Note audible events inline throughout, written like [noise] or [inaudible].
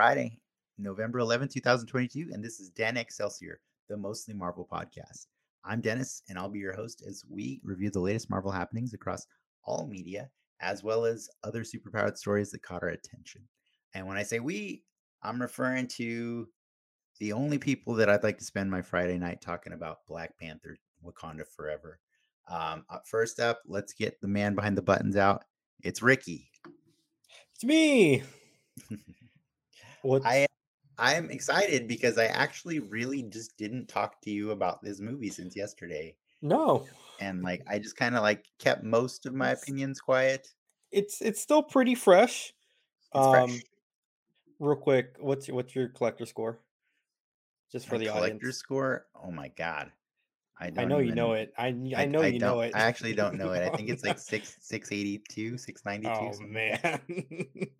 Friday, November 11, 2022, and this is Dan Excelsior, the Mostly Marvel podcast. I'm Dennis, and I'll be your host as we review the latest Marvel happenings across all media, as well as other superpowered stories that caught our attention. And when I say we, I'm referring to the only people that I'd like to spend my Friday night talking about Black Panther Wakanda Forever. Um, first up, let's get the man behind the buttons out. It's Ricky. It's me. [laughs] What I I am excited because I actually really just didn't talk to you about this movie since yesterday. No. And like I just kind of like kept most of my opinions quiet. it's it's still pretty fresh. It's Um, fresh. real quick, what's your what's your collector score? Just for My the collector audience. score. Oh my god. I I know you know it. I I I know I you know it. I actually don't know it. I think it's like [laughs] 6 682, 692 Oh something man. [laughs]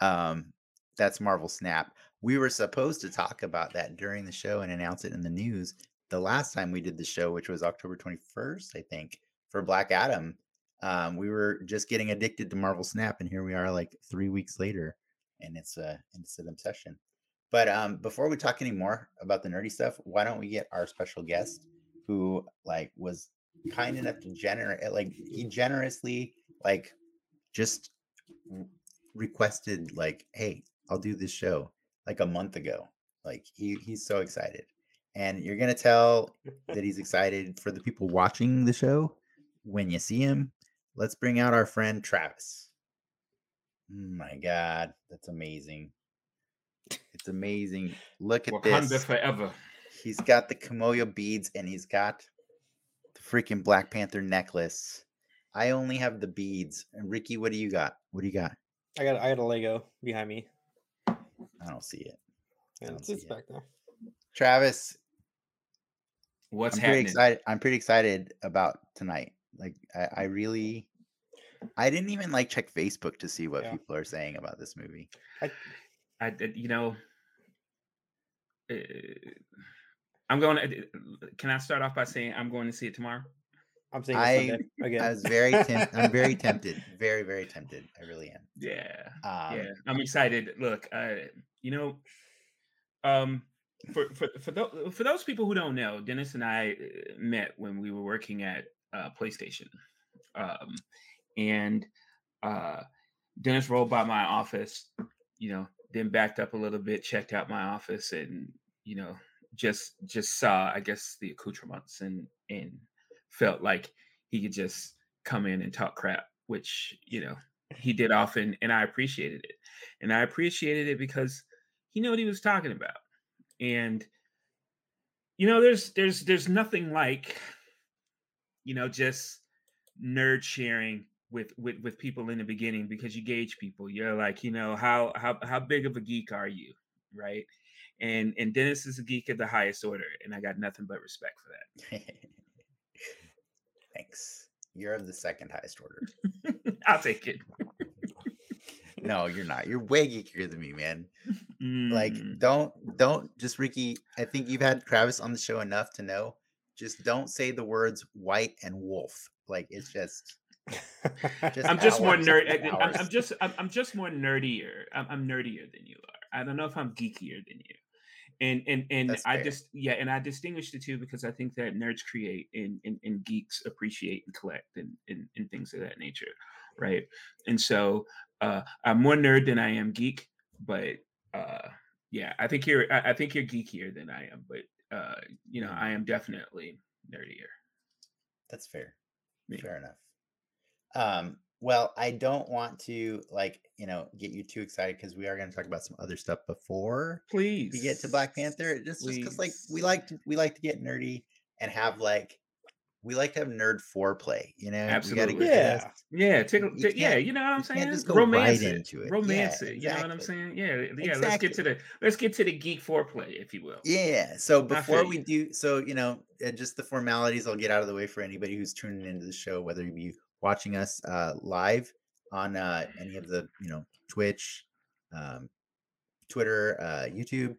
Um, that's Marvel Snap. We were supposed to talk about that during the show and announce it in the news the last time we did the show, which was October 21st, I think, for Black Adam. Um, we were just getting addicted to Marvel Snap, and here we are like three weeks later, and it's a it's an obsession. But um, before we talk any more about the nerdy stuff, why don't we get our special guest who like was kind enough to generate like he generously like just requested like hey i'll do this show like a month ago like he he's so excited. And you're gonna tell [laughs] that he's excited for the people watching the show when you see him. Let's bring out our friend travis. Mm, my god that's amazing. It's amazing. Look at Wakanda this. forever. he's got the Kimoyo beads and he's got the freaking black panther necklace. I only have the beads. And ricky what do you got? What do you got? I got I got a Lego behind me. I don't see it Yeah, don't It's, see it's it. back there. Travis, What's I'm pretty excited. I'm pretty excited about tonight. Like I, I really I didn't even like check Facebook to see what Yeah. people are saying about this movie. I, did- you know, uh, I'm going. To, can I start off by saying I'm going to see it tomorrow? I'm seeing it I- Sunday again. I was very temp- I'm very [laughs] tempted. Very, very tempted. I really am. Yeah, Um yeah. I'm excited. Look, I, you know, um, for for for those for those people who don't know, Dennis and I uh, met when we were working at uh, PlayStation, um, and uh, Dennis rolled by my office, you know, then backed up a little bit, checked out my office, and you know, just just saw, I guess, the accoutrements and and felt like he could just come in and talk crap, which you know he did often, and I appreciated it, and I appreciated it because he knew what he was talking about, and you know, there's there's there's nothing like you know just nerd sharing with with with people in the beginning because you gauge people. You're like you know how how how big of a geek are you? Right? And and dennis is a geek of the highest order and i got nothing but respect for that. [laughs] Thanks. You're of the second highest order. [laughs] i'll take it [laughs] No, you're not. You're way geekier than me, man. [laughs] Like, Mm, don't don't just Ricky. I think you've had Travis on the show enough to know. Just don't say the words white and wolf. Like it's just just i'm just more nerd I'm, I'm just I'm, I'm just more nerdier I'm, I'm nerdier than you are i don't know if i'm geekier than you and and and That's i fair. just yeah and i distinguish the two because i think that nerds create and and, and geeks appreciate and collect and, and and things of that nature right and so uh i'm more nerd than i am geek but uh yeah i think you're i, I think you're geekier than i am but uh you know i am definitely nerdier That's fair. Me. Fair enough. Um, well, I don't want to like, you know, get you too excited because we are going to talk about some other stuff before please we get to Black Panther. Just just because like we like to we like to get nerdy and have like we like to have nerd foreplay, you know? Absolutely. get Yeah. this- Yeah, tickle, You ti- yeah, you know what I'm saying? just go romance right it, into it. Yeah, romance it. You know what I'm saying? Yeah, yeah. Let's get to the let's get to the geek foreplay, if you will. Yeah. So before we do, so you know, uh, just the formalities, I'll get out of the way for anybody who's tuning into the show, whether you be watching us uh, live on uh, any of the, you know, Twitch, um, Twitter, uh, YouTube,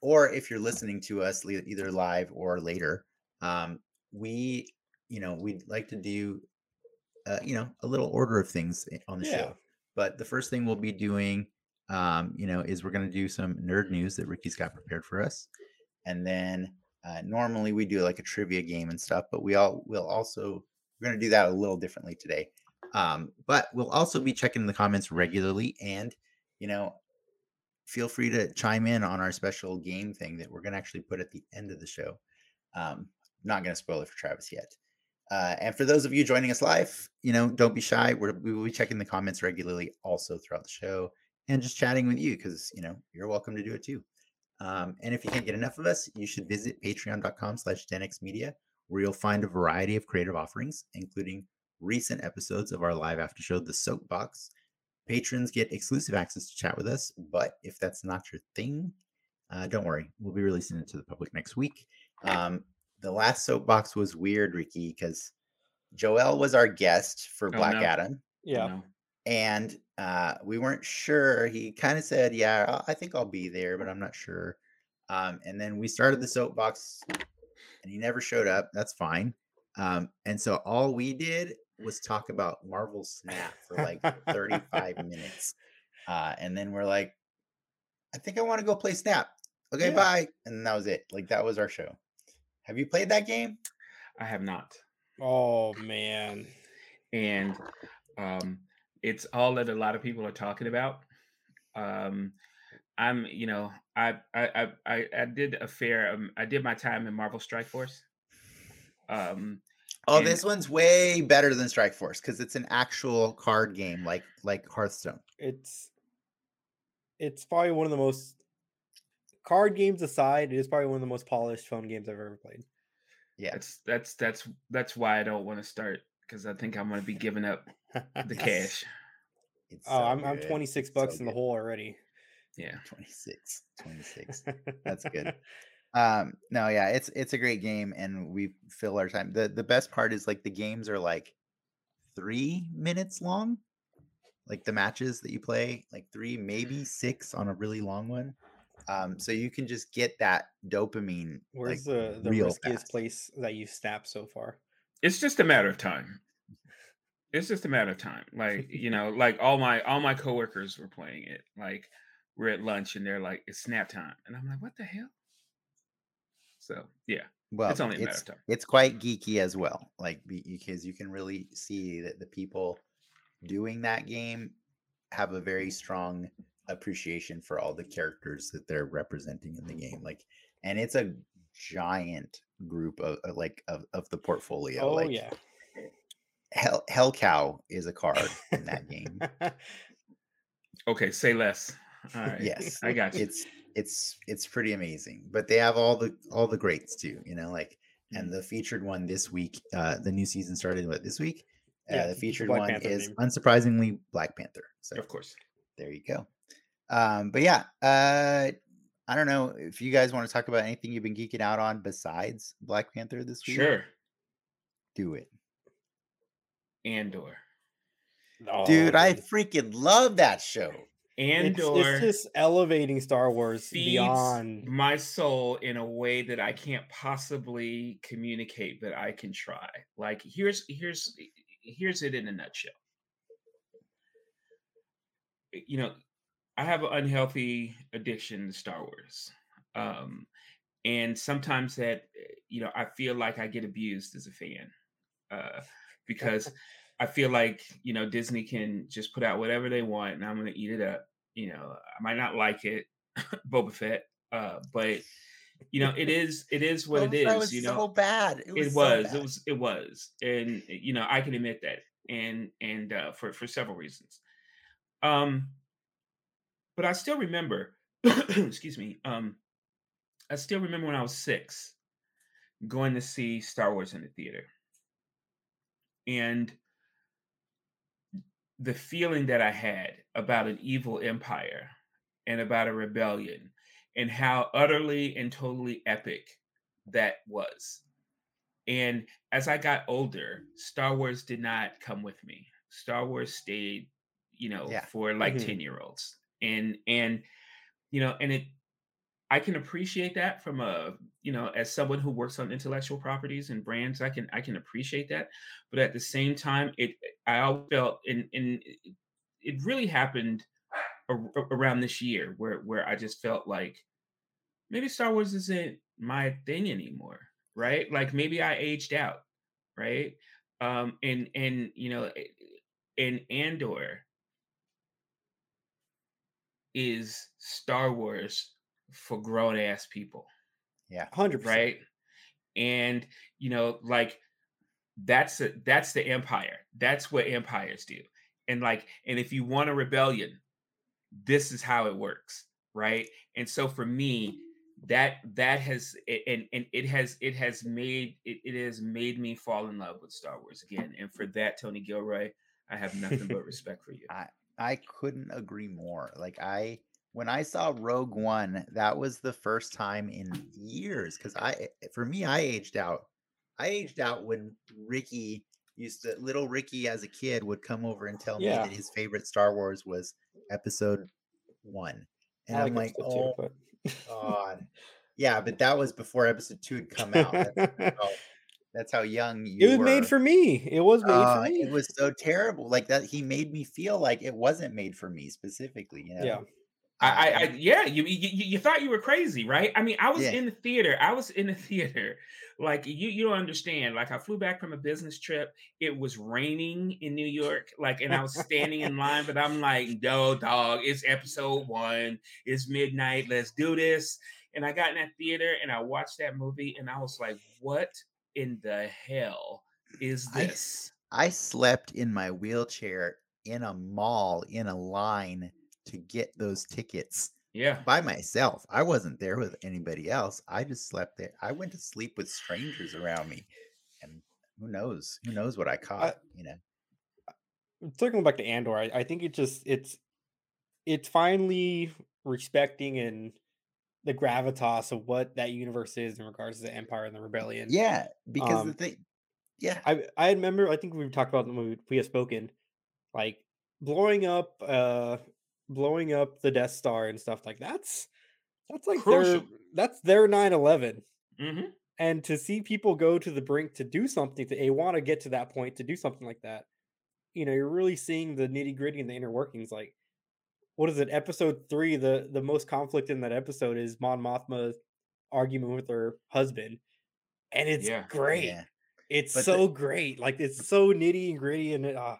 or if you're listening to us either live or later. Um, we, you know, we'd like to do, uh, you know, a little order of things on the Yeah. show. But the first thing we'll be doing um, you know, is we're going to do some nerd news that Ricky's got prepared for us, and then uh, normally we do like a trivia game and stuff, but we all will also we're going to do that a little differently today. Um, but we'll also be checking the comments regularly, and you know, feel free to chime in on our special game thing that we're going to actually put at the end of the show. Um, not going to spoil it for Travis yet. Uh, and for those of you joining us live, you know, don't be shy. We're, we will be checking the comments regularly also throughout the show and just chatting with you because, you know, you're welcome to do it too. Um, and if you can't get enough of us, you should visit patreon.com slash Media, where you'll find a variety of creative offerings, including recent episodes of our live after show, The Soapbox. Patrons get exclusive access to chat with us, but if that's not your thing, uh, don't worry. We'll be releasing it to the public next week. Um, the last soapbox was weird, Ricky, because Joel was our guest for Oh, Black no. Adam, Yeah. No. and uh, we weren't sure. He kind of said, "Yeah, I- I think I'll be there, but I'm not sure." Um, and then we started the soapbox, and he never showed up. That's fine. Um, and so all we did was talk about Marvel Snap for like 35 minutes, uh, and then we're like, "I think I want to go play Snap." Okay, Yeah. bye. And that was it. Like that was our show. Have you played that game? I have not. Oh man. and um, it's all that a lot of people are talking about. Um, I'm, you know, I I I I, I did a fair. Um, I did my time in Marvel Strike Force. Um, Oh, And- this one's way better than Strike Force because it's an actual card game, like like Hearthstone. It's it's probably one of the most card games aside, it is probably one of the most polished phone games I've ever played. Yeah, that's that's that's that's why I don't want to start because I think I'm going to be giving up [laughs] the cash. It's Oh, so I'm I'm 26 It's so bucks in the good. hole already. Yeah. 26, 26. That's good. [laughs] Um, no, yeah, it's it's a great game, and we fill our time. the The best part is like the games are like three minutes long, like the matches that you play, like three, maybe six on a really long one. Um, so you can just get that dopamine. Where's like, the the real riskiest fast. place that you've snapped so far? It's just a matter of time. It's just a matter of time. Like, [laughs] you know, like all my all my coworkers were playing it. Like we're at lunch and they're like, it's snap time. And I'm like, what the hell? So yeah. Well, It's only a matter it's of time. it's quite geeky as well, like because you can really see that the people doing that game have a very strong appreciation for all the characters that they're representing in the game. Like, and it's a giant group of of, like of, of the portfolio. oh like, yeah. Hell Hell Cow is a card in that game. [laughs] Okay, say less. All right. yes, I got you. it's it's it's pretty amazing. But they have all the all the greats too. You know, like and Mm. the featured one this week. Uh, the new season started what this week. Uh, Yeah, the featured Black one Panther is theme. unsurprisingly Black Panther. So Of course. there you go. Um, but yeah, uh, I don't know if you guys want to talk about anything you've been geeking out on besides Black Panther this week. Sure. do it, Andor. Oh, dude. I freaking love that show. it's, Andor it's just elevating Star Wars beyond. my soul in a way that I can't possibly communicate, but I can try. Like here's here's here's it in a nutshell. You know, I have an unhealthy addiction to Star Wars. Um, and sometimes that eh, you know, I feel like I get abused as a fan. Uh, because [laughs] I feel like you know Disney can just put out whatever they want, and I'm going to eat it up. You know, I might not like it, [laughs] Boba Fett, uh, but you know, it is it is what it is Boba Fett is. was You so know, bad. It was. it so was, bad. it was, it was, and you know, I can admit that, and and uh, for for several reasons. Um, but I still remember, [clears throat] excuse me, um, I still remember when I was six, going to see Star Wars in the theater, and the feeling that I had about an evil empire and about a rebellion and how utterly and totally epic that was. And as I got older, Star Wars did not come with me. Star Wars stayed, you know, Yeah. for like Mhm. 10 year olds. And, and, you know, and it, I can appreciate that from a, you know, as someone who works on intellectual properties and brands, I can, I can appreciate that. But at the same time, it, I felt, and, and it- really happened around this year where where I just felt like maybe Star Wars isn't my thing anymore, right? Like maybe I aged out, right? Um, and and you know, in Andor is Star Wars for grown ass people. Yeah, hundred right. And you know, like that's a, that's the empire. That's what empires do. And like, and if you want a rebellion, this is how it works, right? And so for me, that that has and and it has it has made it, it has made me fall in love with Star Wars again. And for that, Tony Gilroy, I have nothing but [laughs] respect for you. I I couldn't agree more. Like I when I saw Rogue One, that was the first time in years because I eh, for me I aged out. I aged out when Ricky used to little Ricky as a kid would come over and tell yeah. me that his favorite Star Wars was episode one. And I am like, oh but... God. Yeah, but that was before episode two had come out. [laughs] That's how, young you It was were. made for me. It was made uh, for me. It was so terrible. Like that he made me feel like it wasn't made for me specifically, you know. Yeah. I, I, um yeah, you, you you thought you were crazy, right? I mean, I was yeah. in the theater. I was in the [laughs] theater. Like you, you don't understand. Like I flew back from a business trip. It was raining in New York. Like, and I was standing in line, but I'm like, no, dog. It's episode one. It's midnight. Let's do this. And I got in that theater and I watched that movie, and I was like, what in the hell is this? I, I slept in my wheelchair in a mall in a line to get those tickets yeah. by myself. I wasn't there with anybody else. I just slept there. I went to sleep with strangers around me and who knows who knows what i caught I, you know? Mm, circling back to andor I, I think it just it's it's finally respecting and the gravitas of what that universe is in regards to the empire and the rebellion yeah because um, the thing yeah i i remember i think we've talked about when we, we have spoken like blowing up uh blowing up the Death Star and stuff like that's that's like Crucial. their that's their 9/11. Mm-hmm. And to see people go to the brink to do something, to they want to get to that point to do something like that, you know, you're really seeing the nitty gritty and the inner workings. Like, what is it? Episode three, the the most conflict in that episode is Mon Mothma's argument with her husband, and it's yeah. great. Yeah. It's but so the, great. Like it's so nitty and gritty, and it, uh,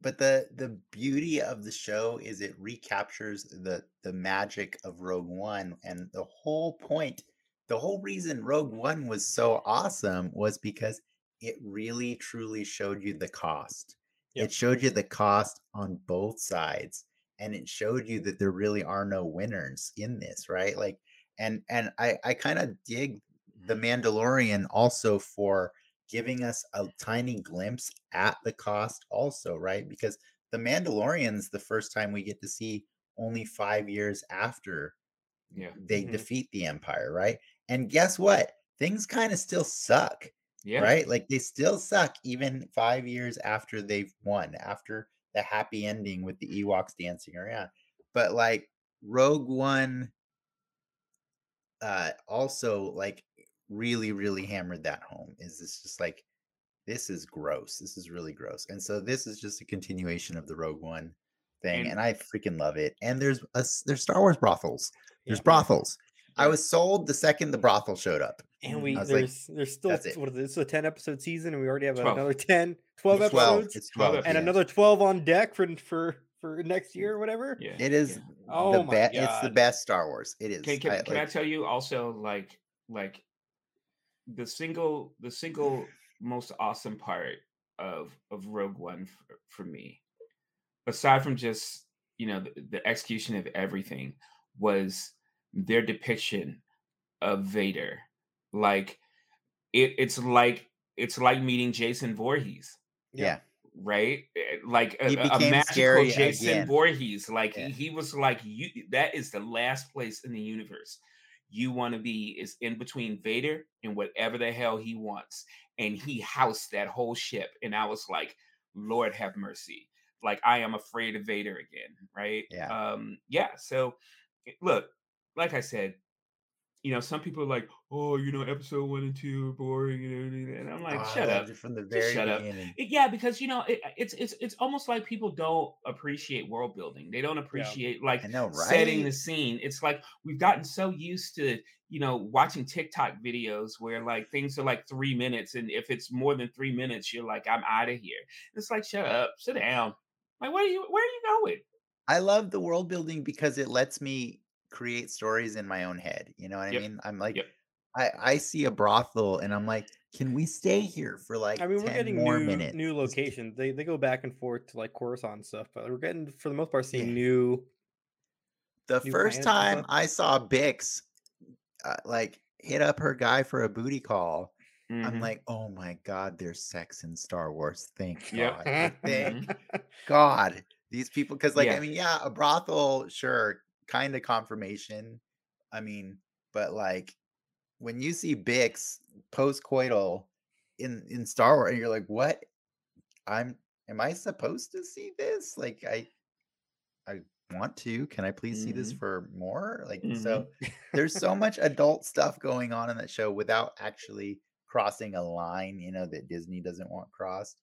but the the beauty of the show is it recaptures the the magic of Rogue One and the whole point the whole reason Rogue One was so awesome was because it really truly showed you the cost. Yep. It showed you the cost on both sides and it showed you that there really are no winners in this, right? Like and and I I kind of dig the Mandalorian also for giving us a tiny glimpse at the cost also right? Because the mandalorians the first time we get to see only five years after yeah. they mm-hmm. defeat the empire right? And guess what? Things kind of still suck yeah. right? Like they still suck even five years after they've won after the happy ending with the ewoks dancing around but like rogue one uh also like really, really hammered that home. Is this just like this is gross. This is really gross. And so this is just a continuation of the Rogue One thing, and, and I freaking love it. And there's a, there's Star Wars brothels. There's yeah. brothels. I was sold the second the brothel showed up. And mm, we there's like, there's still what is this? a 10 episode season, and we already have 12. another 10, 12 it's episodes. 12. It's 12. And yeah. another 12 on deck for for for next year or whatever. Yeah. It is yeah. oh the best it's the best Star Wars. It is. Can, can, I, can I tell you also like like the single the single most awesome part of of Rogue One for, for me, aside from just you know the, the execution of everything, was their depiction of Vader. Like it, it's like it's like meeting Jason Voorhees. Yeah. Right, eh, like a, a magical Jason again. Voorhees. Like yeah. he, he was like you. That is the last place in the universe you want to be is in between Vader and whatever the hell he wants. And he housed that whole ship. And I was like, Lord have mercy. Like I am afraid of Vader again. Right. Yeah. Um, yeah. So eh, look, like I said, you know, some people are like, oh, you know, episode one and two are boring and everything. And I'm like, Oh, shut up. from the very shut up. beginning. It- yeah, because you know, it, uh, it's it's it's almost like people don't appreciate world building. They don't appreciate like I know, setting the scene. It's like we've gotten so used to, you know, watching TikTok videos where like things are like three minutes, and if it's more than three minutes, you're like, I'm out of here. It's like, shut up, sit down. Like, where are you? Where are you going? I love the world building because it lets me create stories in my own head. You know what I mean? I'm like, Yep. I I see a brothel and I'm like, can we stay here for like I mean, we're getting more new minutes? new location. They they go back and forth to like Coruscant stuff, but we're getting for the most part seeing Yeah. new. The new first time? I saw Bix uh, like hit up her guy for a booty call, I'm Mhm. like, oh my god, there's sex in Star Wars. Thank Yep. God. Like, Thank Mm-hmm. [laughs] God. These people, because like Yeah. I mean, yeah, a brothel, sure, kind of confirmation. I mean, but like when you see Bix post-coital in in Star Wars, and you're like, what? I'm am I supposed to see this? Like I I want to. Can I please see this Mhm. for more? Like Mhm. so there's so much adult stuff going on in that show without actually crossing a line, you know, that Disney doesn't want crossed.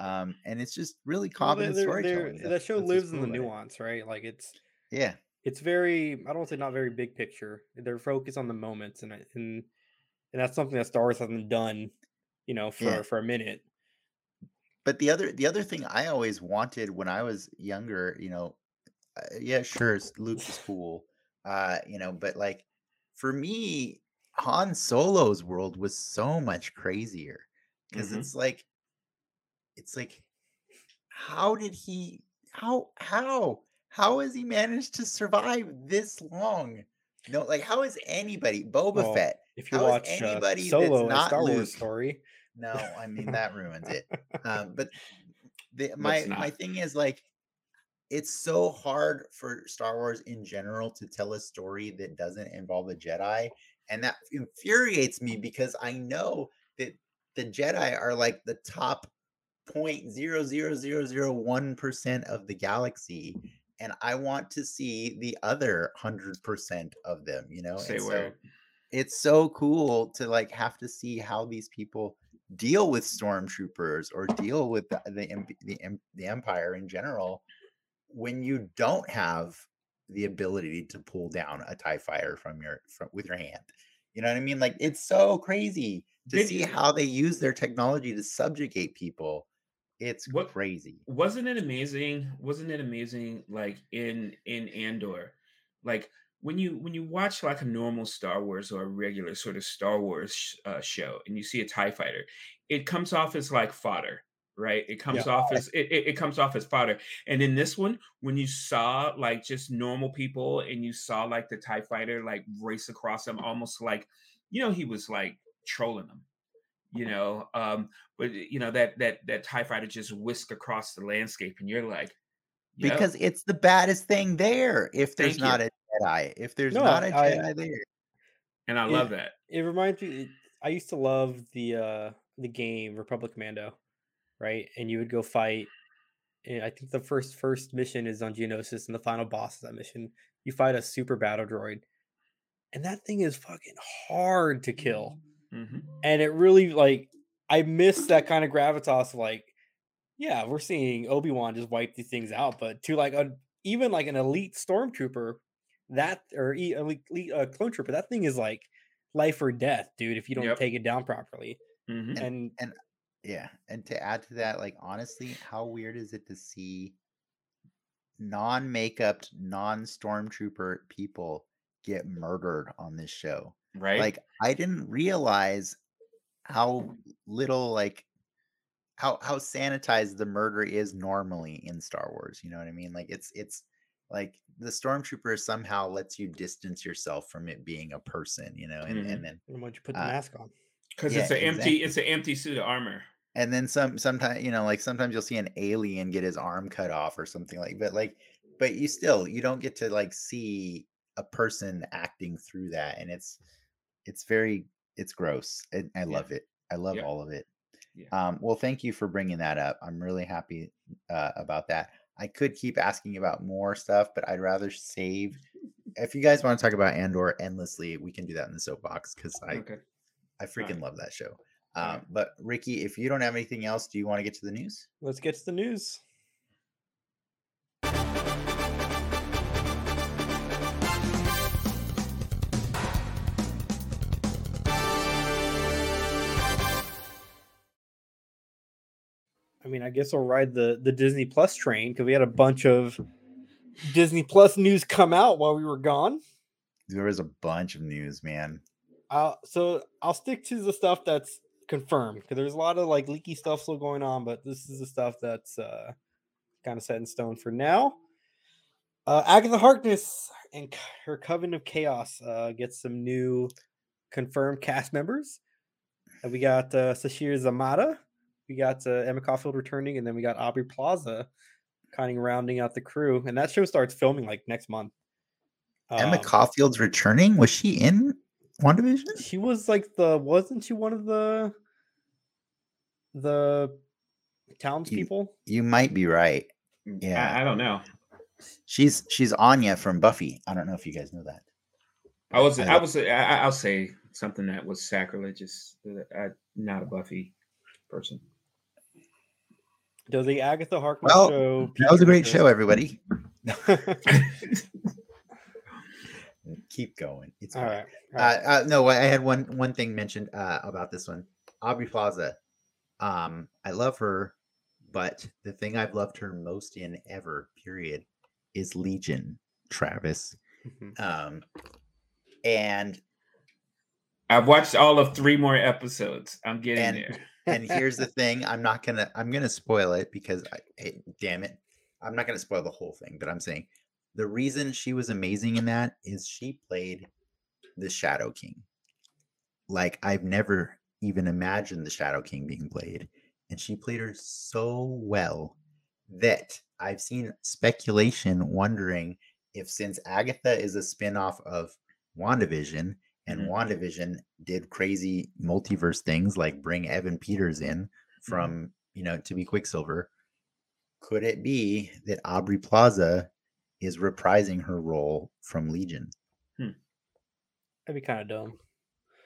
Um, and it's just really Well, they- competent they're- storytelling. they're- that show lives in the it. nuance, right? Like it's Yeah. It's very I don't want to say not very big picture. They're focused on the moments, and and and that's something that Star Wars hasn't done, you know, for Yeah. for a minute. But the other the other thing I always wanted when I was younger, you know, uh, yeah, sure, Luke is cool, uh, you know, but like for me, Han Solo's world was so much crazier because Mhm. it's like, it's like, how did he? How how how has he managed to survive this long? No, like how is anybody Boba Well, Fett? If you How watch uh, anybody that's Solo, a not Star Luke- Wars story, No, I mean that ruins it. Um, but the, my my thing is like it's so hard for Star Wars in general to tell a story that doesn't involve a Jedi, and that infuriates me because I know that the Jedi are like the top point zero zero zero zero one percent of the galaxy, and I want to see the other hundred percent of them. You know, Say so it's so cool to like have to see how these people deal with stormtroopers or deal with the the, the, the empire in general when you don't have the ability to pull down a tie fighter from your from with your hand you know what i mean like it's so crazy to Did see you- how they use their technology to subjugate people it's What- crazy. wasn't it amazing wasn't it amazing like in in andor like when you when you watch like a normal star wars or a regular sort of star wars uh, show and you see a tie fighter it comes off as like fodder right? It comes Yeah. off as it, it, it comes off as fodder. And in this one when you saw like just normal people and you saw like the tie fighter like race across them almost like you know he was like trolling them you know um but you know that that that tie fighter just whisk across the landscape and you're like yep, because it's the baddest thing there if there's Thank you. not a jedi if there's No, not a I- jedi there and i it- love that it reminds me. I used to love the uh the game Republic Commando, right? And you would go fight. And I think the first first mission is on Geonosis, and the final boss of that mission, you fight a super battle droid, and that thing is fucking hard to kill. Mhm. and it really like I miss that kind of gravitas. Of like, yeah, we're seeing Obi Wan just wipe these things out, but to like a even like an elite stormtrooper, that or e- elite, elite uh, clone trooper, that thing is like life or death, dude. If you don't Yep. take it down properly, Mhm. and Yeah, and to add to that, like honestly, how weird is it to see non-makeuped, non-stormtrooper people get murdered on this show? Right Like I didn't realize how little like how how sanitized the murder is normally in Star Wars. You know what I mean? Like it's it's like the stormtrooper somehow lets you distance yourself from it being a person, you know, and, Mhm. and then why don't you put the Uh, mask on? because yeah, it's an empty it's an empty suit of armor and then some sometimes you know like sometimes you'll see an alien get his arm cut off or something like but like but you still you don't get to like see a person acting through that and it's it's very it's gross and i Yeah. love it i love Yeah. all of it Yeah. um well thank you for bringing that up i'm really happy uh, about that i could keep asking about more stuff but i'd rather save if you guys want to talk about Andor endlessly, we can do that in the soapbox because I Okay. I freaking love that show. Um, but Ricky, if you don't have anything else, do you want to get to the news? Let's get to the news. Mean, I guess I'll ride the the Disney Plus train because we had a bunch of Disney Plus news come out while we were gone. There was a bunch of news, man. Uh, so I'll stick to the stuff that's confirmed because there's a lot of like leaky stuff still going on, but this is the stuff that's uh, kind of set in stone for now. Uh, Agatha Harkness and her Coven of Chaos uh, gets some new confirmed cast members. Uh, we got uh, Sasheer Zamata, we got uh, Emma Caulfield returning, and then we got Aubrey Plaza kind of rounding out the crew. And that show starts filming like next month. Emma Um, Caulfield's returning. Was she in WandaVision? she was like the wasn't she one of the the townspeople? You might be right. Yeah. I, don't know. She's she's Anya from Buffy. I don't know if you guys know that. I was. I I was. I, I- I'll say something that was sacrilegious. uh, I'm not a Buffy person. Does the Agatha Harkness Well, show? That was a great show, everybody. [laughs] Keep going. It's all fine. right. all right. Uh, uh, no, I had one one thing mentioned uh, about this one. Aubrey Plaza. Um, I love her, but the thing I've loved her most in ever, period, is Legion. Travis. Mhm. Um, and I've watched all of three more episodes. I'm getting And- there. And here's the thing i'm not gonna i'm gonna spoil it because I, eh, damn it i'm not gonna spoil the whole thing but i'm saying the reason she was amazing in that is she played the shadow king. Like i've never even imagined the shadow king being played and she played her so well that i've seen speculation wondering if since agatha is a spin-off of wandavision and Mhm. wandavision did crazy multiverse things like bring evan peters in from you know to be quicksilver. Could it be that aubrey plaza is reprising her role from legion? That'd be kind of dumb.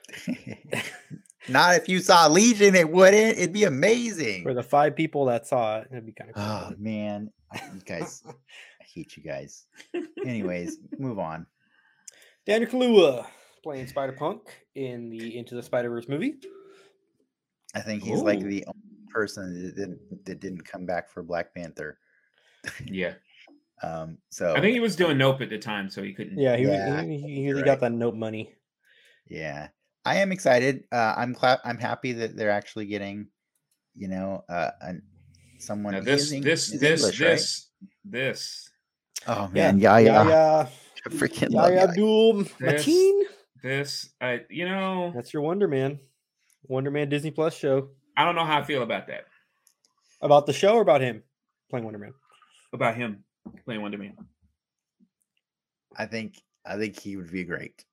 [laughs] not if you saw legion it wouldn't. It'd be amazing. For the five people that saw it, it'd be kind of oh man. You guys [laughs] i hate you guys. Anyways move on. Daniel Kaluuya playing Spider Punk in the Into the Spider Verse movie. i think he's like the only person that didn't that didn't come back for black panther Yeah, [laughs] um so I think he was doing Nope at the time, so he couldn't. Yeah, he Yeah, was, he, he, you're he right. got that note money. Yeah, I am excited. Uh, I'm glad. I'm happy that they're actually getting, you know, uh, an, someone. Now this, is Eng- this, is this, right? this, this, Oh Yeah, man, yeah, yeah, yeah, I freaking love Yahya Yahya. Abdul Mateen. This. I, you know, That's your Wonder Man, Wonder Man Disney Plus show. I don't know how I feel about that. About the show or about him playing Wonder Man? About him playing Wonder Man. I think. I think he would be great.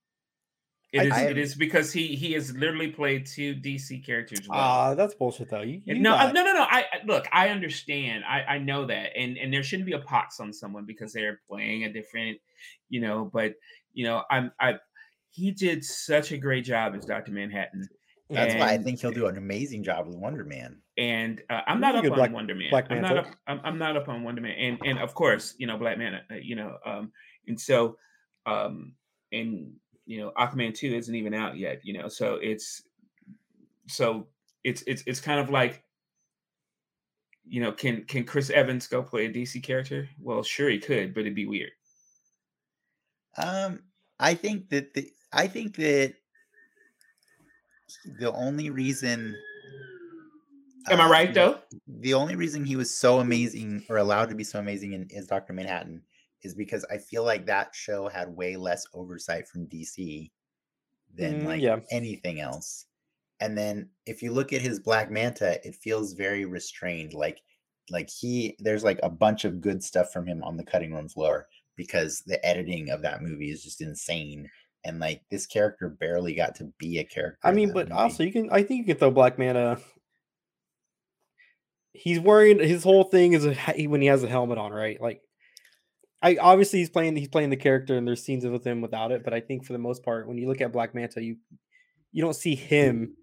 It is, I- is. I it am- is because he he has literally played two DC characters. Well. Ah, that's bullshit though. You, Yeah, you no, I- got- no, no, no. I I- look. I understand. I I know that, and and there shouldn't be a pox on someone because they're playing a different, you know. But you know, I'm I. He did such a great job as Doctor Manhattan, That's why I think he'll do an amazing job with Wonder Man. and uh, I'm not up on Black- Wonder Man. Black I'm not up. I'm, I'm not up on Wonder Man, and and of course, you know, Black Man. uh, You know, um, and so, um, and you know, Aquaman two isn't even out yet. You know, so it's so it's it's it's kind of like you know, can can Chris Evans go play a DC character? Well, sure he could, but it'd be weird. Um, I think that the. I think that the only reason. Am I uh, right though? the only reason he was so amazing or allowed to be so amazing in is Dr. Manhattan is because I feel like that show had way less oversight from DC than Mm, like yeah. anything else. And then if you look at his Black Manta, it feels very restrained. Like like he there's like a bunch of good stuff from him on the cutting room floor because the editing of that movie is just insane. And like this character barely got to be a character. I mean, but movie. also you can. I think you can throw Black Manta. He's wearing his whole thing is a, he- when he has a helmet on, right? Like, I obviously he's playing he's playing the character and there's scenes with him without it, but I think for the most part, when you look at Black Manta, you you don't see him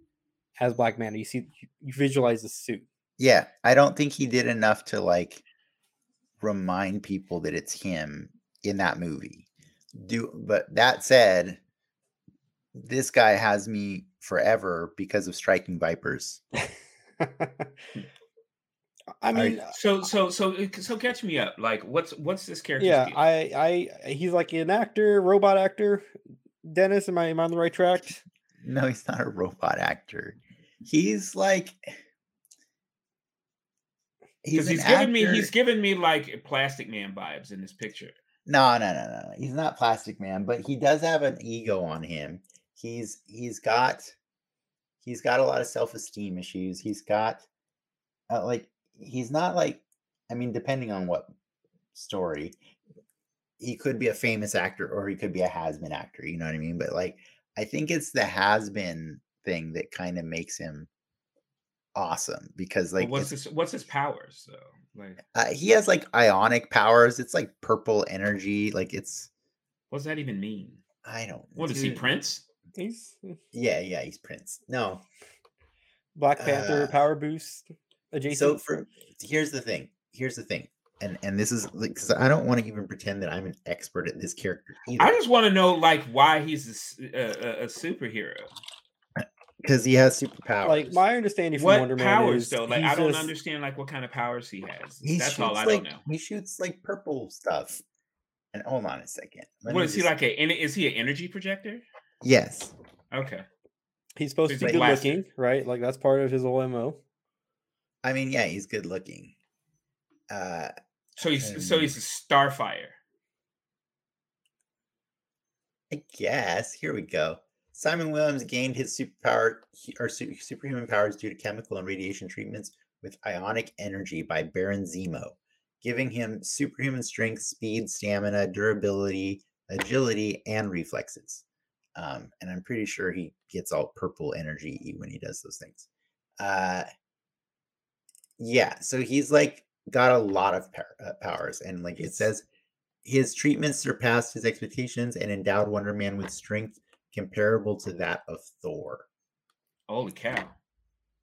as Black Manta. You see you visualize the suit. Yeah, I don't think he did enough to like remind people that it's him in that movie. Do but that said, this guy has me forever because of striking vipers. [laughs] I mean, so so so uh, so catch me up. Like, what's what's this character? yeah, I I he's like an actor, robot actor. Dennis, am I am I on the right track? No, he's not a robot actor. He's like because he's, he's giving me he's giving me like Plastic Man vibes in this picture. No, no, no, no. He's not Plastic Man, but he does have an ego on him. He's he's got he's got a lot of self esteem issues. He's got uh, like he's not like I mean, depending on what story, he could be a famous actor or he could be a has been actor. You know what I mean? But like, I think it's the has been thing that kind of makes him awesome because like well, what's his what's his powers though like uh, he has like ionic powers it's like purple energy like it's what does that even mean i don't what is he prince he's [laughs] yeah yeah he's prince no black panther uh, power boost adjacent so for here's the thing here's the thing and and this is because I don't want to even pretend that I'm an expert at this character. Either. I just want to know like why he's a, a, a superhero because he has superpowers. Like my understanding from what Wonder powers Man is though? Like I don't just, understand like what kind of powers he has. He That's all I like, don't know. He shoots like purple stuff. And hold on a second. Let what is just... he like? A is he an energy projector? Yes. Okay. He's supposed so to be good looking, right? Like that's part of his whole mo. I mean, yeah, he's good looking. Uh, so he's and... so he's a Starfire. I guess. Here we go. Simon Williams gained his superpower or superhuman powers due to chemical and radiation treatments with ionic energy by Baron Zemo, giving him superhuman strength, speed, stamina, durability, agility, and reflexes. Um, and I'm pretty sure he gets all purple energy when he does those things. Uh, yeah, so he's like got a lot of uh, powers, and like it says, his treatments surpassed his expectations and endowed Wonder Man with strength comparable to that of Thor. Holy cow.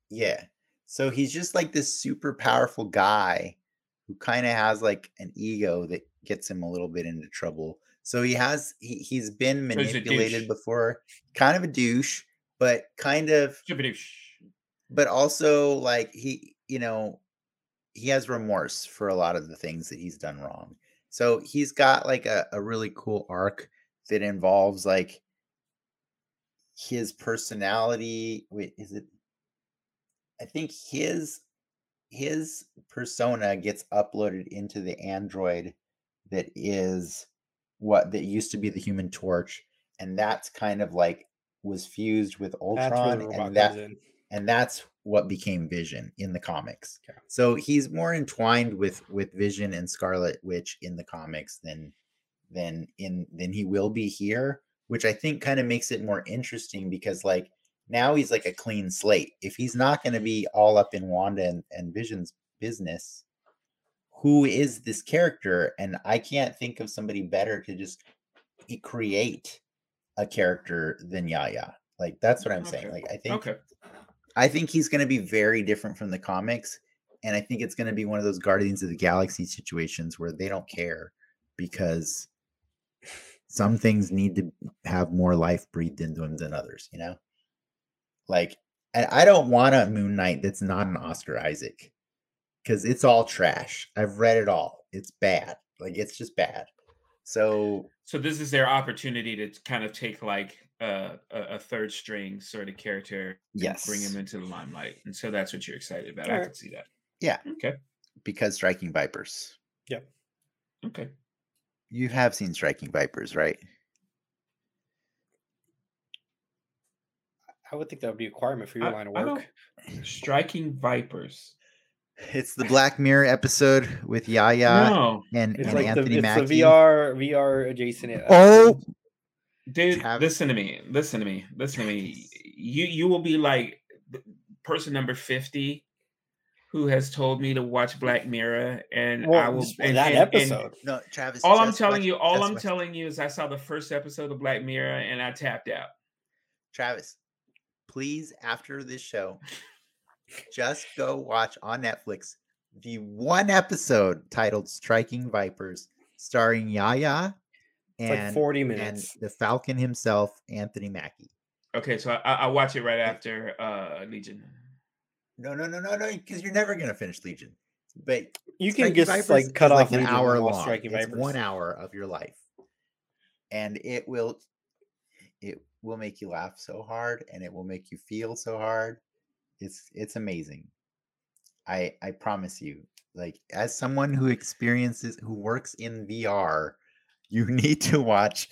Yeah. So he's just like this super powerful guy who kind of has like an ego that gets him a little bit into trouble. So he has he, he's been manipulated before, kind of a douche, but kind of but also like he, you know, he has remorse for a lot of the things that he's done wrong. So he's got like a, a really cool arc that involves like his personality wait is it i think his his persona gets uploaded into the android that is what that used to be the human torch and that's kind of like was fused with ultron and that and that's what became vision in the comics okay. so he's more entwined with with vision and scarlet witch in the comics than than in than he will be here which I think kind of makes it more interesting because like now he's like a clean slate. If he's not going to mm-hmm. be all up in Wanda and, and Vision's business, who is this character? And I can't think of somebody better to just create a character than Yahya. Like that's what I'm okay. saying. Like I think okay. I think he's going to be very different from the comics and I think it's going to be one of those Guardians of the Galaxy situations where they don't care because some things need to have more life breathed into them than others, you know? Like, I don't want a Moon Knight that's not an Oscar Isaac because it's all trash. I've read it all. It's bad. Like, it's just bad. So, so this is their opportunity to kind of take like a, a third string sort of character, yes, bring him into the limelight, and so that's what you're excited about. All I right. can see that. Yeah. Okay. Because striking vipers. Yep. Okay. You have seen Striking Vipers, right? I would think that would be a requirement for your I, line of work. Striking Vipers. [laughs] It's the Black Mirror episode with Yahya no. and, and like Anthony the, Mackie. the VR VR adjacent. Uh, oh, dude, have... listen to me. Listen to me. Listen to me. You you will be like person number fifty who has told me to watch Black Mirror, and I will. just And, that and- and episode. No, Travis. all I'm telling watch- you, all I'm watch- telling you is I saw the first episode of Black Mirror and I tapped out. Travis, please, after this show, just go watch on Netflix the one episode titled "Striking Vipers," starring Yahya It's like and 40 and minutes. the Falcon himself, Anthony Mackie. Okay, so I, I watch it right after uh Legion. No, no, no, no, no, because you're never gonna finish Legion. But You can Striking just Vipers like cut off an hour long. It's one hour of your life, and it will it will make you laugh so hard, and it will make you feel so hard. It's it's amazing. I I promise you. Like as someone who experiences who works in VR, you [laughs] need to watch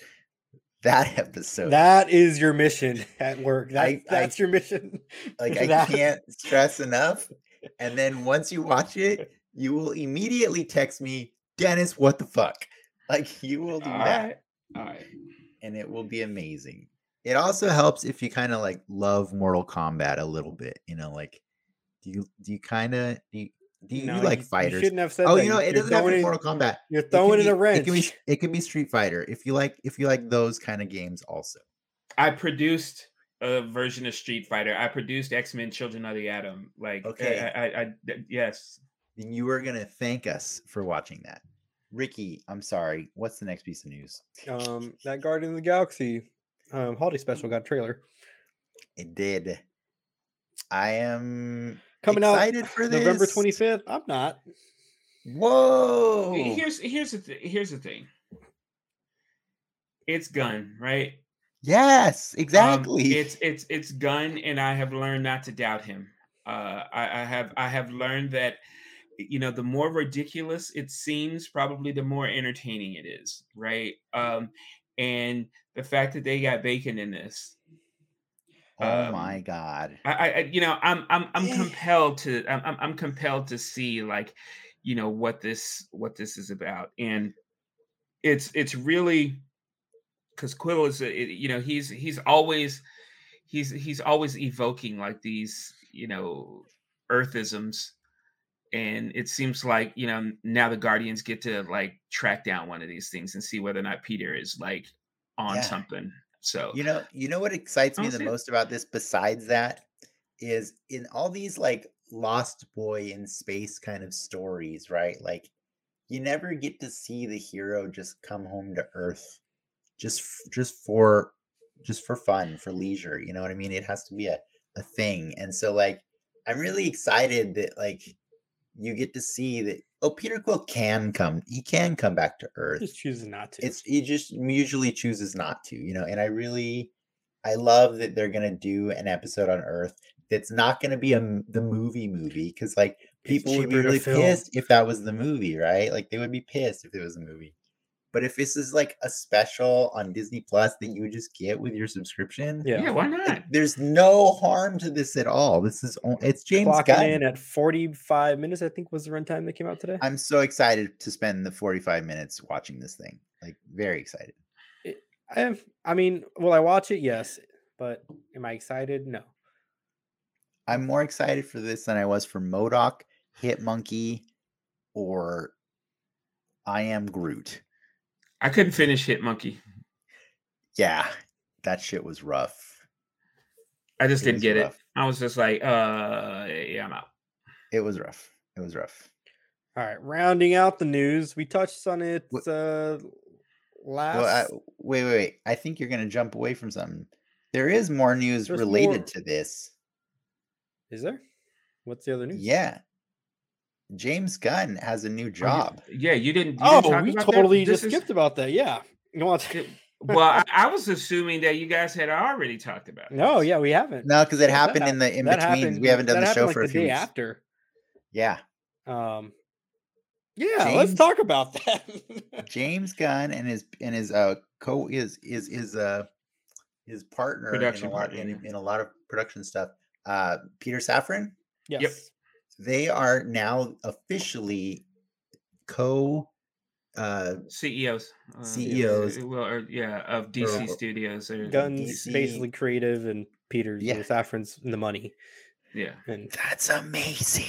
that episode. That is your mission [laughs] at work. That, I- I- that's your mission. [laughs] like I That- can't stress enough. And then once you watch it, [laughs] you will immediately text me, Dennis, what the fuck? Like you will do All that, right, all right. and it will be amazing. It also helps if you kind of like love Mortal Kombat a little bit. You know, like do you do you kind of do you, do you, No, you like you fighters? shouldn't have said oh, that. you know, it You're doesn't have to be Mortal Kombat. You're It can throwing in be- a wrench. It can be it can be Street Fighter if you like if you like those kind of games also. I produced a version of Street Fighter. I produced X Men: Children of the Atom. Like, Okay. I, I, I- th- yes. Then you are gonna thank us for watching that. Ricky, I'm sorry. What's the next piece of news? um, that Guardian of the Galaxy um, holiday special got a trailer It did. I am coming excited out for this. November 25th. I'm not. Whoa! Here's here's the th- here's the thing. It's Gunn, right? yes, Um, exactly. it's it's it's Gunn, and I have learned not to doubt him. Uh, I, I have I have learned that you know the more ridiculous it seems, probably the more entertaining it is, right? Um, and the fact that they got bacon in this, oh um, my god! I, I you know I'm I'm I'm compelled to I'm I'm- I'm compelled to see like you know what this what this is about and it's it's really because Quill is a, it- you know he's he's always he's he's always evoking like these you know earthisms and it seems like you know now the guardians get to like track down one of these things and see whether or not Peter is like on Yeah. something so You know, you know what excites me the most about this, besides that, is in all these like Lost Boy in space kind of stories, right? Like, you never get to see the hero just come home to Earth, just just for just for fun, for leisure. You know what I mean? It has to be a a thing, and so like, I'm really excited that like you get to see that. Oh, Peter Quill can come. He can come back to Earth He Just chooses not to. it's he just usually chooses not to you know and i really i love that they're gonna do an episode on earth that's not gonna be a the movie movie because like people would be really pissed if that was the movie right like they would be pissed if it was a movie but if this is like a special on disney plus that you just get with your subscription yeah. yeah why like, not there's no harm to this at all this is o- it's james Clocking gunn in at 45 minutes, I think was the runtime that came out today. i'm so excited to spend the 45 minutes watching this thing like very excited I have, I mean, will I watch it? Yes. But am I excited? No. I'm more excited for this than I was for MODOK, Hit Monkey, or I Am Groot. I couldn't finish Hit Monkey. Yeah, that shit was rough. I just It didn't get rough. it. I was just like, uh, yeah, I'm out. It was rough. It was rough. All right. Rounding out the news, we touched on it uh, last. Well, I, wait, wait, wait. I think you're gonna jump away from something. There is more news There's related more- to this. Is there? What's the other news? Yeah, James Gunn has a new Oh, job. yeah, you didn't. You Oh, didn't talk we about that? totally This just is- skipped about that. Yeah. You want it- [laughs] well, I, I was assuming that you guys had already talked about. It. No, this. yeah, we haven't. No, because it happened hap- in the in between. happened- We haven't done the show like for a the few day weeks. after. Yeah, Um, yeah, let's talk about that. [laughs] James Gunn and his and his uh co is is is uh his partner Production in a lot partner, in, yeah. in a lot of production stuff. Uh Peter Safran, yes. They are now officially co uh CEOs. uh, CEOs. Well, or, yeah, of DC Or- Studios. Or Gunn's DC. basically creative and Peter's Yeah. yeah. Safran's the money. Yeah. And that's amazing.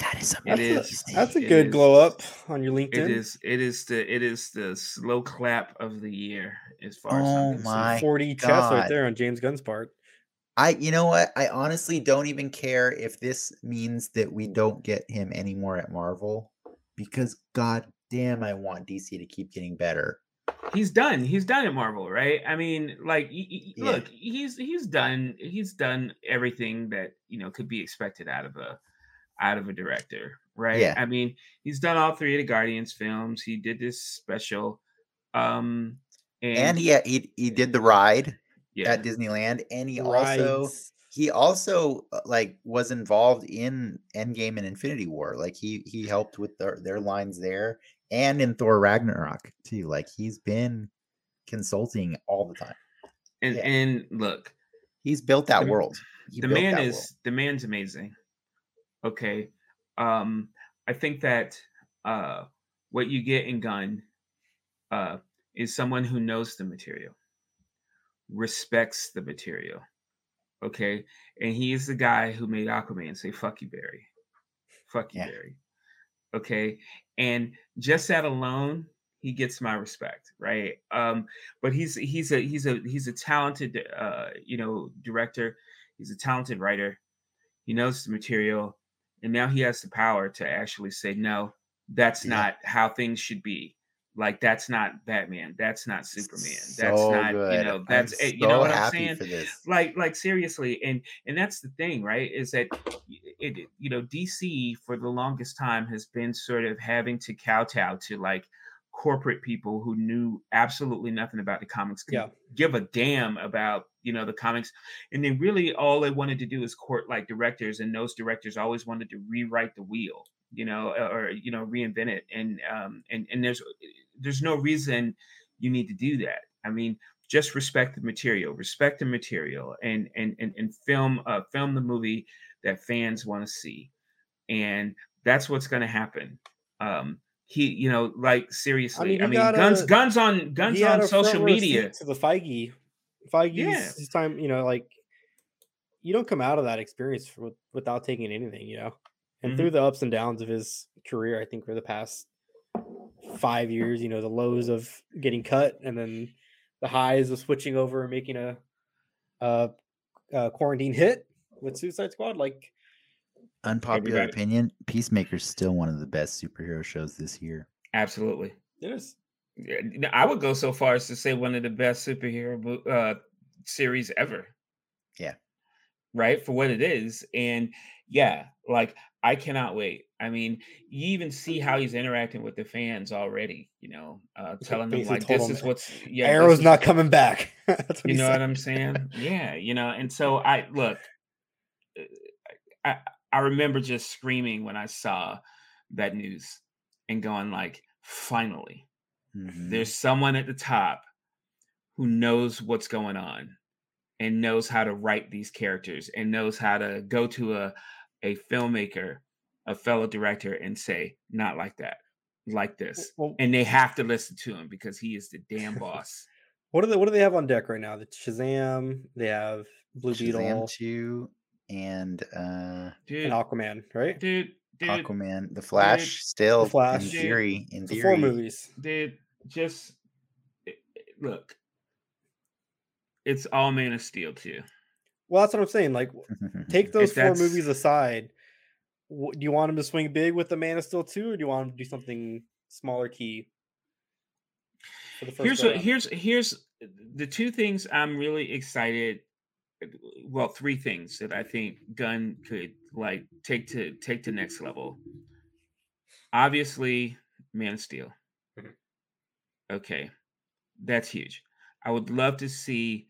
That is That's, amazing. a, that's a It good is. glow up on your LinkedIn. It is it is the it is the slow clap of the year as far as I'm Oh my 4D chess right there on James Gunn's part. I you know what? I honestly don't even care if this means that we don't get him anymore at Marvel because god damn I want DC to keep getting better. he's done. He's done at Marvel, right? I mean, like, Yeah. look, he's he's done. He's done everything that you know could be expected out of a out of a director, right? Yeah. I mean, he's done all three of the Guardians films. He did this special, um, and, And he he, he did the ride yeah, at Disneyland and he also he also uh, like was involved in Endgame and Infinity War. Like he he helped with their their lines there and in Thor Ragnarok too. Like he's been consulting all the time. and yeah. and look, He's built that The- world. He the man is world. the man's amazing. Okay, um, I think that uh, what you get in Gunn uh, is someone who knows the material, respects the material. Okay, and he is the guy who made Aquaman say "fuck you, Barry," "fuck you, Yeah. Barry." Okay, and just that alone, he gets my respect, right? Um, but he's he's a he's a he's a talented uh, you know director. He's a talented writer. He knows the material, and now he has the power to actually say, "No, that's Yeah. not how things should be." Like that's not Batman. That's not Superman. That's So not you know. That's it, you know what I'm saying for this. like like seriously and and that's the thing right is that it it- you know dc for the longest time has been sort of having to kowtow to like corporate people who knew absolutely nothing about the comics Yeah. give a damn about you know the comics and then really all they wanted to do is court like directors and those directors always wanted to rewrite the wheel you know or you know reinvent it and um and and there's there's no reason you need to do that i mean just respect the material respect the material and and and, and film uh film the movie that fans want to see and that's what's going to happen um he you know like seriously i he mean, guns a- guns on guns on social media to the Feige. Feige's Yeah. time, you know, like you don't come out of that experience without taking anything, you know. And Mhm. through the ups and downs of his career, I think for the past five years, you know, the lows of getting cut and then the highs of switching over and making a, a, a quarantine hit with Suicide Squad, like Unpopular Everybody- opinion: Peacemaker's still one of the best superhero shows this year. absolutely it is. I would go so far as to say one of the best superhero uh, series ever. Yeah. Right for what it is, and yeah, like I cannot wait. I mean, you even see how he's interacting with the fans already. You know, uh, telling them like this is what's yeah, Arrow's is- not coming back. [laughs] That's what You know said. what I'm saying? Yeah, you know, and so I look. uh, I I remember just screaming when I saw that news and going like, finally Mhm. there's someone at the top who knows what's going on and knows how to write these characters and knows how to go to a a filmmaker a fellow director and say not like that like this Well, and they have to listen to him because he is the damn [laughs] boss what do they what do they have on deck right now? The Shazam, they have Blue Shazam Beetle two and uh dude and Aquaman, right? dude dude Aquaman, The Flash, still the Flash. in Dude, theory. In So theory, four movies. dude just i- i- look it's all man of steel too Well, that's what I'm saying. Like, take [laughs] those four movies aside. Do you want him to swing big with the Man of Steel two, or do you want him to do something smaller key? For the first here's what here's here's the two things I'm really excited. Well, three things that I think Gunn could like take to take to next level. Obviously, Man of Steel. Mhm. Okay, that's huge. I would love to see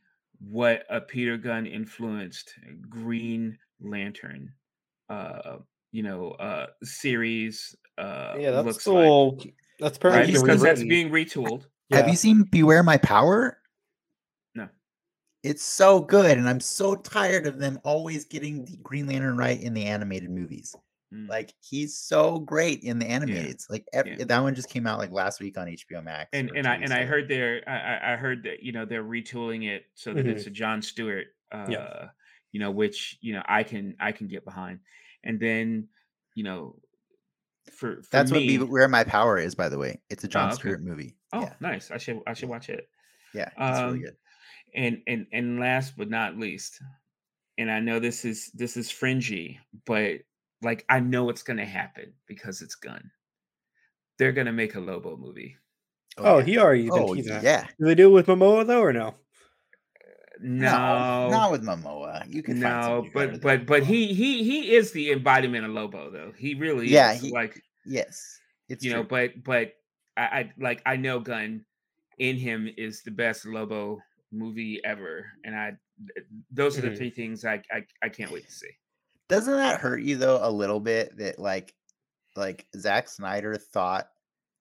what a Peter Gunn influenced Green Lantern, uh, you know, uh, series. Uh, yeah, that's looks like, still that's right? apparently he's being Because that's being retooled. Have you seen Beware My Power? No. It's so good, and I'm so tired of them always getting the Green Lantern right in the animated movies. Mm. Like he's so great in the animated. Like ev- Yeah. that one just came out like last week on HBO Max. and and I and I heard they're I, I- heard that you know they're retooling it so that Mhm. it's a John Stewart, uh, Yeah. you know, which you know I can I can get behind, and then you know, for, for That's what Beware My Power is. By the way, it's a John okay. Stewart movie. Oh, yeah, nice. I should I should watch it. yeah, it's really Um, good. And and and last but not least, and I know this is this is fringy, but like I know it's gonna happen because it's Gunn. They're gonna make a Lobo movie. Oh, yeah. he already oh teasing that. yeah. Do they do it with Momoa though, or no? No, not with Momoa. You can no, somebody better but than but but he he he is the embodiment of Lobo though. He really Yeah, is. he- like yes, it's you know, but but I, I like I know Gunn in him is the best Lobo movie ever, and I those are the Mhm. three things I, I I can't wait to see. Doesn't that hurt you though a little bit that like like Zack Snyder thought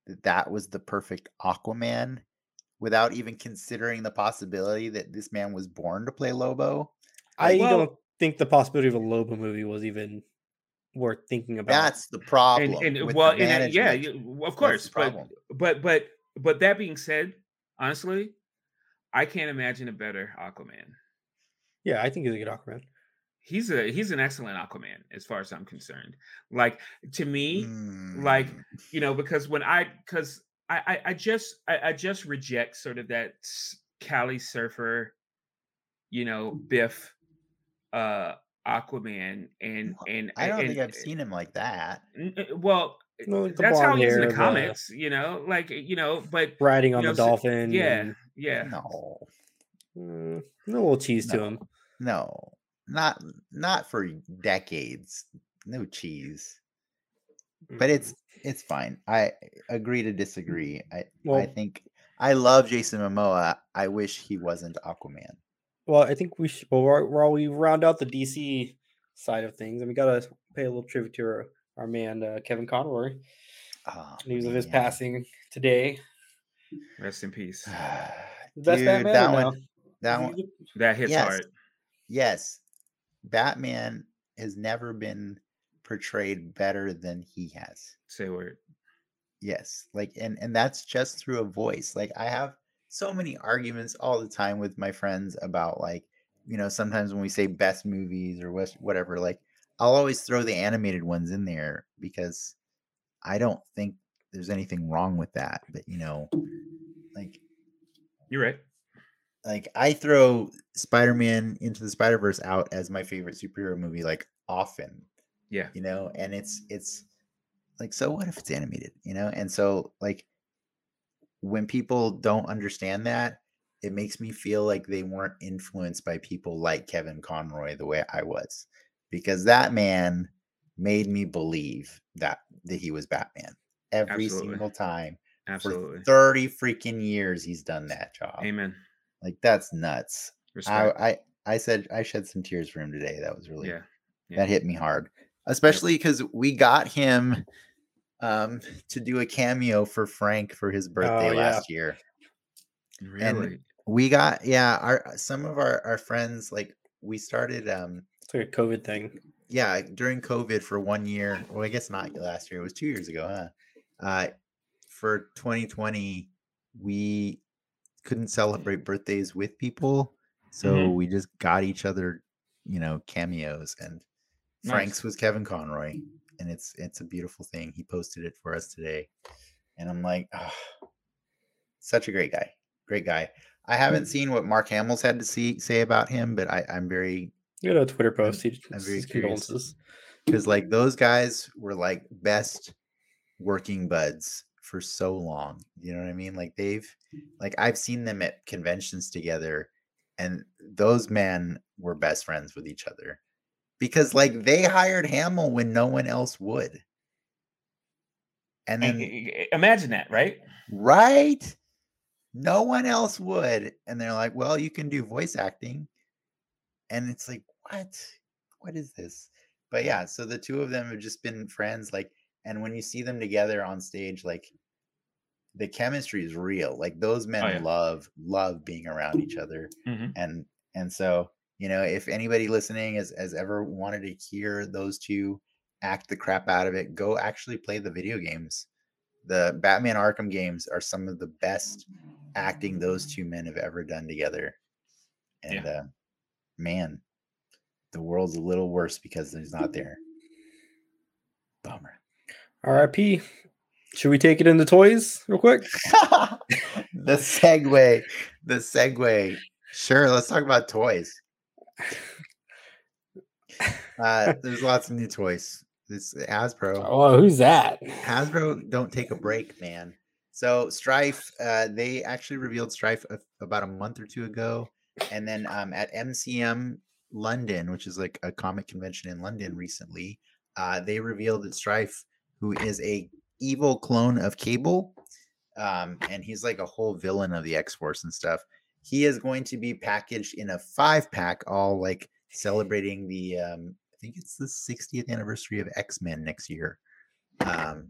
that that was the perfect Aquaman without even considering the possibility that this man was born to play Lobo? I Well- don't think the possibility of a Lobo movie was even worth thinking about. That's the problem. And and well, and, uh, yeah, management. you, well, of course, but but but but that being said, honestly, I can't imagine a better Aquaman. yeah, I think he's a good Aquaman. He's a he's an excellent Aquaman as far as I'm concerned. Like to me, like Mm, you know because when i because I, I i just I, I just reject sort of that cali surfer you know biff uh aquaman and and I don't and, think I've seen him like that. n- uh, well that's how blonde he is in hair, the the- comics you know like you know but Riding you on know, the so- dolphin. yeah and, yeah No, mm, a little cheese to him. no, not not for decades. No cheese. but Mm. it's it's fine. I agree to disagree. I I think I love Jason Momoa. I wish he wasn't Aquaman. Well, I think we should. Well, while while we round out the DC side of things, and we gotta pay a little tribute to our, our man uh, Kevin Conroy. Oh, News of his passing today. rest in peace [sighs] best Dude, Batman. that one, no? that Is one, that hits Yes. hard yes. Batman has never been portrayed better than he has. say word Yes, like and and that's just through a voice. Like I have so many arguments all the time with my friends about like, you know, sometimes when we say best movies or whatever, like I'll always throw the animated ones in there because I don't think there's anything wrong with that. But you know, like you're right like I throw Spider-Man into the Spider-Verse out as my favorite superhero movie like often yeah. you know and it's it's like so what if it's animated you know? And so like when people don't understand that it makes me feel like they weren't influenced by people like Kevin Conroy the way I was because that man made me believe that that he was Batman every Absolutely. single time absolutely. for 30 freaking years he's done that job. Amen like that's nuts. I, respect. I I said I shed some tears for him today. That was really yeah. Yeah. that hit me hard especially because we got him um to do a cameo for frank for his birthday Oh, yeah. last year. Really? we got yeah our some of our our friends like we started um It's like a COVID thing. yeah during covid for one year well i guess not last year it was two years ago huh? Uh for 2020 we couldn't celebrate birthdays with people so Mhm. we just got each other you know cameos and Nice. frank's was kevin conroy and it's it's a beautiful thing he posted it for us today and i'm like oh, such a great guy great guy i haven't seen what mark hamill's had to see say about him but i i'm very You know, Twitter post. He I'm very curious. because like those guys were like best working buds for so long you know what i mean? Like they've like i've seen them at conventions together and those men were best friends with each other because like they hired hamill when no one else would. And then imagine that right? Right? No one else would and they're like well you can do voice acting. And it's like what? What is this? But yeah so the two of them have just been friends like and when you see them together on stage like the chemistry is real like those men yeah. love love being around each other Mhm. and and so you know if anybody listening has, has ever wanted to hear those two act the crap out of it go actually play the video games the batman arkham games are some of the best acting those two men have ever done together and uh man the world's a little worse because he's not there Bummer. R.I.P. Should we take it into toys real quick? [laughs] the segue. The segue. Sure, let's talk about toys. Uh, there's lots of new toys. This Hasbro. Oh, who's that? Hasbro don't take a break, man. So Strife, uh, they actually revealed Strife a, about a month or two ago, and then um, at MCM London, which is like a comic convention in London recently, uh, they revealed that Strife, who is a evil clone of Cable, um, and he's like a whole villain of the X Force and stuff. He is going to be packaged in a five pack, all like celebrating the um, I think it's the 60th anniversary of X Men next year. Um,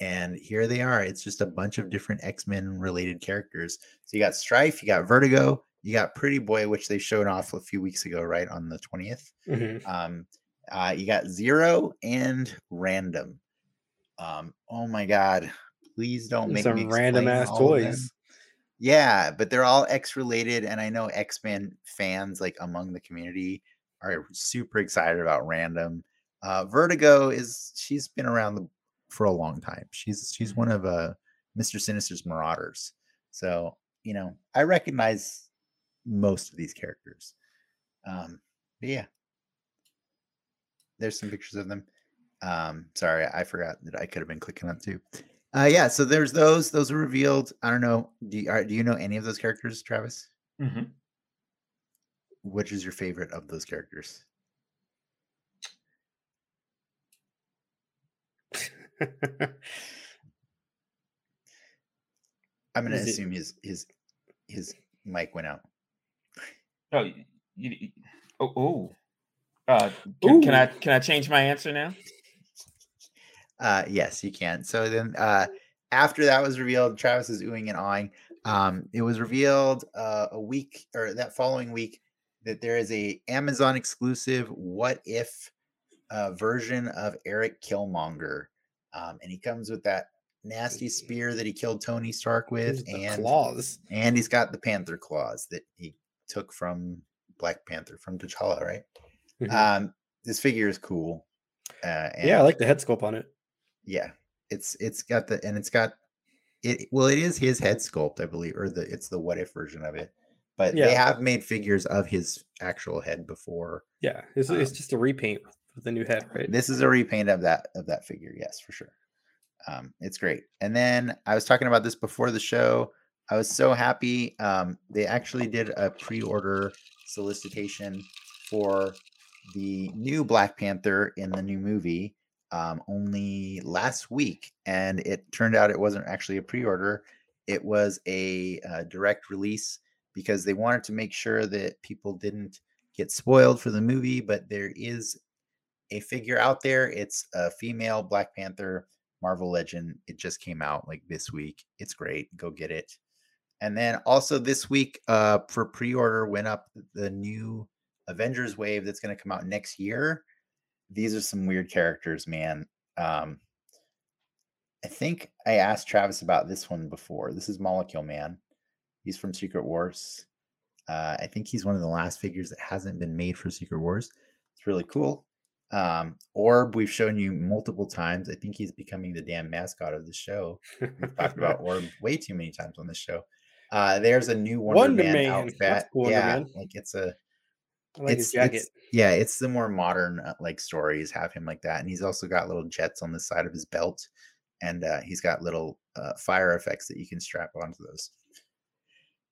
and here they are. It's just a bunch of different X Men related characters. So you got Strife, you got Vertigo, you got Pretty Boy, which they showed off a few weeks ago, right on the 20th. Mhm. Um, uh, you got Zero and Random. Um, oh my God. Please don't make me Some random ass all of them. toys. Yeah, but they're all X related, and I know X Men fans like among the community are super excited about Random. Uh, Vertigo is she's been around the, for a long time. She's she's one of uh Mister Sinister's Marauders, so you know I recognize most of these characters. Um, but yeah, there's some pictures of them. Um, sorry, I forgot that I could have been clicking up too. Uh, yeah, so there's those. Those were revealed. I don't know. Do you, are, do you know any of those characters, Travis? Mhm. Which is your favorite of those characters? [laughs] I'm gonna Is it- assume his his his mic went out. Oh, you, you, oh, oh. Uh, can, can I can I change my answer now? Uh, yes, you can. So then, uh, after that was revealed, Travis is oohing and awing. Um, it was revealed uh, a week or that following week that there is a Amazon exclusive "What If" uh, version of Eric Killmonger, um, and he comes with that nasty spear that he killed Tony Stark with, and claws. and he's got the Panther claws that he took from Black Panther from T'Challa, right? Mhm. Um, this figure is cool. Uh, yeah, I like the head sculpt on it. Yeah it's it's got the and it's got it well it is his head sculpt i believe or the it's the what if version of it but they have made figures of his actual head before Yeah, it's, it's Um, just a repaint with the new head, right? this is a repaint of that of that figure yes for sure um it's great and then i was talking about this before the show i was so happy um they actually did a pre-order solicitation for the new black panther in the new movie um only last week and it turned out it wasn't actually a pre-order it was a uh, direct release because they wanted to make sure that people didn't get spoiled for the movie but there is a figure out there. It's a female Black Panther Marvel Legend. It just came out like this week. It's great. Go get it. And then also this week, uh, for pre-order went up the new Avengers wave that's going to come out next year. These are some weird characters, man. Um, I think I asked Travis about this one before. This is Molecule Man. He's from Secret Wars. Uh, I think he's one of the last figures that hasn't been made for Secret Wars. It's really cool. Um, Orb, we've shown you multiple times. I think he's becoming the damn mascot of the show. We've talked about [laughs] Orb way too many times on this show. Uh, there's a new Wonder, Wonder Man, Man. outfit. Wonder yeah, Man. like it's a like it's, jacket. it's yeah, it's the more modern uh, like stories have him like that, and he's also got little jets on the side of his belt, and uh, he's got little uh, fire effects that you can strap onto those.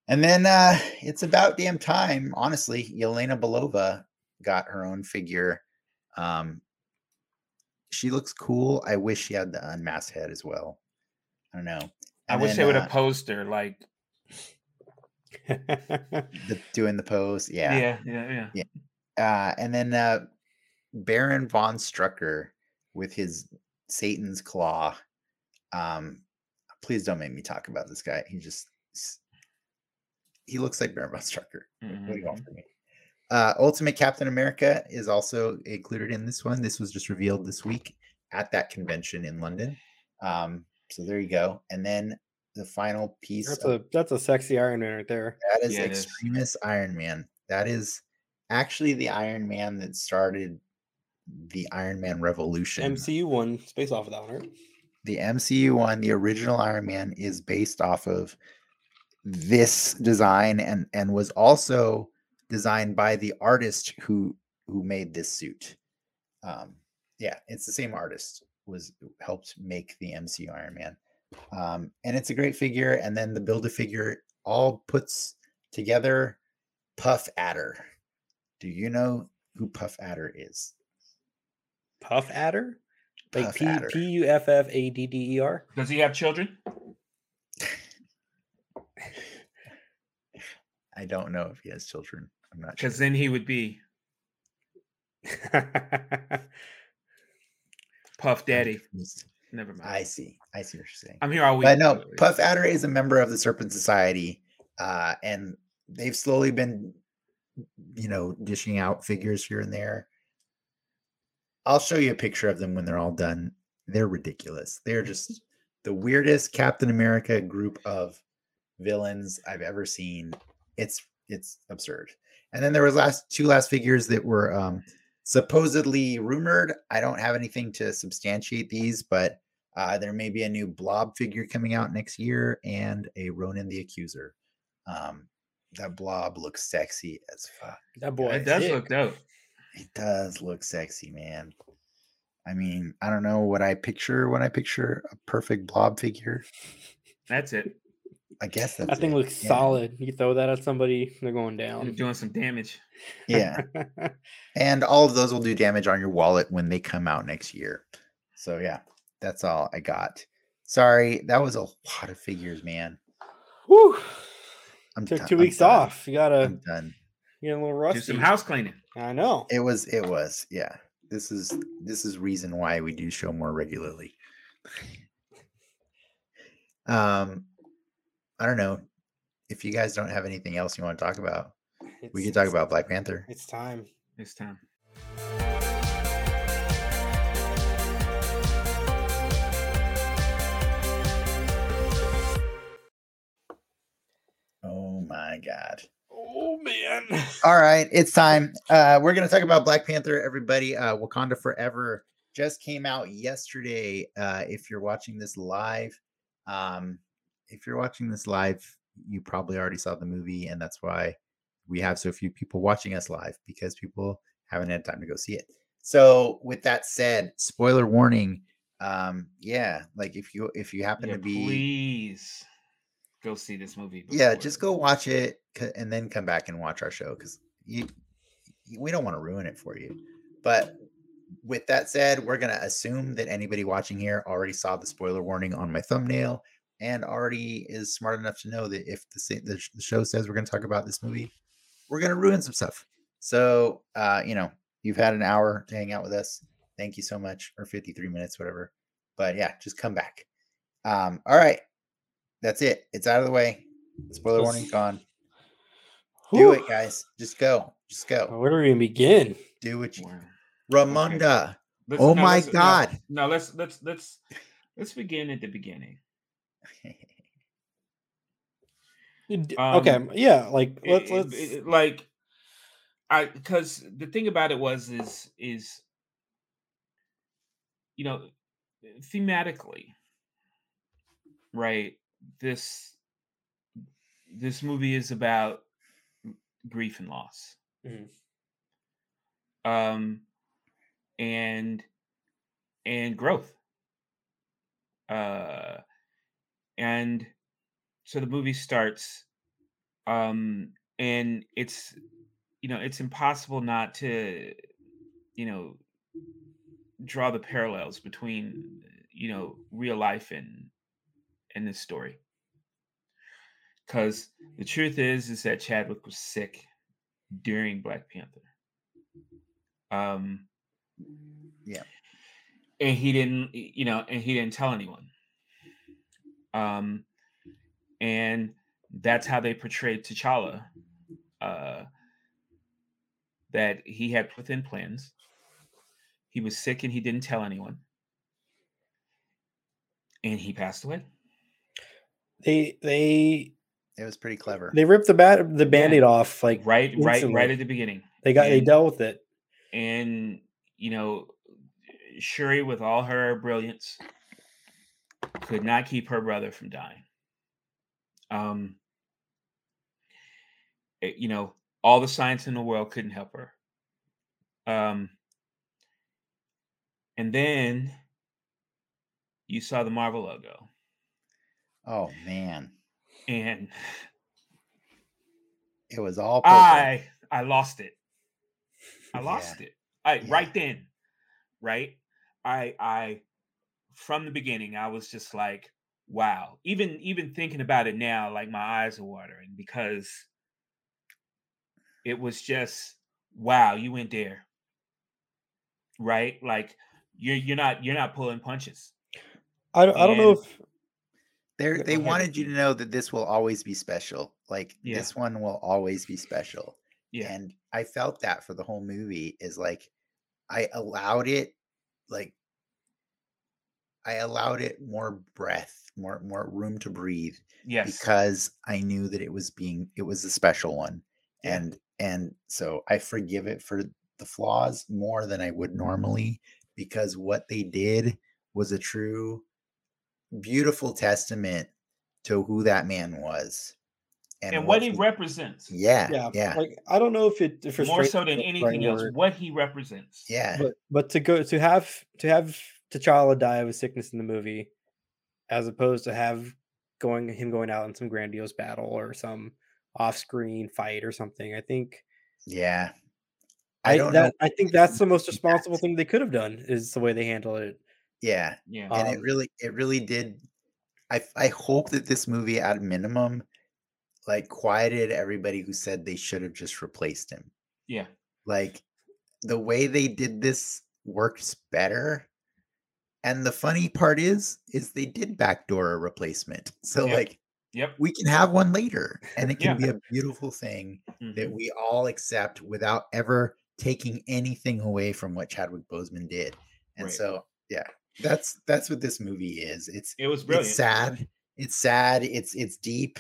And then uh, it's about damn time, honestly. Yelena Belova got her own figure. Um, she looks cool. I wish she had the unmasked head as well. I don't know. I wish then, they would uh, have posted her like [laughs] the, doing the pose. yeah yeah yeah. uh, and then uh, Baron von Strucker with his Satan's claw. Um, please don't make me talk about this guy. He just he looks like Baron von Strucker. What do you want Mhm. from me? Uh, Ultimate Captain America is also included in this one. This was just revealed this week at that convention in London. Um, so there you go. And then the final piece that's of a that's a sexy Iron Man right there. that is Yeah, it is. Extremis Iron Man. That is actually the Iron Man that started the Iron Man Revolution. MCU one space off of that one, right? the MCU one, the original Iron Man, is based off of this design and and was also designed by the artist who who made this suit. Um, yeah, it's the same artist was helped make the MCU Iron Man, um, and it's a great figure. And then the build a figure all puts together Puff Adder. Do you know who Puff Adder is? Puff Adder, like Puff P Adder. P U F F A D D E R. Does he have children? [laughs] I don't know if he has children. I'm not sure. Because then he would be [laughs] Puff Daddy. Never mind. I see. I see what you're saying. I'm here all week. But no. Puff Adder is a member of the Serpent Society, uh, and they've slowly been, you know, dishing out figures here and there. I'll show you a picture of them when they're all done. They're ridiculous. They're just the weirdest Captain America group of villains I've ever seen. It's it's absurd. And then there was last two last figures that were um, supposedly rumored. I don't have anything to substantiate these, but uh, there may be a new Blob figure coming out next year and a Ronan the Accuser. Um, that Blob looks sexy as fuck. that boy it does thick. look dope. It does look sexy, man. I mean, I don't know what I picture when I picture a perfect Blob figure. That's it. I guess that's That thing it. looks Yeah. solid. You throw that at somebody, they're going down. You're down. doing some damage. Yeah, [laughs] and all of those will do damage on your wallet when they come out next year. So yeah, that's all I got. Sorry, that was a lot of figures, man. Whew. I'm Took done- 2 I'm weeks done. off. You gotta I'm done. You get a little Do rusty. some house cleaning. I know. It was it was yeah. This is this is reason why we do show more regularly. [laughs] um I don't know if you guys don't have anything else you want to talk about. We It's- can talk about Black Panther. It's time. It's time. My god. Oh man. [laughs] All right, it's time. Uh we're to talk about Black Panther everybody. Uh Wakanda Forever just came out yesterday. Uh if you're watching this live, um if you're watching this live, you probably already saw the movie and that's why we have so few people watching us live because people haven't had time to go see it. So, with that said, spoiler warning. Um yeah, like if you if you happen Yeah, to be please go see this movie. yeah just go watch it and then come back and watch our show because you we don't want to ruin it for you. But with that said we're going to assume that anybody watching here already saw the spoiler warning on my thumbnail and already is smart enough to know that if the, the, the show says we're going to talk about this movie we're going to ruin some stuff. So uh you know you've had an hour to hang out with us. Thank you so much or 53 minutes whatever. But yeah just come back. Um all right that's it. It's out of the way. Spoiler Let's- warning gone. Do it, guys. Just go. Just go. Where do we even begin? Do what you Wow. Ramonda. Let's- Oh no, my let's- no, God. No, let's let's let's let's begin at the beginning. Um, okay, yeah, like let's it- let's it- like I because the thing about it was is is you know thematically right this this movie is about grief and loss Mhm. um and and growth uh and so the movie starts um and it's you know it's impossible not to you know draw the parallels between you know real life and and this story because the truth is is that chadwick was sick during black panther um Yeah. and he didn't you know and he didn't tell anyone um and that's how they portrayed T'Challa. Uh, that he had within plans. He was sick and he didn't tell anyone, and he passed away. They they It was pretty clever. they ripped the bat the band-aid off like Right, right, instantly. right at the beginning. they got they dealt with it. and you know, Shuri, with all her brilliance, could not keep her brother from dying. Um, it, you know, all the science in the world couldn't help her. Um, and then you saw the Marvel logo. Oh man. And it was all purple. I I lost it. I lost yeah. it. I yeah. right then. Right? I I from the beginning I was just like, wow. Even even thinking about it now, like my eyes are watering because it was just wow, you went there. Right? Like you're you're not you're not pulling punches. I I don't know if they they wanted you to know that this will always be special. Like yeah. this one will always be special. Yeah. And I felt that for the whole movie is like I allowed it like I allowed it more breath, more more room to breathe. Yes. Because I knew that it was being it was a special one. Yeah. And and so I forgive it for the flaws more than I would mm-hmm. normally because what they did was a true beautiful testament to who that man was and, and what, what, he, represents. Yeah, yeah, yeah. Like I don't know if it if it's more so than anything else, what he represents. Yeah, but but to go to have to have T'Challa die of a sickness in the movie, as opposed to have going him going out in some grandiose battle or some off-screen fight or something. I think. Yeah, I, I don't that, know. I think that's the most responsible thing they could have done is the way they handled it. Yeah, yeah, and um, it really, it really did. I I hope that this movie, at minimum, like quieted everybody who said they should have just replaced him. Yeah, like the way they did this works better. And the funny part is, is they did backdoor a replacement. [laughs] So yep. like, yep, we can have one later, and it can yeah. be a beautiful thing mm-hmm. that we all accept without ever taking anything away from what Chadwick Boseman did. And right. so, yeah, that's that's what this movie is. It's it was brilliant. It's sad. It's sad. It's it's deep.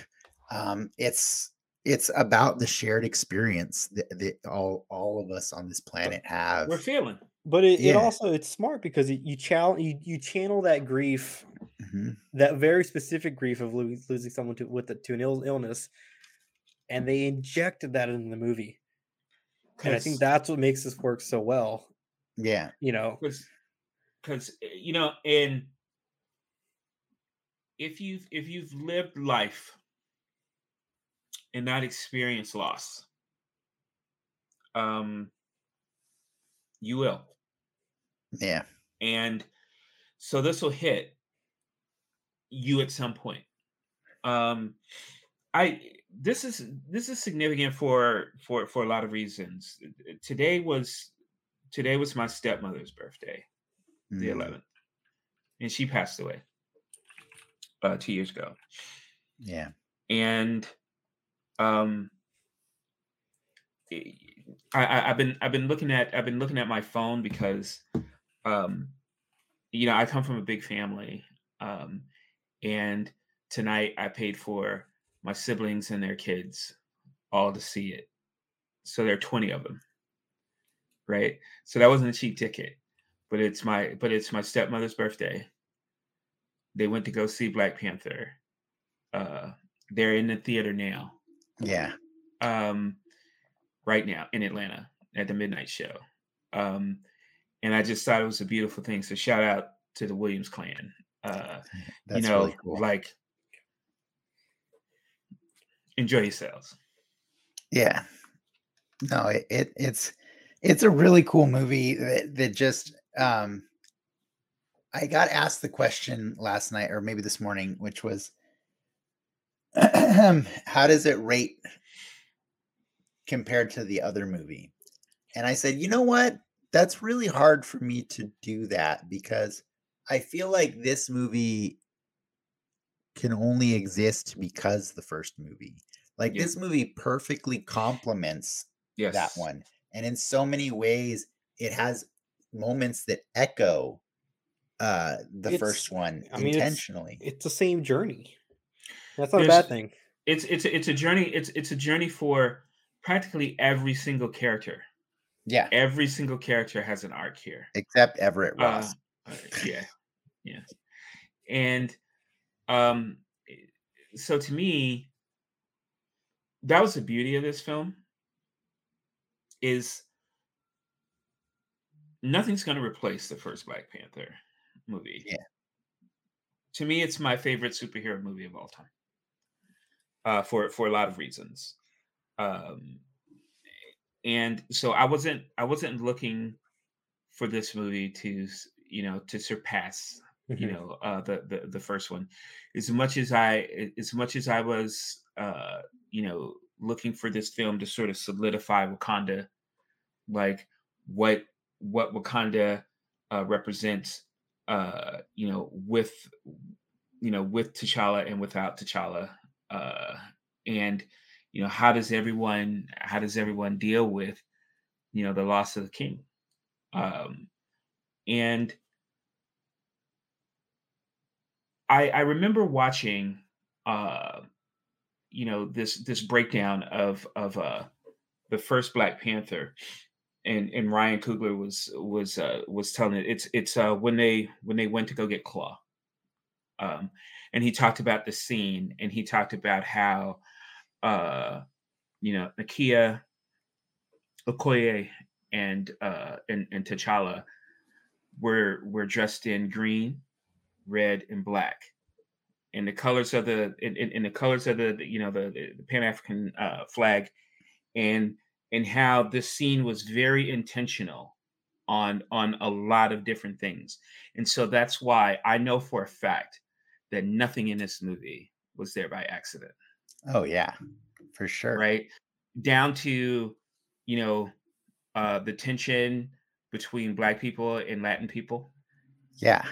Um, it's it's about the shared experience that, that all all of us on this planet have. We're feeling. But it, yeah. it also it's smart because you channel you, you channel that grief, mm-hmm. that very specific grief of losing, losing someone to with the, to an Ill, illness, and they injected that in the movie. And I think that's what makes this work so well. Yeah, you know, because eh, you know, and if you've if you've lived life and not experienced loss, um, you will. Yeah. And so this will hit you at some point. Um, I this is this is significant for for for a lot of reasons. Today was today was my stepmother's birthday the 11th, mm. and she passed away uh, two years ago. Yeah, and um, I, I, I've been I've been looking at I've been looking at my phone because, um, you know, I come from a big family, um, and tonight I paid for my siblings and their kids all to see it. So there are 20 of them. Right. So that wasn't a cheap ticket but it's my but it's my stepmother's birthday. They went to go see Black Panther. Uh, they're in the theater now. Yeah. Um, right now in Atlanta at the midnight show. Um, and I just thought it was a beautiful thing. So shout out to the Williams clan. Uh, [laughs] you know, really cool. like enjoy yourselves. Yeah. No, it, it it's it's a really cool movie that, that just um, I got asked the question last night or maybe this morning, which was, [clears throat] how does it rate compared to the other movie? And I said, you know what? That's really hard for me to do that because I feel like this movie can only exist because the first movie. Like yeah. this movie perfectly complements yes. that one. And in so many ways, it has moments that echo uh the it's, first one I mean, intentionally. It's, it's, the same journey. That's not There's, a bad thing. It's it's it's a journey. It's it's a journey for practically every single character. Yeah, Every single character has an arc here. except Everett Uh, Ross. uh, yeah, yeah, and um, eh, so to me, that was the beauty of this film. Is nothing's going to replace the first Black Panther movie. Yeah. To me, it's my favorite superhero movie of all time. Uh, for for a lot of reasons, um, and so I wasn't I wasn't looking for this movie to you know to surpass you Mhm. know uh the, the the first one as much as i as much as i was uh you know looking for this film to sort of solidify wakanda like what what wakanda uh represents uh you know with you know with t'challa and without t'challa uh and you know how does everyone how does everyone deal with you know the loss of the king? Um and I I remember watching uh you know this this breakdown of of uh the first Black Panther and and Ryan Coogler was was uh was telling it it's it's uh when they when they went to go get Klaue. Um and he talked about the scene and he talked about how uh you know Nakia Okoye and uh and, and T'Challa were were dressed in green red and black. And the colors of the in, in, in the colors of the you know the, the pan-african uh, flag and and how this scene was very intentional on on a lot of different things. And so that's why i know for a fact that nothing in this movie was there by accident. Oh yeah, for sure. right? Down to you know uh the tension between black people and latin people. Yeah,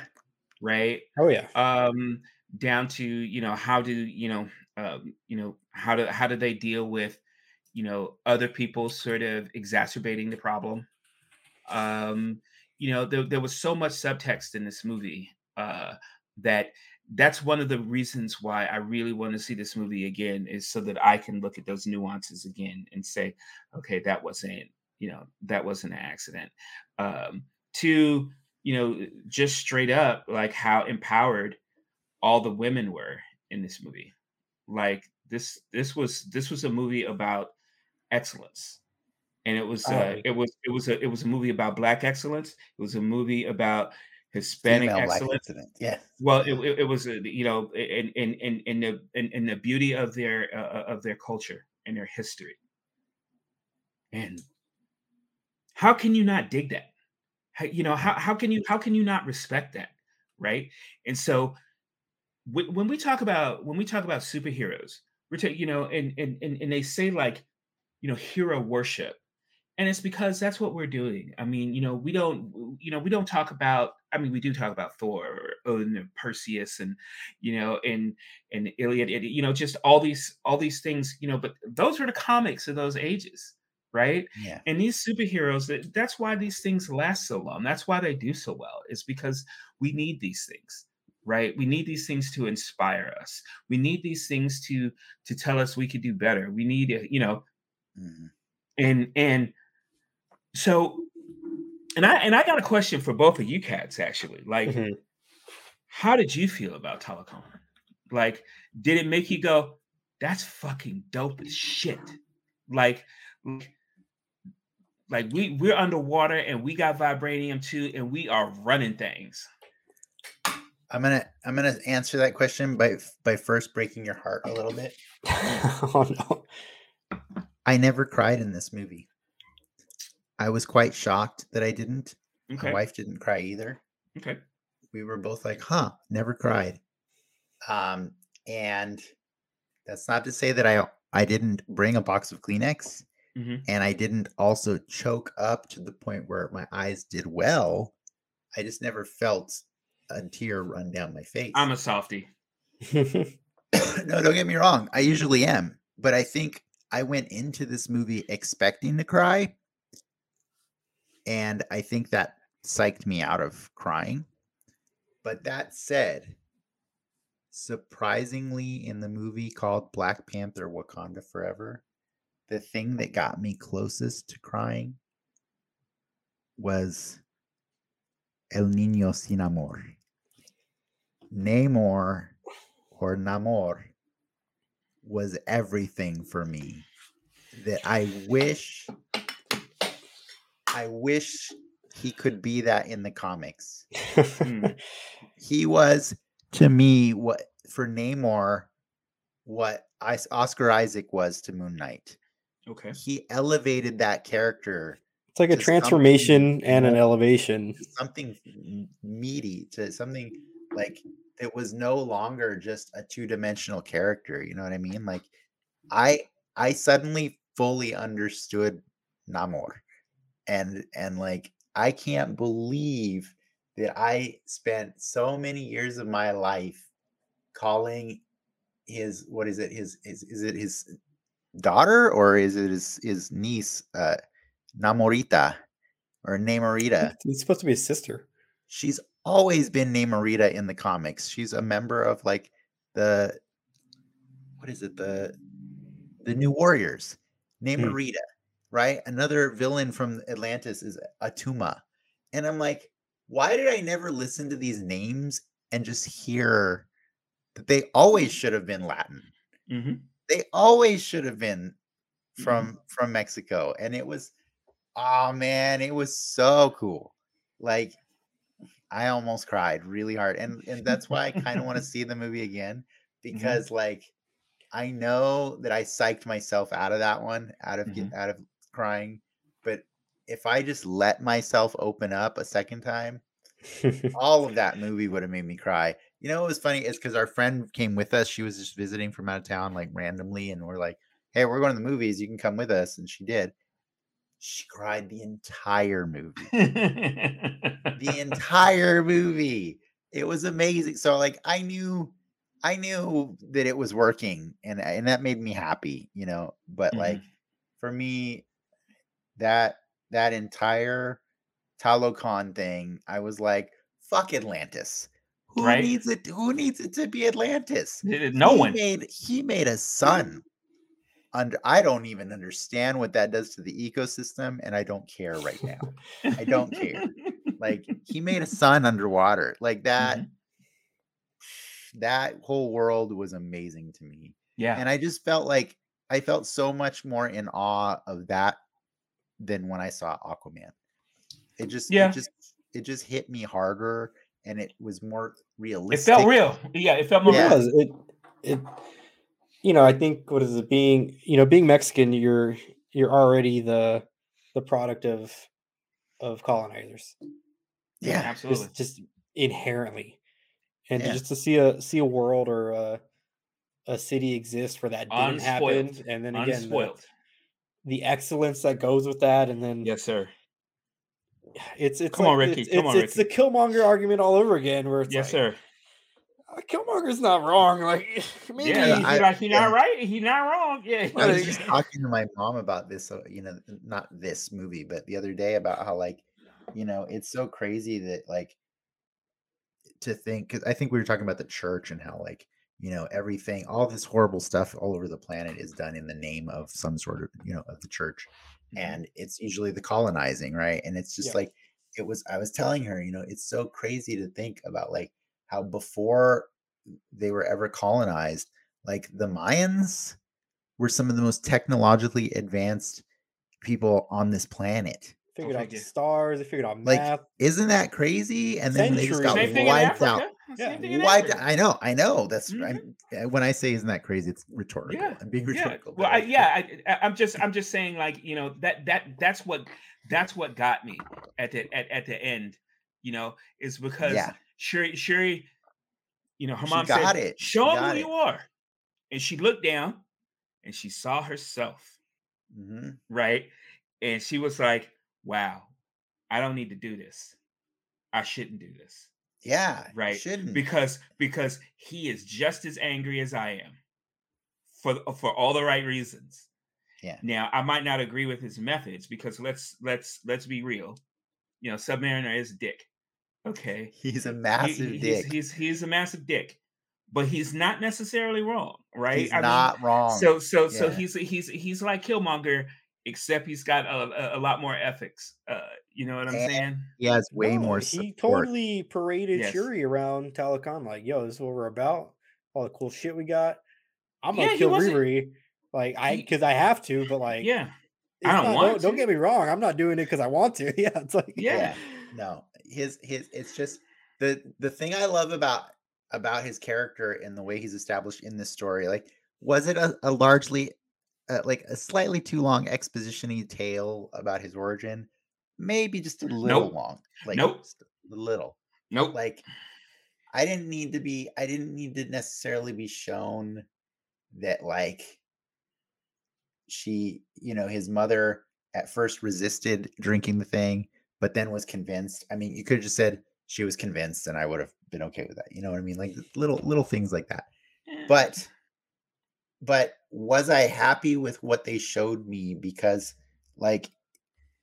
right? Oh yeah. um down to you know how do you know um you know how do how do they deal with you know other people sort of exacerbating the problem. Um you know there, there was so much subtext in this movie uh that that's one of the reasons why i really want to see this movie again is so that i can look at those nuances again and say okay that wasn't you know that wasn't an accident. Um to you know just straight up like how empowered all the women were in this movie. Like this this was this was a movie about excellence. And it was uh, it was it was a it was a movie about black excellence. It was a movie about hispanic female excellence. Yeah, well it, it, it was uh, you know in in in in the in, in the beauty of their uh, of their culture and their history. And how can you not dig that? How, you know how, how can you how can you not respect that right? And so when we talk about when we talk about superheroes we're ta- you know and, and and and they say like you know hero worship. And it's because that's what we're doing. I mean you know we don't you know we don't talk about i mean we do talk about thor and perseus and you know and and iliad you know just all these all these things you know but those were the comics of those ages right? Yeah, and these superheroes that- that's why these things last so long. That's why they do so well is because we need these things right? We need these things to inspire us. We need these things to to tell us we could do better. We need you know mhm. and and so and i and i got a question for both of you cats actually like Mhm. how did you feel about Talokan like did it make you go that's fucking dope as shit like like we we're underwater and we got vibranium too and we are running things I'm gonna I'm gonna answer that question by by first breaking your heart a little bit. [laughs] oh no. I never cried in this movie. I was quite shocked that I didn't. okay My wife didn't cry either. okay We were both like, "Huh, never cried." Um, and that's not to say that I I didn't bring a box of Kleenex, Mhm. and I didn't also choke up to the point where my eyes did well. I just never felt a tear run down my face. i'm a softie [coughs] no, don't get me wrong. I usually am, but I think I went into this movie expecting to cry, and I think that psyched me out of crying. But that said, surprisingly, in the movie called Black Panther Wakanda Forever, the thing that got me closest to crying was El Niño Sin Amor. Namor or Namor was everything for me. That I wish I wish he could be that in the comics. [laughs] Mm. He was to me what for Namor what Is- Oscar Isaac was to Moon Knight. Okay. He elevated that character It's like a transformation and an elevation. something meaty to something like it was no longer just a two-dimensional character you know what i mean? Like i i suddenly fully understood namor and and like i can't believe that i spent so many years of my life calling his what is it his is, is it his daughter or is it his his niece uh namorita or namorita? It's supposed to be his sister. she's always been Namorita in the comics. She's a member of like the what is it the the New Warriors. Namorita, right? Another villain from Atlantis is Attuma, and I'm like, why did I never listen to these names and just hear that they always should have been Latin? hmm They always should have been from from Mexico, and it was, oh man, it was so cool. Like I almost cried really hard. And and that's why I kind of want to [laughs] see the movie again mm-hmm. because like I know that I psyched myself out of that one, out of get, mm-hmm. out of crying. But if I just let myself open up a second time, all of that movie would have made me cry. You know, what was funny is because our friend came with us. She was just visiting from out of town, like randomly, and we're like, "Hey, we're going to the movies. You can come with us." And she did. She cried the entire movie [laughs] the entire movie. It was amazing. So like I knew I knew that it was working and and that made me happy, you know. But like mm-hmm. for me that that entire Talokan thing, I was like, fuck Atlantis. Who Right. needs it? Who needs it to be Atlantis? no he one. made he made a sun under I don't even understand what that does to the ecosystem and I don't care right now. I don't care. Like [laughs] he made a sun underwater. Like that Mhm. that whole world was amazing to me. Yeah. And I just felt like I felt so much more in awe of that than when I saw Aquaman. It just Yeah. it just it just hit me harder and it was more realistic. it felt real. Yeah, it felt more Yeah. real. It it you know, I think what is it being you know, being Mexican, you're you're already the the product of of colonizers. Yeah. absolutely. Just just inherently. And Yeah. just to see a see a world or a a city exist where that didn't happen. And then again the, Unspoiled. the excellence that goes with that, and then Yes, sir. it's it's Come on, Ricky, It's, come it's, on, it's the Killmonger argument all over again, where it's Yes, like, sir. "Uh, Killmonger's not wrong. Like [laughs] maybe Yeah, I- he's like he's yeah. not right. He's not wrong. Yeah. I was just [laughs] talking to my mom about this, uh, you know, not this movie, but the other day about how, like, you know, it's so crazy that, like, to think, because I think we were talking about the church and how, like, you know, everything, all this horrible stuff all over the planet is done in the name of some sort of, you know, of the church. And it's usually the colonizing, right? And it's just Yeah. like, it was, I was telling her, you know, it's so crazy to think about, like, how before they were ever colonized, like the Mayans were some of the most technologically advanced people on this planet. figured out figure. the stars, they figured out Like, math. Isn't that crazy? And then they just got Same thing in wiped out. Yeah, thing Wiped. Africa. I know. I know. That's Mhm. I'm, uh, when I say isn't that crazy? It's rhetorical. Yeah, I'm being yeah rhetorical. well I, yeah I, I- i'm just i'm just saying like you know that that that's what that's what got me at the at, at the end you know is because Yeah. Sherry Shuri you know her She mom said it. Show 'em got who it." you are and she looked down and she saw herself mhm. right and she was like wow i don't need to do this i shouldn't do this Yeah. Right, Shouldn't. because because he is just as angry as I am for for all the right reasons. Yeah. Now I might not agree with his methods because let's let's let's be real. You know, Submariner is a dick. Okay. He's a massive he- dick. He's, he's he's a massive dick, but he's not necessarily wrong, right? He's not wrong. so so so he's he's he's like Killmonger except he's got a, a, a lot more ethics. Uh, you know what I'm And saying? He has way No, more he totally paraded Yes. Shuri around Talokan, like, yo, this is what we're about. All the cool shit we got. I'm gonna Yeah, kill Riri. Like I because I have to, but like Yeah, I don't want don't, don't get me wrong, I'm not doing it because I want to. [laughs] Yeah, it's like Yeah. Yeah. [laughs] [laughs] No, his his it's just the the thing I love about about his character and the way he's established in this story. Like, was it a, a largely uh, like a slightly too long exposition-y tale about his origin? Maybe just a little Nope. long. Like, Nope. a little. Nope. like i didn't need to be i didn't need to necessarily be shown that like she you know his mother at first resisted drinking the thing but then was convinced i mean you could have just said she was convinced and i would have been okay with that you know what i mean? Like little little things like that. But but was i happy with what they showed me because like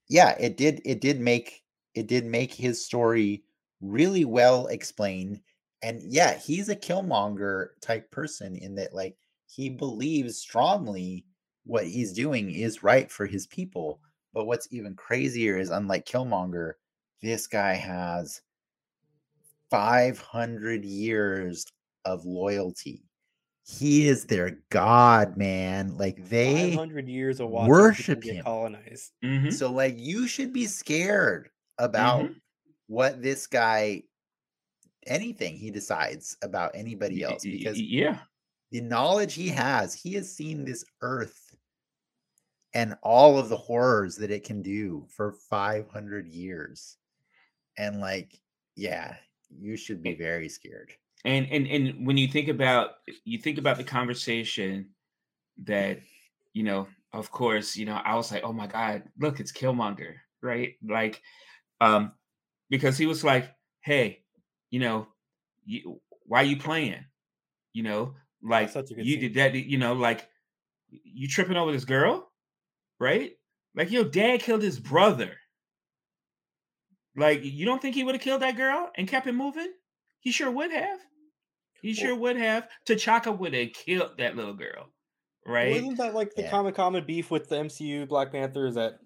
yeah it did it did make it did make his story really well explained and yeah he's a killmonger type person in that like he believes strongly what he's doing is right for his people but what's even crazier is unlike killmonger this guy has 500 years of loyalty he is their god man like they 500 years of watching worship him. colonized. mhm. so like you should be scared about Mhm. what this guy anything he decides about anybody Y- else y- because y- yeah, the knowledge he has he has seen this earth and all of the horrors that it can do for 500 years and like yeah you should be very scared. And and and when you think about you think about the conversation that you know of course you know i was like oh my god look it's killmonger right? Like um because he was like hey you know you, why you playing? You know like such a good you scene. did that you know like you tripping over this girl right like your dad killed his brother like you don't think he would have killed that girl and kept it moving he sure would have he sure would have T'Chaka would have killed that little girl right Wasn't that like the Yeah. common common beef with the MCU Black Panther? Is that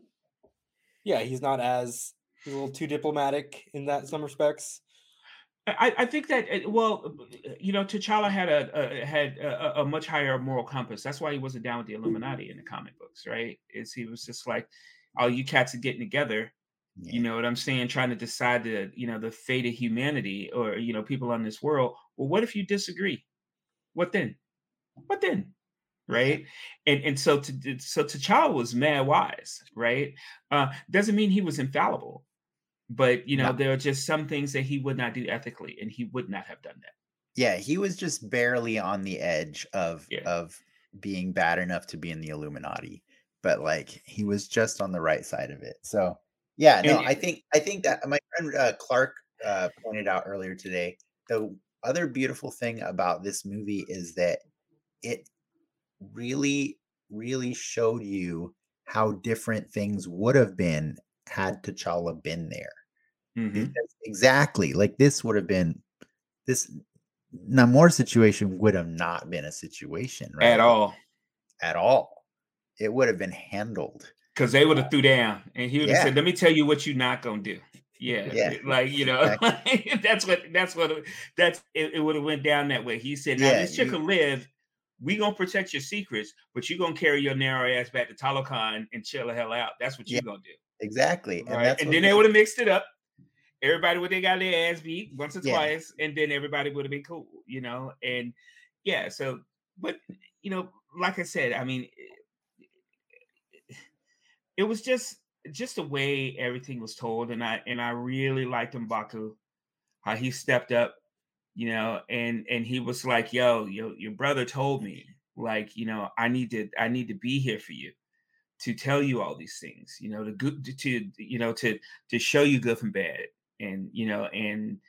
yeah, he's not as he's a little too diplomatic in that some respects. I, I think that uh, well, you know, T'Challa had a, a had a, a much higher moral compass. That's why he wasn't down with the Illuminati in the comic books, right? Is he was just like, "Oh, you cats are getting together." yeah. You know what I'm saying? Trying to decide the you know the fate of humanity or you know people on this world. Well, what if you disagree? What then? What then? Right? And and so to, so T'Challa was mad wise, right? Uh, doesn't mean he was infallible, but you know No. there are just some things that he would not do ethically, and he would not have done that. yeah he was just barely on the edge of Yeah. of being bad enough to be in the illuminati but like he was just on the right side of it so yeah no And- i think i think that my friend uh, clark uh, pointed out earlier today the other beautiful thing about this movie is that it really really showed you how different things would have been had T'Challa been there Mhm. exactly like this would have been this Namor situation would have not been a situation right At all, at all it would have been handled because they would have threw down, and he would have Yeah. said, "Let me tell you what you're not gonna do." Yeah, Yeah, like you know, [laughs] that's what that's what that's it, it would have went down that way. He said, "Now Yeah, this chick you- will live. We gonna protect your secrets, but you're gonna carry your narrow ass back to Talokan and chill the hell out. That's what you Yeah, gonna do." exactly and right? that's And then they would have mixed it up. Everybody would they got their ass beat once or Yeah. twice, and then everybody would have been cool, you know. And yeah, so but you know, like I said, I mean, eh, eh, it was just just the way everything was told, and I and I really liked Mbaku, how he stepped up, you know, and and he was like, "Yo, your your brother told me, like, you know, I need to I need to be here for you." to tell you all these things you know to good to, to you know to to show you good from bad and you know and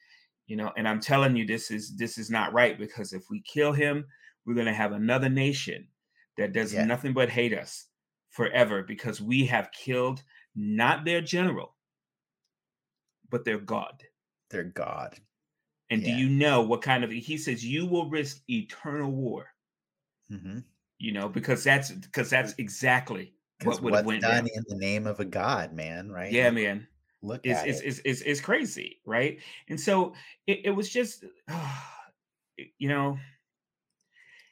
you know and i'm telling you this is this is not right because if we kill him we're going to have another nation that does Yeah. nothing but hate us forever because we have killed not their general but their god their god and Yeah. do you know what kind of he says you will risk eternal war hmm you know because that's because that's exactly what would have went done down. in the name of a god, man, right? Yeah, man. Look It's at it's, it. it's, it's, it's crazy, right? And so it, it was just, [sighs] you know,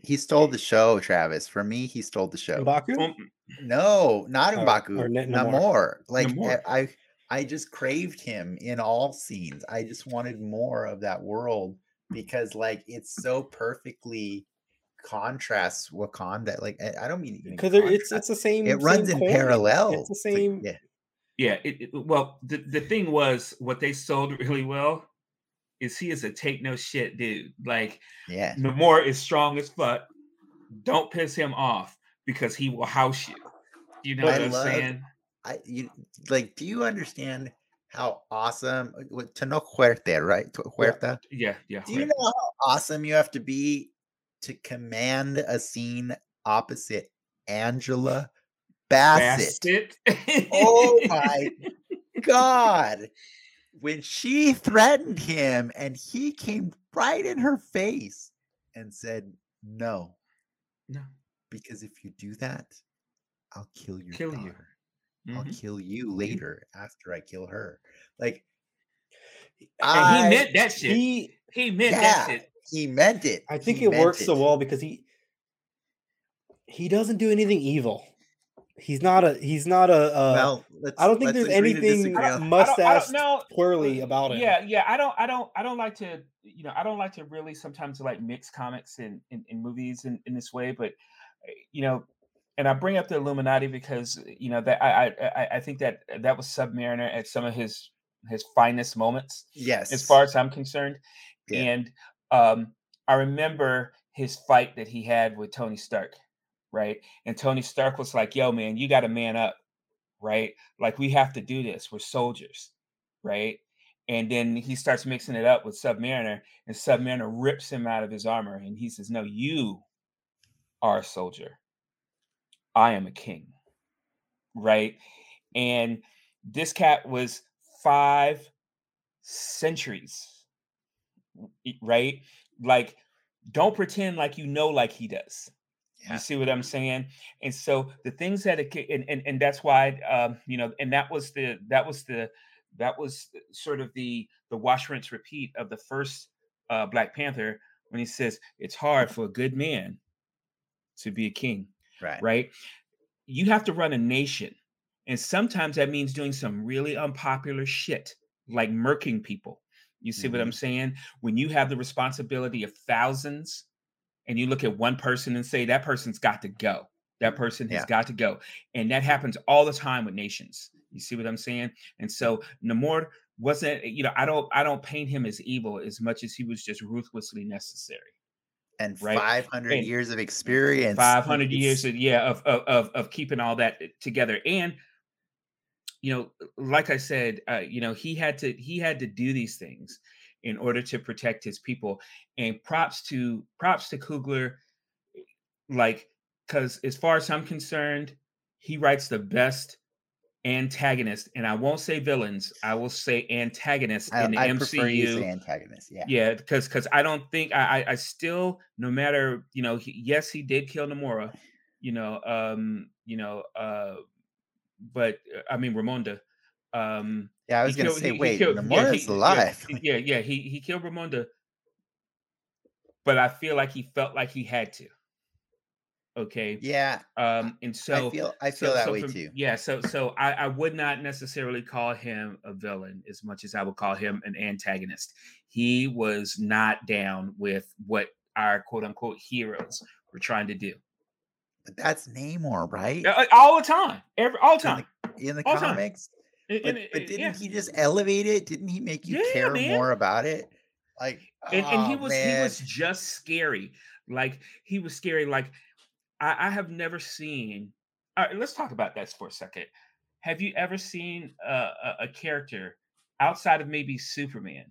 He stole the show, Travis. For me, he stole the show. Mbaku? um, No, not Or- Mbaku. or Ne- Namor. Namor. Like Namor. I, I, I just craved him in all scenes. I just wanted more of that world because, like, it's so perfectly contrasts Wakanda. Like, I, I don't mean Because it's it's the same. it runs same in coin. parallel. It's the like, same. yeah, yeah. It, it- well, the, the thing was, what they sold [laughs] really well is he is a take no shit dude. Like, yeah. Namor is strong as fuck. Don't piss him off because he will house you. You know I what I'm love- saying? I you like. Do you understand how awesome? With Tenoch Huerta, right? Huerta. Yeah, yeah. Do you know how awesome you have to be to command a scene opposite Angela Bassett? Bassett. Oh [laughs] my god. When she threatened him and he came right in her face and said, No, No. because if you do that, I'll kill your Kill you. daughter. I'll mm-hmm. kill you mm-hmm. later after I kill her. Like, And I- he meant that shit. He, He, meant yeah, that shit. he meant it. I think He it meant works so well because he he doesn't do anything evil. He's not a. He's not a. a well, I don't think there's anything mustache know. twirly about him. Yeah, yeah. I don't, I don't, I don't like to, you know, I don't like to really sometimes like mix comics in in, in movies in, in this way. But uh, you know, and I bring up the Illuminati because you know that I I I- I think that that was Submariner at some of his his finest moments. Yes. as far as I'm concerned. Yeah. And um, I remember his fight that he had with Tony Stark, right? And Tony Stark was like, "Yo, man, you got to man up, right? Like we have to do this. We're soldiers, right?" And then he starts mixing it up with Submariner, and Submariner rips him out of his armor, and he says, "No, you are a soldier. I am a king." Right? And this cat was five centuries right like don't pretend like you know like he does Yeah. you see what i'm saying and so the things that it and and, and that's why um you know and that was the that was the that was sort of the the wash rinse repeat of the first uh black panther when he says it's hard for a good man to be a king right. right? You have to run a nation. And sometimes that means doing some really unpopular shit, like murking people. You see what I'm saying? When you have the responsibility of thousands and you look at one person and say, that person's got to go. That person has Yeah. got to go. And that happens all the time with nations. You see what I'm saying? And so Namor wasn't, you know, I don't I don't paint him as evil as much as he was just ruthlessly necessary. And right? 500 And years of experience. 500 years of, yeah of, of of of keeping all that eh, together and you know like i said uh, you know he had to he had to do these things in order to protect his people and props to props to Coogler like because as far as i'm concerned he writes the best antagonist and i won't say villains i will say antagonists I, in the I mcu prefer you say antagonist. Yeah. yeah, because because I don't think I, I I still no matter you know he, yes he did kill Namora, you know um you know uh but uh, I mean Ramonda, um Yeah, I was to killed- say, he- he wait, killed- yeah, Namora's he- yeah, alive. Yeah, yeah, he he killed Ramonda, but I feel like he felt like he had to. Okay, yeah, um and so I feel I feel so- that so way for- too. Yeah, so so I, I would not necessarily call him a villain as much as I would call him an antagonist. He was not down with what our quote unquote heroes were trying to do But that's Namor, right? Uh, all the time, every all the time. in the all the comics. And- But, and- but didn't yeah. he just elevate it? Didn't he make you Yeah, care man. more about it? Like, and, and he oh, was he was just scary like he was scary like i, I have never seen all right, let's talk about that for a second have you ever seen a, a, a character outside of maybe superman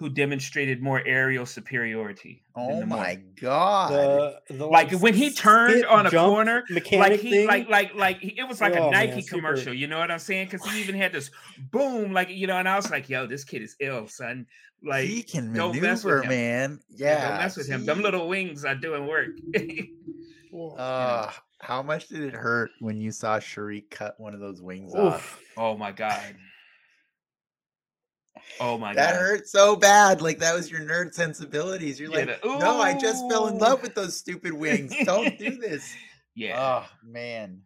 who demonstrated more aerial superiority Oh my god! The, the like when he turned on a corner like he thing. like like like he- it was like Oh, a man, Nike super- commercial, you know what I'm saying? Because he even had this boom, like you know, and I was like, "Yo, this kid is ill, son." Like, he can don't mess with him. man. yeah, Yeah, don't mess with him. Them little wings are doing work. Well, [laughs] Uh, How much did it hurt when you saw Shuri cut one of those wings off? Oh my god. Oh my That god. That hurt so bad. Like that was your nerd sensibilities. You're Yeah, like, the- no, I just fell in love with those stupid wings. Don't do [laughs] this. Yeah. Oh man.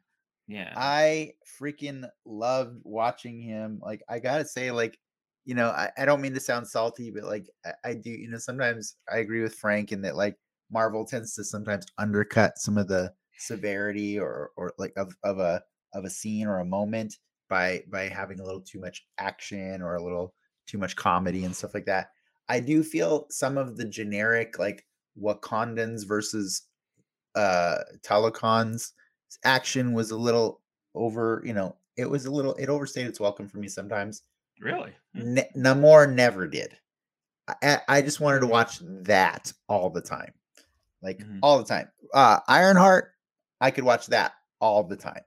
yeah. I freaking loved watching him. Like, I gotta say, like, you know, I, I don't mean to sound salty, but like, I, I do, you know, sometimes I agree with Frank in that, like, Marvel tends to sometimes undercut some of the severity or, or like of, of a, of a scene or a moment by, by having a little too much action or a little too much comedy and stuff like that. I do feel some of the generic, like, Wakandans versus uh Talokans action was a little over, you know, it was a little it overstayed its welcome for me sometimes. really? Hmm. Ne- Namor never did. I- I, just wanted to watch that all the time. Like Mhm. all the time. Uh Ironheart, I could watch that all the time.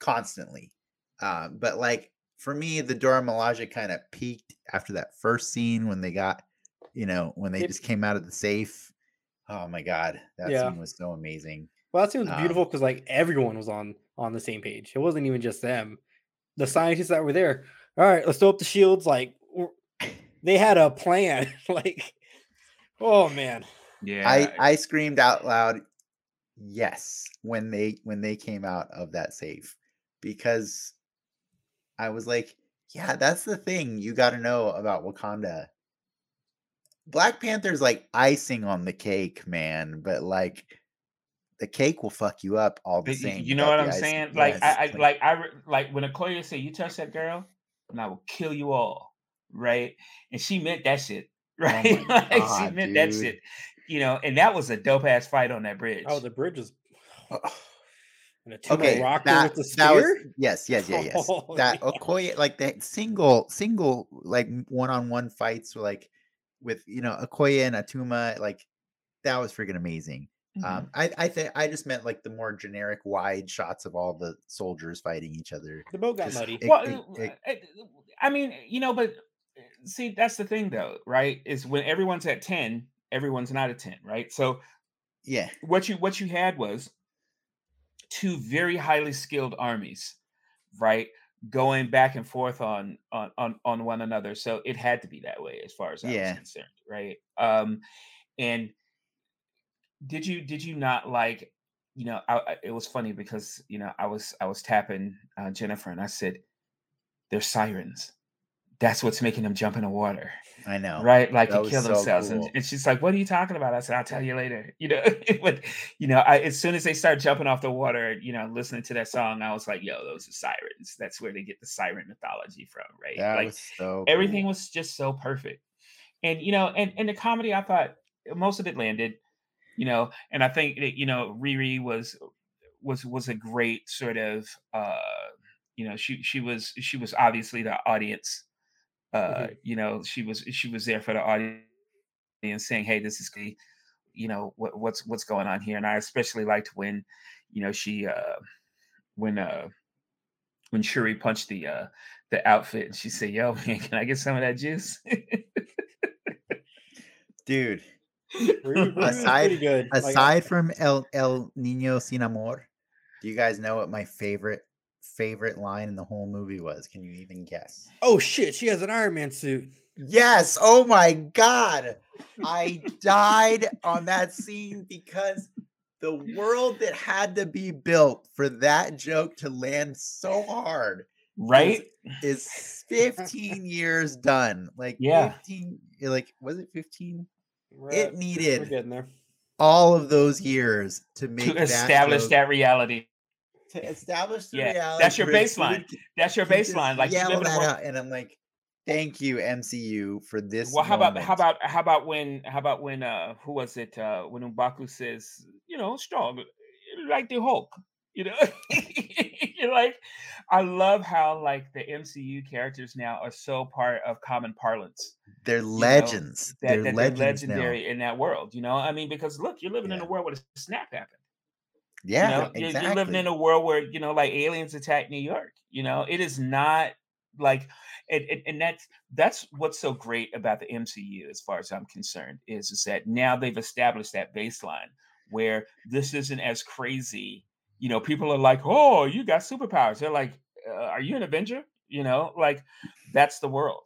Constantly. Uh, but like for me, the Dora Milaje kind of peaked after that first scene when they got, you know, when they It- just came out of the safe. Oh my god, that Yeah. scene was so amazing. Well, that seems Um, beautiful because like everyone was on on the same page. It wasn't even just them. The scientists that were there. All right, let's throw up the shields. Like they had a plan. [laughs] like, oh man, Yeah. I I screamed out loud, yes, when they when they came out of that safe, because I was like, yeah, that's the thing you got to know about Wakanda. Black Panther's like icing on the cake, man, but like the cake will fuck you up all the same. you know what I'm saying? Like Yes, I, I like I re- like when Okoye said, "You touch that girl, and I will kill you all," right? And she meant that shit, [laughs] oh right? Oh like God, she meant that shit, you know. And that was a dope ass fight on that oh, bridge. oh the bridge is [sighs] Oh, and a two okay, rocker that, with the that was spear. yes, yes, yeah, yes. Oh, [laughs] that yeah. Okoye, like that single, single, like one on one fights, like with you know Okoye and Attuma, like that was freaking amazing. Mhm. Um, I I think I just meant like the more generic wide shots of all the soldiers fighting each other. The boat got just- muddy. it- well, it- it- uh, uh, I mean, you know, but uh, see, that's the thing, though, right? Is when everyone's at ten, everyone's not at ten, right? So yeah, what you what you had was two very highly skilled armies, right? Going back and forth on on on, on one another. So it had to be that way as far as I Yeah. was concerned, right? Um and did you did you not like you know I, I- it was funny because you know I was I was tapping uh, Jennifer and I said they're sirens. That's what's making them jump in the water I know. right? Like That kill so themselves. cool. And, and she's like, "What are you talking about?" I said, "I'll tell you later." You know, [laughs] but you know, I, as soon as they start jumping off the water, you know, listening to that song, I was like, "Yo, those are sirens." That's where they get the siren mythology from, right? That like was so everything cool. was just so perfect, and you know, and and the comedy, I thought most of it landed, you know, and I think that you know, Riri was was was a great sort of, uh you know, she she was she was obviously the audience uh, you know, she was she was there for the audience saying, "Hey, this is the, you know, what, what's what's going on here." And I especially liked when, you know, she uh, when uh, when Shuri punched the uh, the outfit and she said, "Yo, [laughs] man, can I get some of that juice?" dude. [laughs] [laughs] Riri- Riri Aside- good. Like, Aside from El El Nino Sin Amor, do you guys know what my favorite favorite line in the whole movie was? Can you even guess? oh shit, she has an Iron Man suit. Yes. Oh my god. I died on that scene because the world that had to be built for that joke to land so hard right? is 15 years done. Like Yeah. 15 eh, like was it 15? We're It at- We're needed getting there. all of those years to make To that establish joke- that reality. To establish the Yeah, reality. that's your baseline. would- That's your baseline. Like yell live in a that out, and I'm like, thank you MCU for this. Well, how about how about how about when how about when uh who was it uh when Mbaku says you know strong like the Hulk you know [laughs] you're like I love how like the MCU characters now are so part of common parlance they're legends. that, they're that they're legends now. legendary in that world you know I mean because look you're living in a world where a snap happened Yeah, you know you're, exactly. you're living in a world where you know like aliens attack new york you know it is not like and, and, and that's that's what's so great about the mcu as far as i'm concerned is is that now they've established that baseline where this isn't as crazy you know, people are like, "Oh, you got superpowers." They're like, uh, "Are you an Avenger?" You know, like that's the world.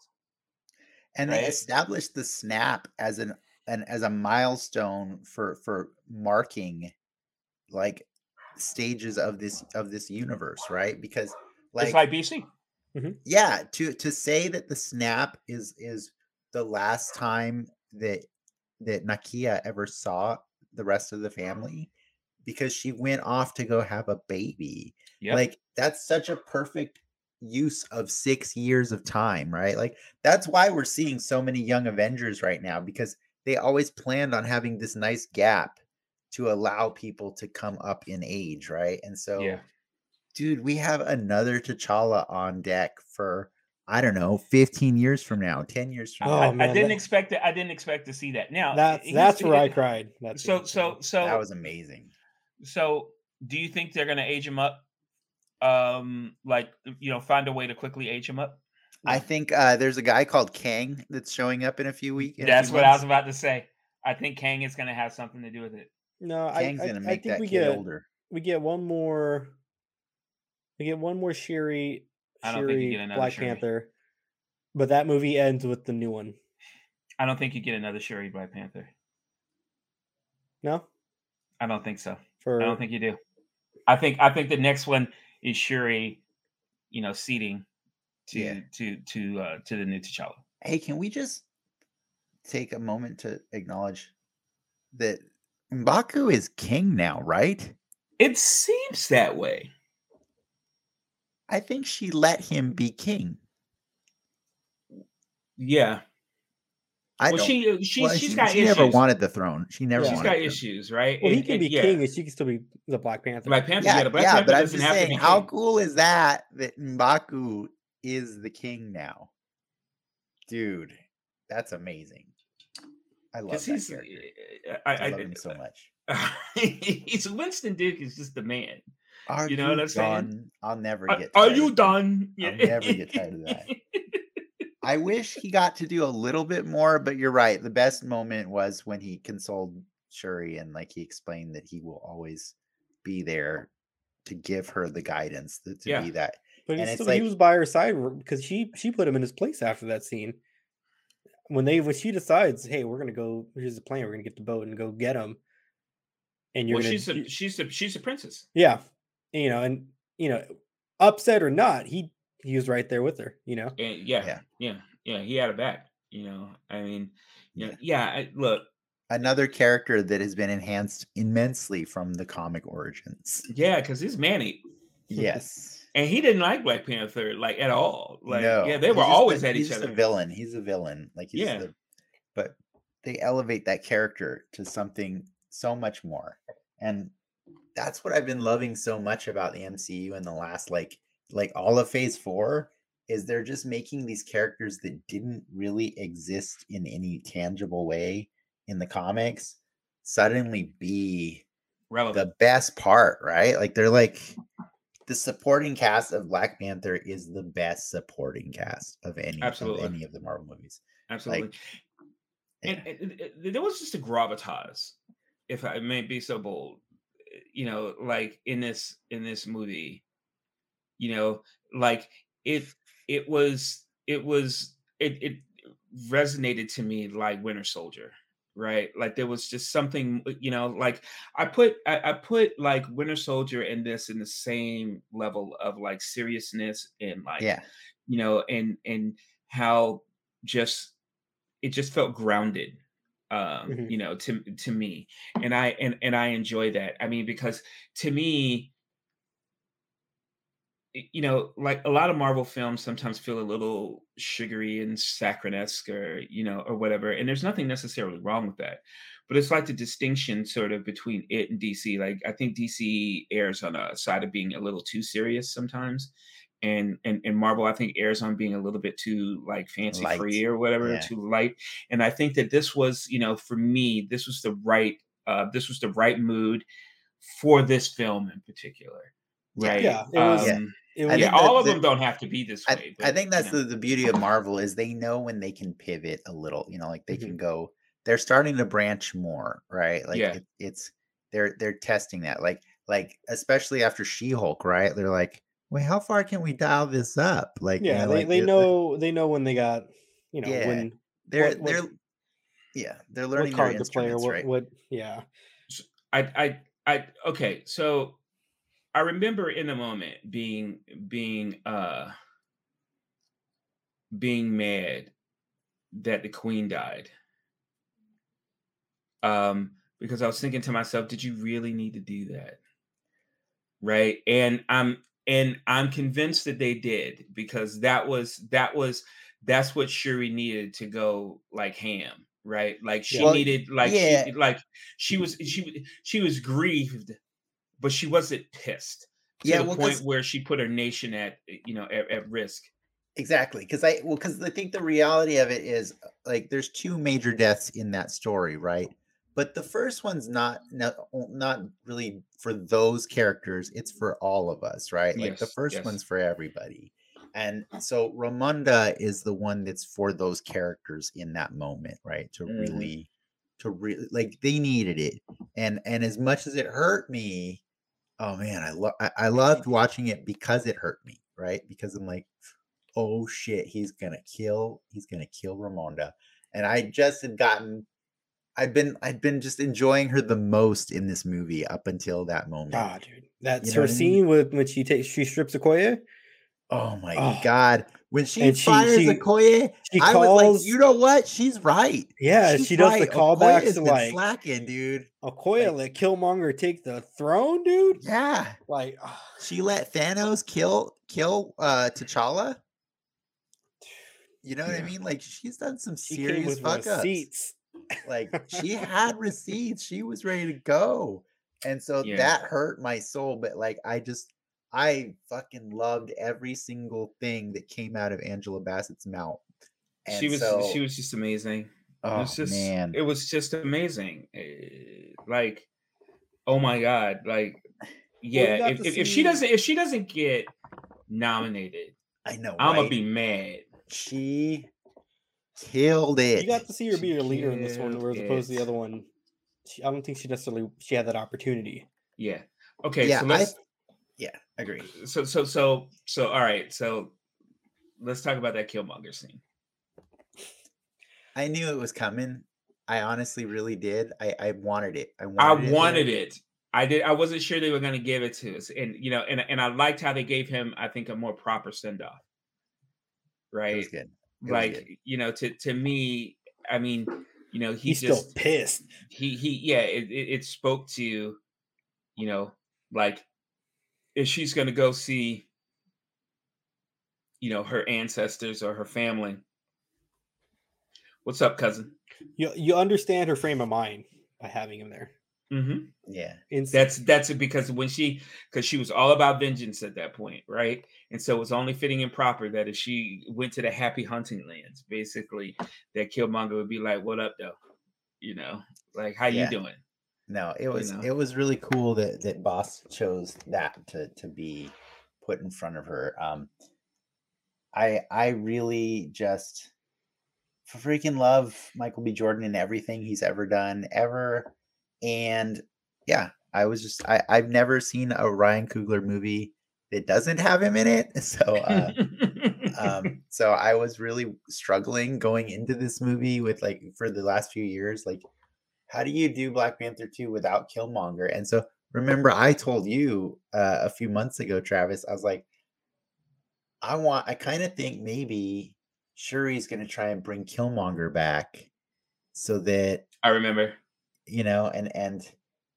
and they established the snap as an, an as a milestone for for marking like stages of this of this universe right because it's like like BC. Mm-hmm. yeah to to say that the snap is is the last time that that nakia ever saw the rest of the family because she went off to go have a baby Yep. like that's such a perfect use of six years of time right like that's why we're seeing so many young avengers right now because they always planned on having this nice gap to allow people to come up in age right and so yeah. dude, we have another T'Challa on deck for I don't know, 15 years from now, 10 years from Oh, now. I, I didn't that- expect it. I didn't expect to see that. Now That's that's where I cried. That's So so so that was amazing. so do you think they're gonna age him up? Um, like you know, find a way to quickly age him up. I think uh, there's a guy called Kang that's showing up in a few weeks. That's what I was about to say. I think Kang is gonna have something to do with it. No, I, Kang's I, gonna I make think that we kid get older. we get one more we get one more Shuri I don't think you Shuri get another Black Shuri. Panther. But that movie ends with the new one. I don't think you get another Shuri Black Panther. No? I don't think so. For I don't think you do. I think I think the next one is Shuri, you know, seating to Yeah. to to uh to the new T'Challa. Hey, can we just take a moment to acknowledge that Mbaku is king now, right? It seems that way. I think she let him be king. Yeah. I well, she uh, she well, she's she, got she issues. never wanted the throne. She never Yeah. she's wanted got issues, right? well, he can and be yeah. king and she can still be the Black Panther. Black Panther, Yeah, yeah, the Black yeah, Panther but I'm just saying, how cool is that that Mbaku is the king now? Dude, that's amazing. I love that he's, character. I, I, I, love him so uh, much. [laughs] he's Winston Duke is just the man. Are you know what I'm saying? done? I'll never Are, get. are tired you done? I'll never get tired of that. [laughs] I wish he got to do a little bit more, but you're right. The best moment was when he consoled Shuri and like he explained that he will always be there to give her the guidance to, to Yeah. be that. But he and it's still like- he was by her side because she she put him in his place after that scene. When they when she decides, hey, we're gonna go. Here's the plan. We're gonna get the boat and go get him. And you're well, gonna, she's a she's a she's a princess. yeah, you know, and you know, upset or not, he he was right there with her. You know, And yeah, Yeah. yeah, yeah, He had a back. You know, I mean, you Yeah. know, yeah. I, look, Another character that has been enhanced immensely from the comic origins. yeah, because he's Man-Ape, Yes. And he didn't like Black Panther like at all. Like, no, yeah, they he's were always a- at he's each just other. a villain. He's a villain. Like he's Yeah. the, but they elevate that character to something so much more. And that's what I've been loving so much about the MCU in the last like like all of phase 4 is they're just making these characters that didn't really exist in any tangible way in the comics suddenly be Relevant. the best part, right? Like they're like the supporting cast of Black Panther is the best supporting cast of any Absolutely. of any of the Marvel movies. Absolutely. and, Yeah. and, and there was just a gravitas, if I may be so bold, you know, like in this in this movie, you know, like it it was it was it it resonated to me like Winter Soldier, right? Like there was just something, uh, you know, like I put I, I put like Winter Soldier and this in the same level of like seriousness and like yeah, you know and and how just it just felt grounded um Mhm. you know to to me and i and and i enjoy that i mean because to me you know like a lot of marvel films sometimes feel a little sugary and saccharine-esque or you know or whatever and there's nothing necessarily wrong with that but it's like the distinction sort of between it and dc like i think dc airs on a side of being a little too serious sometimes and and, and marvel i think airs on being a little bit too like fancy Light. free or whatever Yeah. too light and i think that this was you know for me this was the right uh this was the right mood for this film in particular. Right Yeah, it was- Yeah. Um, it was, yeah think that all of the- them don't have to be this I, way I think that's you know. the, the beauty of Marvel is they know when they can pivot a little. You know, like they Mhm. can go. They're starting to branch more, right? Like Yeah. it, it's they're they're testing that. Like like especially after She-Hulk, right? They're like, wait, how far can we dial this up? Like, you Yeah, know, they, like they it- know they know when they got you know Yeah, when they're what- what- they're yeah, they're what learning their card to play or what right? what yeah I I I okay, so I remember in the moment being being uh being mad that the queen died. Um because I was thinking to myself, did you really need to do that? Right? And I'm and I'm convinced that they did because that was that was that's what Shuri needed to go like ham, right? Like she Well, needed like yeah. she like she was she she was grieved, but she wasn't pissed to Yeah, the well, point where she put her nation at you know at, at risk. Exactly, because I well, because I think the reality of it is like there's two major deaths in that story, right? But the first one's not not, not really for those characters; it's for all of us, right? Like the first yes. one's for everybody, and so Ramonda is the one that's for those characters in that moment, right? To Mhm. really, to really like they needed it, and and as much as it hurt me, oh man, I love I, I loved watching it because it hurt me, right? Because I'm like, oh shit, he's gonna kill, he's gonna kill Ramonda. And I just had gotten I've been I've been just enjoying her the most in this movie up until that moment. ah dude that's know her what I mean? scene with when she takes she strips Okoye Oh my Oh. god. When she And she- fires she- Okoye, she I was like, calls- you know what? She's right. yeah She's she does the right. callbacks Okoye's to been like slacking, dude. Okoye like- let Killmonger take the throne dude Yeah. like ah, She let Thanos kill kill uh T'Challa. You know what I mean? Like she's done some serious fuck ups. receipts Like she [laughs] had receipts. She was ready to go. And so Yeah. that hurt my soul. But like I just I fucking loved every single thing that came out of Angela Bassett's mouth. And she was so, she was just amazing. it oh was just man. it was just amazing. Eh, Like, oh my god, like yeah, got if, to if, if she doesn't if she doesn't get nominated, I know. I'm gonna be mad. she killed it. you got to see her She be a leader in this one killed whereas opposed to the other one she, I don't think she necessarily she had that opportunity Yeah. Okay, yeah, so I let's yeah, agree. Uh, so so so so all right, so let's talk about that Killmonger scene. I knew it was coming. I honestly really did. I, I wanted it. I wanted I it. wanted it. I did. I wasn't sure they were going to give it to us, and you know, and and I liked how they gave him. I think a more proper send off. It Right, was good. It was like good. you know, to to me, I mean, you know, he he's just still pissed he he yeah, it, it it spoke to, you know, like if she's going to go see, you know, her ancestors or her family. What's up, cousin? you you understand her frame of mind by having him there Mm-hmm. Yeah. Ins- That's that's it because when she because she was all about vengeance at that point, right? And so it was only fitting and proper that if she went to the happy hunting lands, basically, that Killmonger would be like, "What up, though? You know, like how Yeah. you doing?" No, it was know? it was really cool that that Boss chose that to to be put in front of her. Um I I really just freaking love Michael B. Jordan and everything he's ever done ever. And yeah, I was just I, I've never seen a Ryan Coogler movie that doesn't have him in it. [laughs] So uh um [laughs] so i was really struggling going into this movie with like for the last few years like how do you do black panther 2 without killmonger and so remember i told you uh, a few months ago travis i was like i want i kind of think maybe shuri's going to try and bring killmonger back so that I remember. you know and and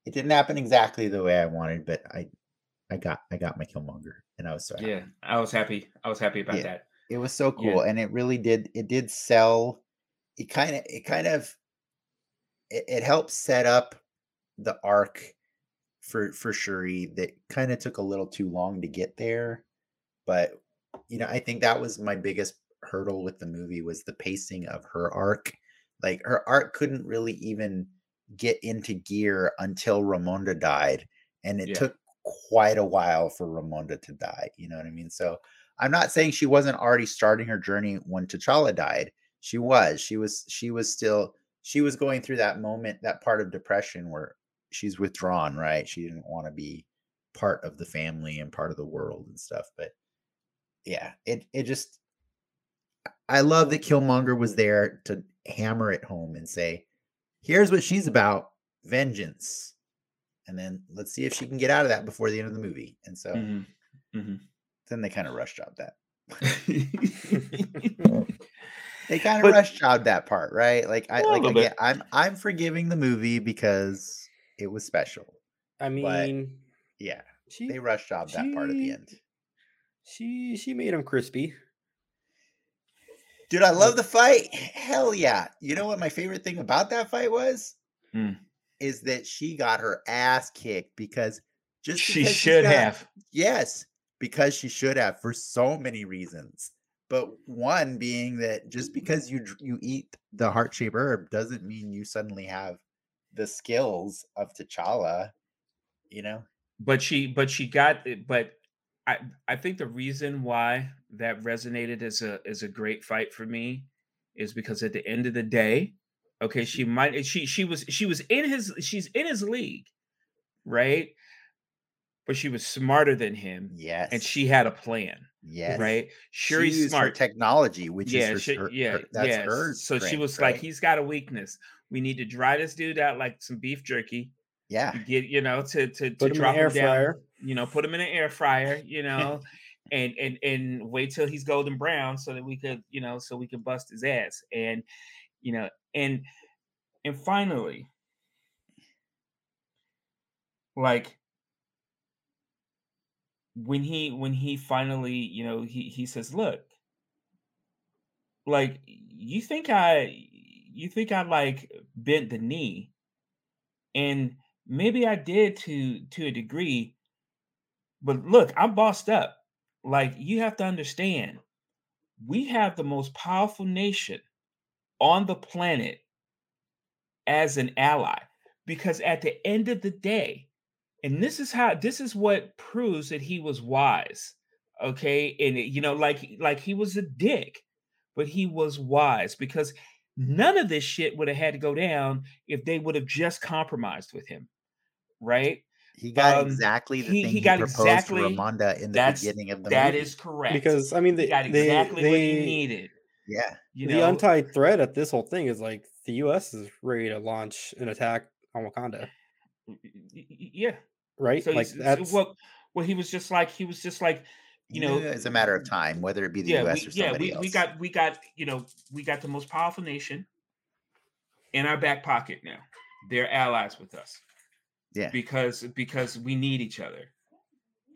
it didn't happen exactly the way i wanted but i i got i got my killmonger and i was so happy Yeah, I was happy. I was happy about Yeah. that. it was so Yeah. cool and it really did it did sell it kind of it kind of it, it helped set up the arc for for shuri that kind of took a little too long to get there but you know i think that was my biggest hurdle with the movie was the pacing of her arc like her arc couldn't really even get into gear until ramonda died and it Yeah. took quite a while for ramonda to die you know what i mean so I'm not saying she wasn't already starting her journey when T'Challa died. She was. She was. She was still. She was going through that moment, that part of depression where she's withdrawn. Right. She didn't want to be part of the family and part of the world and stuff. But yeah, it it just I love that Killmonger was there to hammer it home and say, here's what she's about vengeance. And then let's see if she can get out of that before the end of the movie. And so Mm-hmm. Mm-hmm. then they kind of rush job that. [laughs] They kind of But- rush job that part, right? Like I like again, bit. I'm I'm forgiving the movie because it was special. I mean, Yeah, she they rush job that part at the end. she she made him crispy. Dude, I love the fight. Hell yeah. You know what my favorite thing about that fight was? Hmm. Is that she got her ass kicked because just she because should got- have. Yes, because she should have for so many reasons. But one being that just because you you eat the heart shaped herb doesn't mean you suddenly have the skills of T'Challa. You know, but she but she got it but i i think the reason why that resonated as a as a great fight for me is because at the end of the day okay she mm-hmm. might she she was she was in his she's in his league right? But she was smarter than him yes, and she had a plan yes, right She shuri's used her smart technology, which yeah, is her, she- her- yeah, her- that's yeah. her. So she strength, was like, he's got a weakness. We need to dry this dude out like some beef jerky. yeah, Get you know to to to Put him in drop the him down fryer. you know, put him in an air fryer, you [laughs] know, and and and wait till he's golden brown so that we could, you know, so we can bust his ass. And you know, and and finally, mm. like when he when he finally, you know, he he says, look, like you think I you think I like bent the knee and maybe I did to to a degree, but look, I'm bossed up. Like you have to understand, we have the most powerful nation on the planet as an ally because at the end of the day, and this is how this is what proves that he was wise. Okay, and you know, like like he was a dick, but he was wise because none of this shit would have had to go down if they would have just compromised with him, right? he got um, exactly the he- thing he he, got proposed exactly- to Ramonda in the beginning of the That movie. is correct Because I mean, he they, got they, exactly what he they- needed. yeah, You the know, untied thread at this whole thing is like the U.S. is ready to launch an attack on Wakanda, yeah. Right? So like that's well, well, he was just like he was just like you know, it's a matter of time, whether it be the yeah, U.S. we, or yeah, we, else. we got we got you know we got the most powerful nation in our back pocket now. They're allies with us. Yeah. Because because we need each other.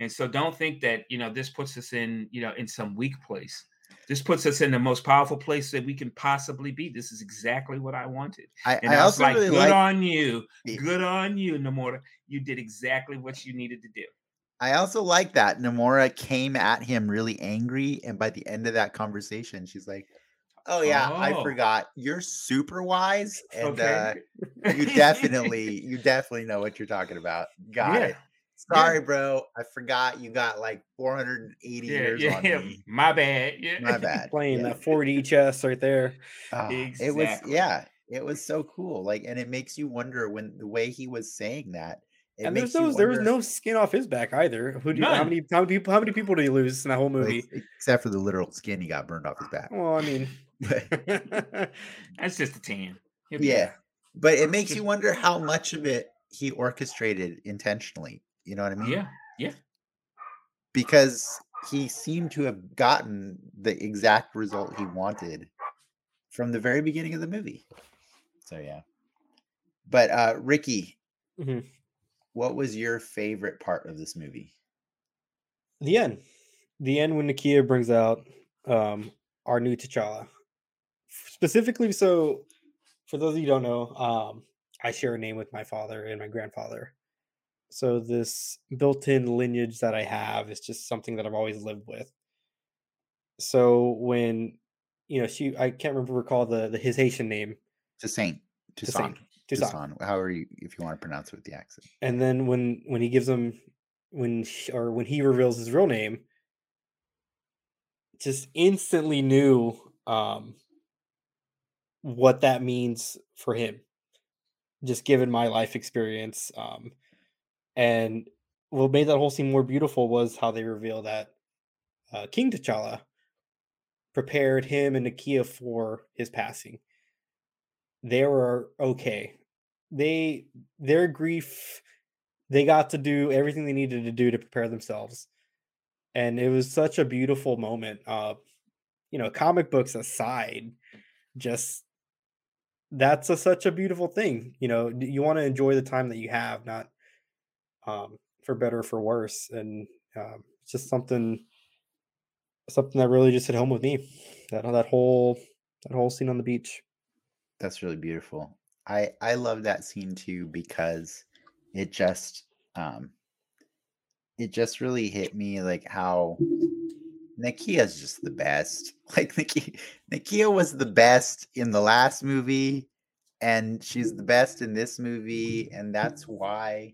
And so don't think that, you know, this puts us in, you know, in some weak place. This puts us in the most powerful place that we can possibly be. This is exactly what I wanted. I, And I I, was also like, really good like. on you. Good on you, Namora. You did exactly what you needed to do. I also like that Namora came at him really angry, and by the end of that conversation, she's like, "Oh yeah, I Oh. forgot. You're super wise, and okay. uh, you [laughs] definitely, you definitely know what you're talking about. Got Yeah. it. Sorry, bro. I forgot you got like 480 yeah, years yeah, on yeah. me. My bad. Yeah. My bad. [laughs] playing Yeah. that 4D chess right there. [laughs] Ah, It was yeah, it was so cool. Like, and it makes you wonder when the way he was saying that. It and there's you no, there was no skin off his back either. Who do you, how many how many people how many people did he lose in that whole movie? except for the literal skin he got burned off his back. Well, I mean, [laughs] That's just a tan. Yeah, fine. but it makes you wonder how much of it he orchestrated intentionally. You know what I mean? Yeah. Yeah. Because he seemed to have gotten the exact result he wanted from the very beginning of the movie. So yeah. But uh Ricky, Mhm. what was your favorite part of this movie? the end, the end when Nakia brings out um our new T'Challa. Specifically, so for those of you who don't know, um, I share a name with my father and my grandfather. So this built-in lineage that I have is just something that I've always lived with. So when you know she, I can't remember recall the the his Haitian name, To Saint. To San. Toussaint. To Toussaint. San. However you if you want to pronounce it with the accent. and then when when he gives him when sh- or when he reveals his real name just instantly knew um what that means for him just given my life experience um and what made that whole scene more beautiful was how they reveal that uh, King T'Challa prepared him and Nakia for his passing. They were okay. They their grief, they got to do everything they needed to do to prepare themselves, and it was such a beautiful moment. Uh, you know, comic books aside, just that's a, such a beautiful thing. You know, you want to enjoy the time that you have, not um, for better or for worse. And um, it's just something, something that really just hit home with me. That that whole that whole scene on the beach. That's really beautiful. I I love that scene too because it just um it just really hit me like how Nakia's just the best. [laughs] Like Nakia, Nakia was the best in the last movie, and she's the best in this movie, and that's why.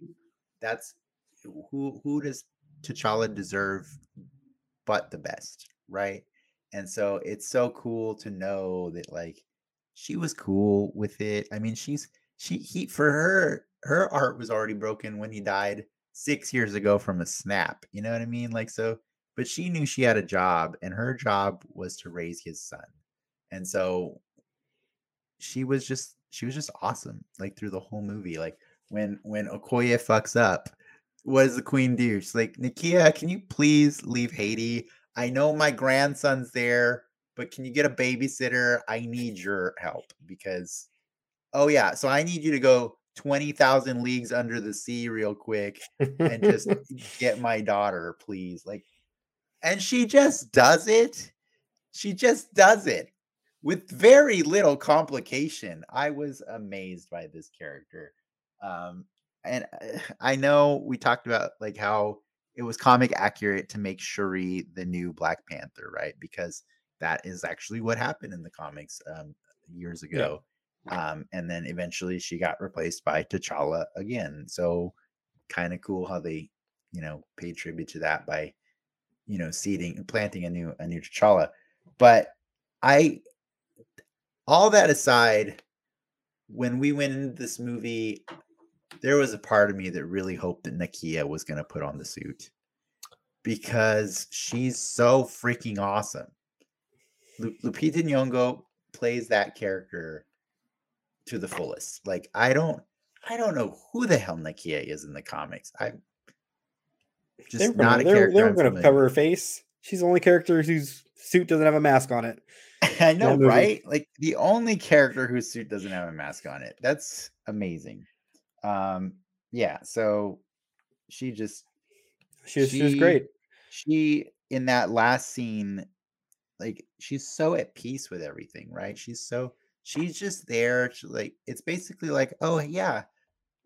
That's who who does T'Challa deserve, but the best, right? And so it's so cool to know that like she was cool with it. I mean, she's she he for her her art was already broken when he died six years ago from a snap. You know what I mean? Like so but she knew she had a job and her job was to raise his son and so she was just she was just awesome like through the whole movie like when when okoye fucks up what does the queen do she's like nakia can you please leave haiti i know my grandson's there but can you get a babysitter i need your help because oh yeah so i need you to go 20,000 leagues under the sea real quick and just [laughs] get my daughter please like and she just does it. She just does it with very little complication. I was amazed by this character. Um, and uh, [sighs] I know we talked about like how it was comic accurate to make Shuri the new Black Panther, right? Because that is actually what happened in the comics um, years ago. Yeah. Um, and then eventually she got replaced by T'Challa again. So kind of cool how they, you know, paid tribute to that by you know, seeding planting a new a new T'Challa. But I all that aside, when we went into this movie, there was a part of me that really hoped that Nakia was gonna put on the suit because she's so freaking awesome. Lupita Nyong'o plays that character to the fullest. Like I don't I don't know who the hell Nakia is in the comics. I just they not gonna, a character. They're going to cover her face. She's the only character whose suit doesn't have a mask on it. [laughs] I know, right? Like the only character whose suit doesn't have a mask on it. That's amazing. Um, yeah. So she just she was, she, she was great. She in that last scene, like she's so at peace with everything, right? She's so she's just there to like it's basically like, oh yeah,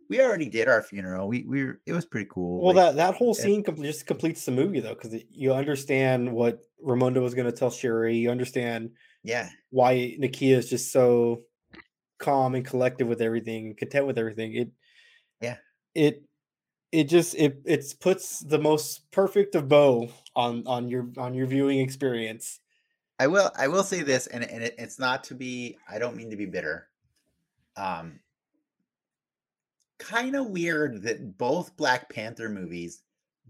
we already did our funeral. We we were, it was pretty cool. Well, like, that that whole scene com- just completes the movie though, because you understand what Ramonda was going to tell Shuri. You understand, yeah, why Nakia is just so calm and collected with everything, content with everything. It, yeah, it it just it it puts the most perfect of bow on on your on your viewing experience. I will I will say this, and and it, it's not to be. I don't mean to be bitter. Um, kind of weird that both Black Panther movies,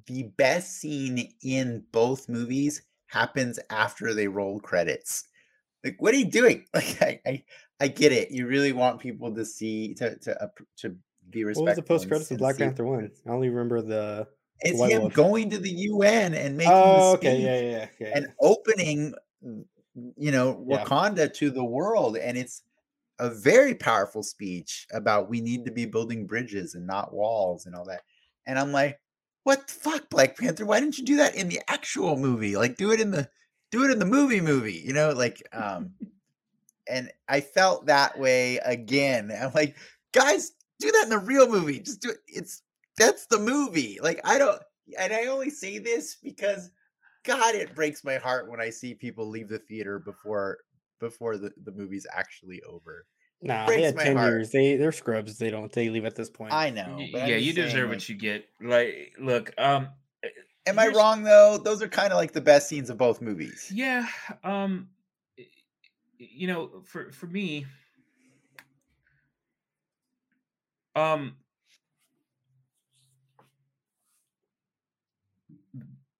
the best scene in both movies happens after they roll credits. Like, what are you doing? [laughs] Like, I, I, I get it. You really want people to see to to uh, to be respectful. What was the post credits of Black Panther one? I only remember the. It's him wolf. going to the UN and making oh, okay, yeah, yeah, yeah, and opening, you know, Wakanda to the world, and it's a very powerful speech about we need to be building bridges and not walls and all that. And I'm like, what the fuck, Black Panther? Why didn't you do that in the actual movie? Like do it in the do it in the movie movie, you know, like um [laughs] and I felt that way again. I'm like, guys, do that in the real movie. Just do it. It's that's the movie. Like I don't and I only say this because God, it breaks my heart when I see people leave the theater before before the, the movie's actually over. Nah, they had ten heart. years. They they're scrubs. They don't. They leave at this point. I know. Yeah, you deserve like, what you get. Like, look. Um, eh, am I wrong though? Those are kind of like the best scenes of both movies. Yeah. Um, you know, for for me, um,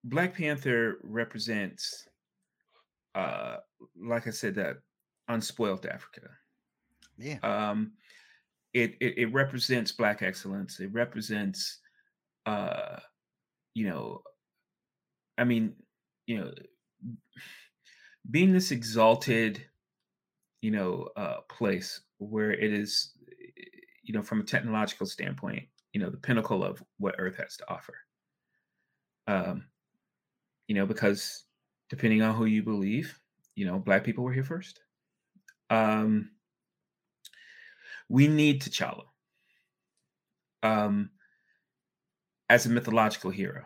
Black Panther represents, uh, like I said, that unspoiled Africa. Yeah. Um, it, it it represents Black excellence. It represents, uh, you know, I mean, you know, being this exalted, you know, uh, place where it is, you know, from a technological standpoint, you know, the pinnacle of what Earth has to offer. Um, you know, because depending on who you believe, you know, black people were here first. Um, we need T'Challa um, as a mythological hero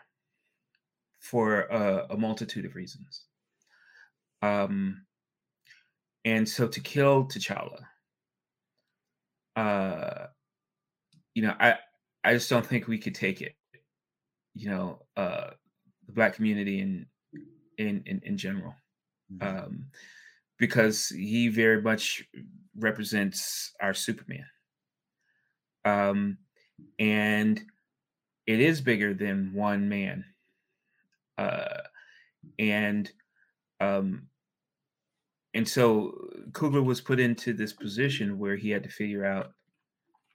for a, a multitude of reasons. Um, and so to kill T'Challa, uh, you know, I I just don't think we could take it. You know, uh, the black community in in in, in general, Mhm. um, because he very much represents our Superman. Um, and it is bigger than one man. Uh, and um, and so Coogler was put into this position where he had to figure out,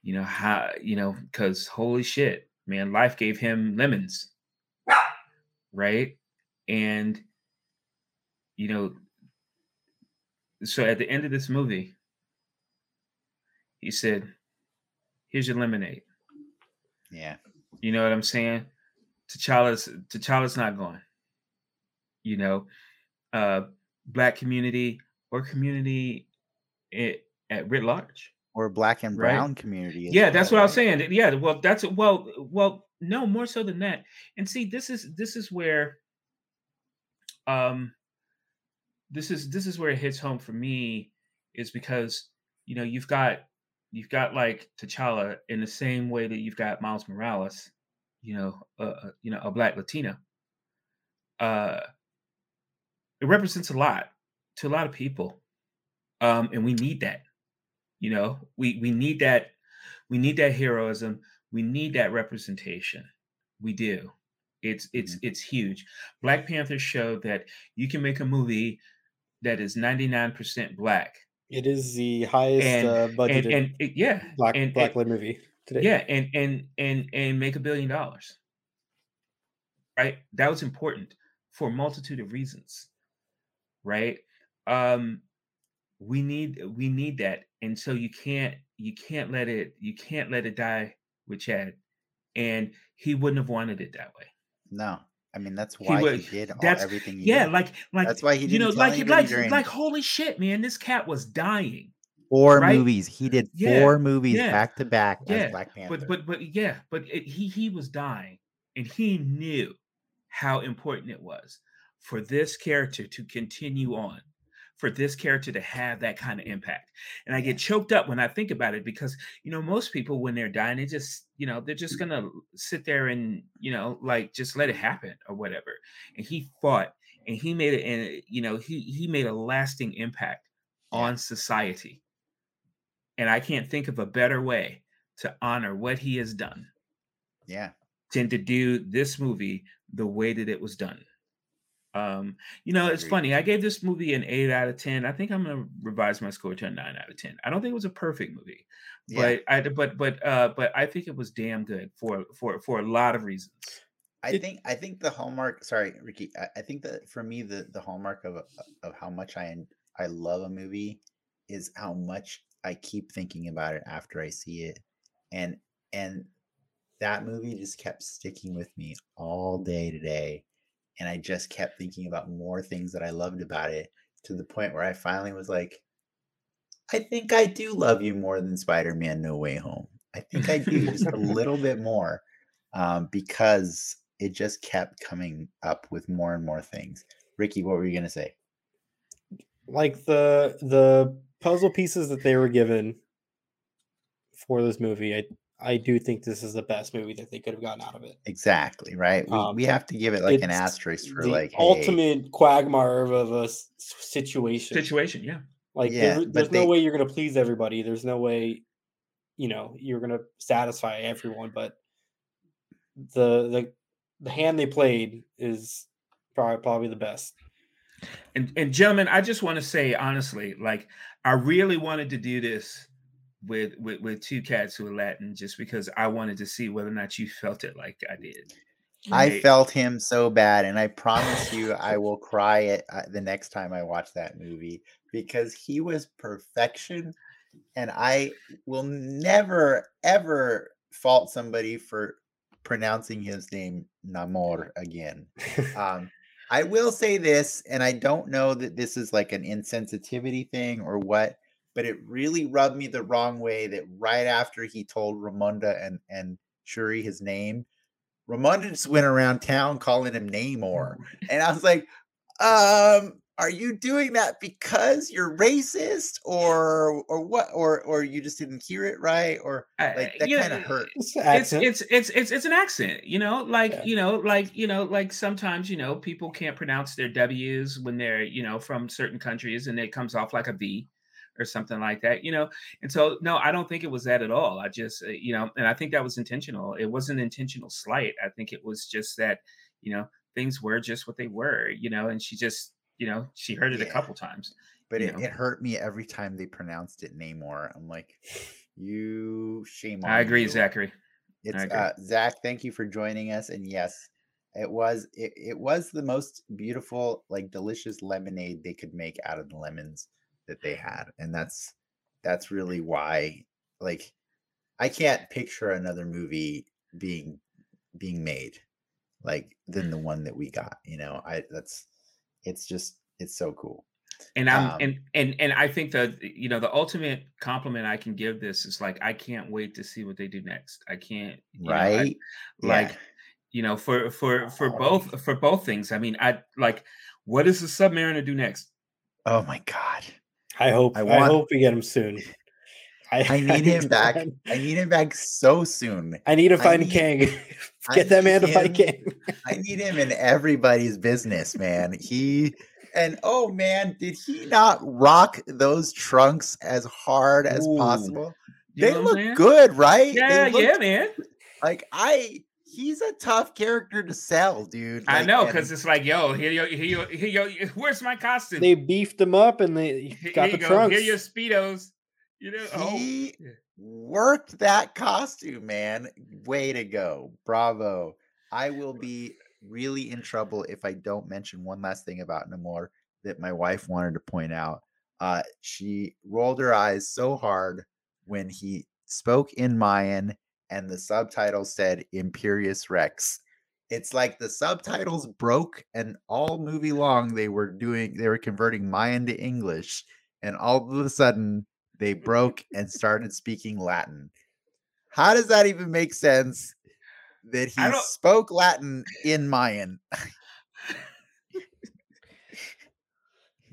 you know, how, you know, because holy shit, man, life gave him lemons, right? And, you know, so at the end of this movie, he said, here's your lemonade. Yeah. You know what I'm saying? T'Challa's T'Challa's not going. You know, uh, black community or community at, at writ large. Or black and Right. brown community. Yeah, that's what I was saying. Yeah, well, that's well, well, no, more so than that. And see, this is this is where, um, this is this is where it hits home for me, is because you know you've got you've got like T'Challa in the same way that you've got Miles Morales, you know, uh, you know, a black Latina. Uh, it represents a lot to a lot of people, um, and we need that. You know, we we need that. We need that heroism. We need that representation. We do. It's it's it's huge. Black Panther showed that you can make a movie that is 99% black. It is the highest And- uh, And budgeted and it- yeah, black and, black and- movie today. yeah, and and and and make a billion dollars. Right? That was important for a multitude of reasons. Right? Um we need we need that. And so you can't you can't let it you can't let it die with Chad. And he wouldn't have wanted it that way. No. I mean, that's why he, would- did all, that's- everything he Yeah, did. like like That's why he you know, like like during- like holy shit, man, this cat was dying. Four right? movies. He did Yeah, four movies yeah, back to back yeah, as Black Panther. But but but yeah, but it, he he was dying, and he knew how important it was for this character to continue on, for this character to have that kind of impact. And I get choked up when I think about it because you know most people when they're dying, they just you know they're just mm-hmm. gonna sit there and you know like just let it happen or whatever. And he fought, and he made it, and you know he he made a lasting impact on society. And I can't think of a better way to honor what he has done yeah. than to do this movie the way that it was done. Um, you know, it's funny. I gave this movie an eight out of ten. I think I'm gonna revise my score to a nine out of ten. I don't think it was a perfect movie, Yeah. but I but but uh but I think it was damn good for for for a lot of reasons. I It- think I think the hallmark. Sorry, Ricky. I, I think that for me, the the hallmark of of how much I I love a movie is how much I keep thinking about it after I see it, and and that movie just kept sticking with me all day today, and I just kept thinking about more things that I loved about it to the point where I finally was like, I think I do love you more than Spider Man No Way Home. I think I do just a [laughs] little bit more um, because it just kept coming up with more and more things. Ricky, what were you gonna say? like the the puzzle pieces that they were given for this movie i i do think this is the best movie that they could have gotten out of it Exactly right. We, Um, we have to give it like an asterisk for the like hey, ultimate quagmire of a situation Situation, yeah. like Yeah, there- but there's they- no way you're going to please everybody there's no way you know you're going to satisfy everyone but the the the hand they played is probably probably the best. And and gentlemen, I just want to say honestly, like I really wanted to do this with with with two cats who are Latin, just because I wanted to see whether or not you felt it like I did. I Right. felt him so bad, and I promise [laughs] you, I will cry it uh, the next time I watch that movie because he was perfection, and I will never ever fault somebody for pronouncing his name Namor again. Um, I will say this, and I don't know that this is like an insensitivity thing or what, but it really rubbed me the wrong way that right after he told Ramonda and and Shuri his name, Ramonda just went around town calling him Namor, [laughs] and I was like, um. Are you doing that because you're racist, or or what, or or you just didn't hear it right, or like that yeah, kind of hurt? It's an it's accent. it's it's it's it's an accent, you know, like Yeah. you know, like you know, like sometimes you know people can't pronounce their W's when they're you know from certain countries and it comes off like a V or something like that, you know. And so no, I don't think it was that at all. I just uh, you know, and I think that was intentional. It wasn't intentional slight. I think it was just that you know things were just what they were, you know, and she just you know she heard it a couple times. But it, it hurt me every time they pronounced it Namor. I'm like, you shame on I agree, you. Zachary. It's agree. uh, Zach. Thank you for joining us. And yes, it was it, it was the most beautiful, like delicious lemonade they could make out of the lemons that they had, and that's that's really why. Like, I can't picture another movie being being made like than the one that we got. You know, I that's it's just it's so cool. and i'm Um, and and and i think that you know the ultimate compliment i can give this is like i can't wait to see what they do next i can't you know, I- right? like Yeah. you know for for for Oh. both for both things i mean i like what does the submariner do next Oh my god. I hope I I, hope we get him soon. [laughs] I need him back. man. I need him back so soon. I need to find need- King. [laughs] I Get that man to need fight him- King. I need him in everybody's business, man. He and oh man, did he not rock those trunks as hard as Ooh. possible? You they know what I'm look good, right? Yeah yeah man Like I, he's a tough character to sell, dude. i know because it's like yo here you here you here you where's my costume They beefed him up and they got you the go. trunks. here your speedos you know oh he yeah. worked that costume, man. Way to go, bravo! I will be really in trouble if I don't mention one last thing about Namor that my wife wanted to point out. Uh, she rolled her eyes so hard when he spoke in Mayan and the subtitle said Imperious Rex. It's like the subtitles broke, and all movie long they were doing, they were converting Mayan to English, and all of a sudden they broke and started speaking Latin. How does that even make sense? That he spoke Latin in Mayan.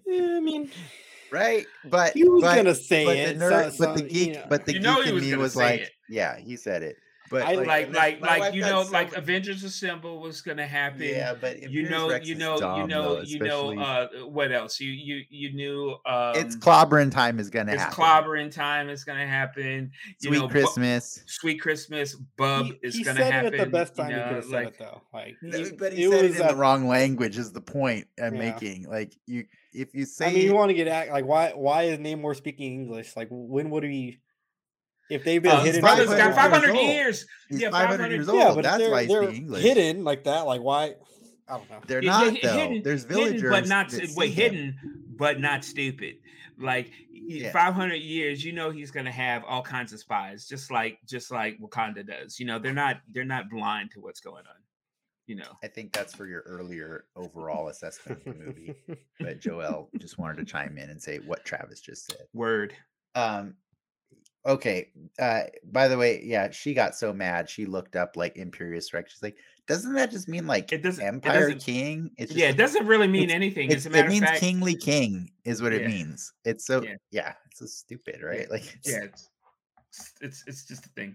Yeah, [laughs] I mean, right? But he was but, gonna say but it. the so- nerd, but so, the you geek, know. but the You geek he in was me was like, it. yeah, he said it. But I like and like like you know so like ma- avengers assemble was gonna happen yeah, but you know Rex you is know you know though, you know uh what else you you you knew um it's clobbering time is gonna happen. it's happen. clobbering time is gonna happen you Sweet know, Bu- Christmas. sweet christmas bub he, is he gonna said happen it at the best you time he know, could have said it though. Like, No, he- but he said it in at- the wrong language. Is the point I'm Yeah. making? Like you, if you say I mean, you want to get act like why? Why is Namor speaking English? Like, when would he? If they've been uh, hidden, his brother's for got 500 500 years years he's yeah, 500 500 years yeah, old, but that's they're, why he's they're speaking English. hidden like that. Like, why? I don't know. They're Yeah, not yeah, though. hidden- There's villagers, hidden, but not that wait see him. hidden but not stupid like Yeah. 500 years you know he's going to have all kinds of spies just like just like wakanda does you know they're not they're not blind to what's going on you know I think that's for your earlier overall assessment of the movie. But [laughs] Joel just wanted to chime in and say what Travis just said. word Um, okay. Uh, by the way, yeah, she got so mad she looked up like Imperious Rex. She's like, doesn't that just mean like It doesn't- it Empire doesn't- King? It's yeah it doesn't really mean anything It's, as a matter it means fact kingly king is what it means. It's so Yeah. yeah, it's so stupid, right? Like it's, yeah it's, it's it's just a thing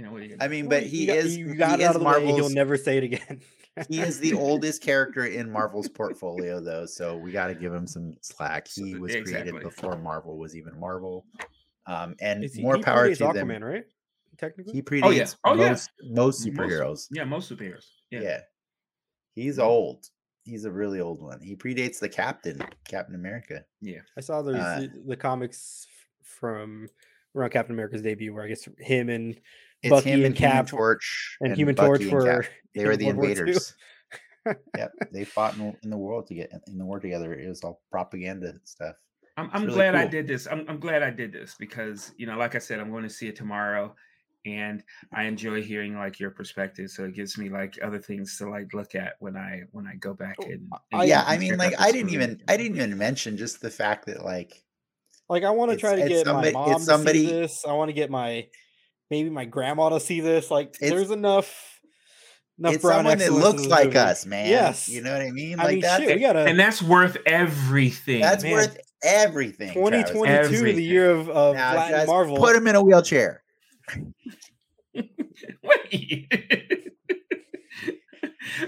you know what you I mean, but you he got- is You he got it is out of the way. Marvel's He'll never say it again. he is the oldest [laughs] character in Marvel's portfolio, though, so we got to give him some slack. He was exactly. created before Marvel was even Marvel, um, and he- more he power to Aquaman, them. right? Technically, He predates Oh, yeah. Oh, yeah. most most Most- superheroes. yeah most superheroes Yeah. yeah, he's Yeah. old. He's a really old one. He predates the Captain, Captain America. Yeah. I saw there's Uh, the, the comics from around Captain America's debut, where I guess him and It's Bucky him and and Human Cap Torch and, Human Bucky Torch and were [laughs] They were the World invaders. [laughs] yep, they fought in, in the world to get in the war together. It was all propaganda stuff. I'm, I'm really glad I did this. I'm, I'm glad I did this because you know, like I said, I'm going to see it tomorrow, and I enjoy hearing like your perspective. So it gives me like other things to like look at when I when I go back Oh, and, I- and yeah, and I mean, like I didn't even I didn't even mention just the fact that like Like I want to try to get somebody- my it's mom somebody- to see this. I want to get my maybe my grandma to see this. Like It's- there's enough enough it's brown someone that looks like movie. us, man. Yes. you know what I mean. I Like mean, that's shit, we gotta. and that's worth everything. that's man, worth everything. Travis. 2022, the year of, of Now Latin just Marvel. put him in a wheelchair. [laughs] Wait. [laughs]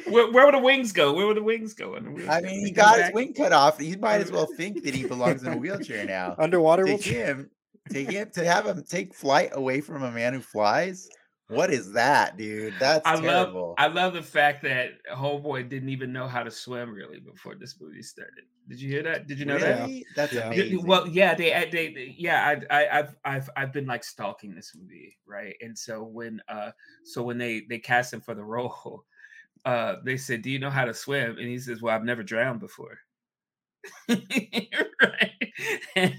where, where would the wings go? Where would the wings go? in I mean, he come got his wing cut off. You might as well think that he belongs in a wheelchair now. [laughs] Underwater to wheelchair. him, to him, to have him take flight away from a man who flies. What is that, dude? That's I terrible. love I love the fact that Homeboy didn't even know how to swim really before this movie started. Did you hear that? Did you know that? That's Yeah. Y- y- amazing. Well, yeah, they, uh, they, they- yeah, I, I, I've, I've, I've been like stalking this movie, right? And so when, uh, so when they they cast him for the role, [laughs] uh, they said, "Do you know how to swim?" And he says, "Well, I've never drowned before." [laughs] right?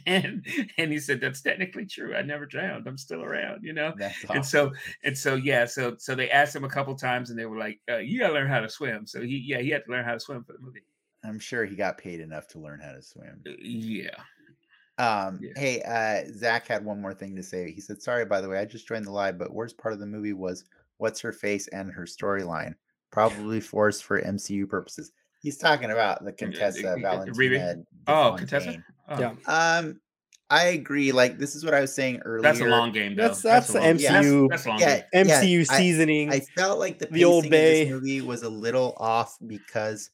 And and he said, "That's technically true. I never drowned. I'm still around, you know." That's And so and so yeah, so so they asked him a couple times, and they were like, uh, "You gotta learn how to swim." So he, yeah, he had to learn how to swim for the movie. I'm sure he got paid enough to learn how to swim. Uh, Yeah. Um, Yeah. hey, uh, Zach had one more thing to say. He said, "Sorry, by the way, I just joined the live, but worst part of the movie was what's her face and her storyline, probably forced for MCU purposes." He's talking about the Contessa uh, Riri? Valentina. Oh, Contessa. Oh, Yeah. Um, I agree. Like this is what I was saying earlier. That's a long game, though. That's- that's a the long- MCU That's, that's long Yeah, game. yeah, MCU I- seasoning. I felt like the, The Old pacing of Bay. this movie was a little off because,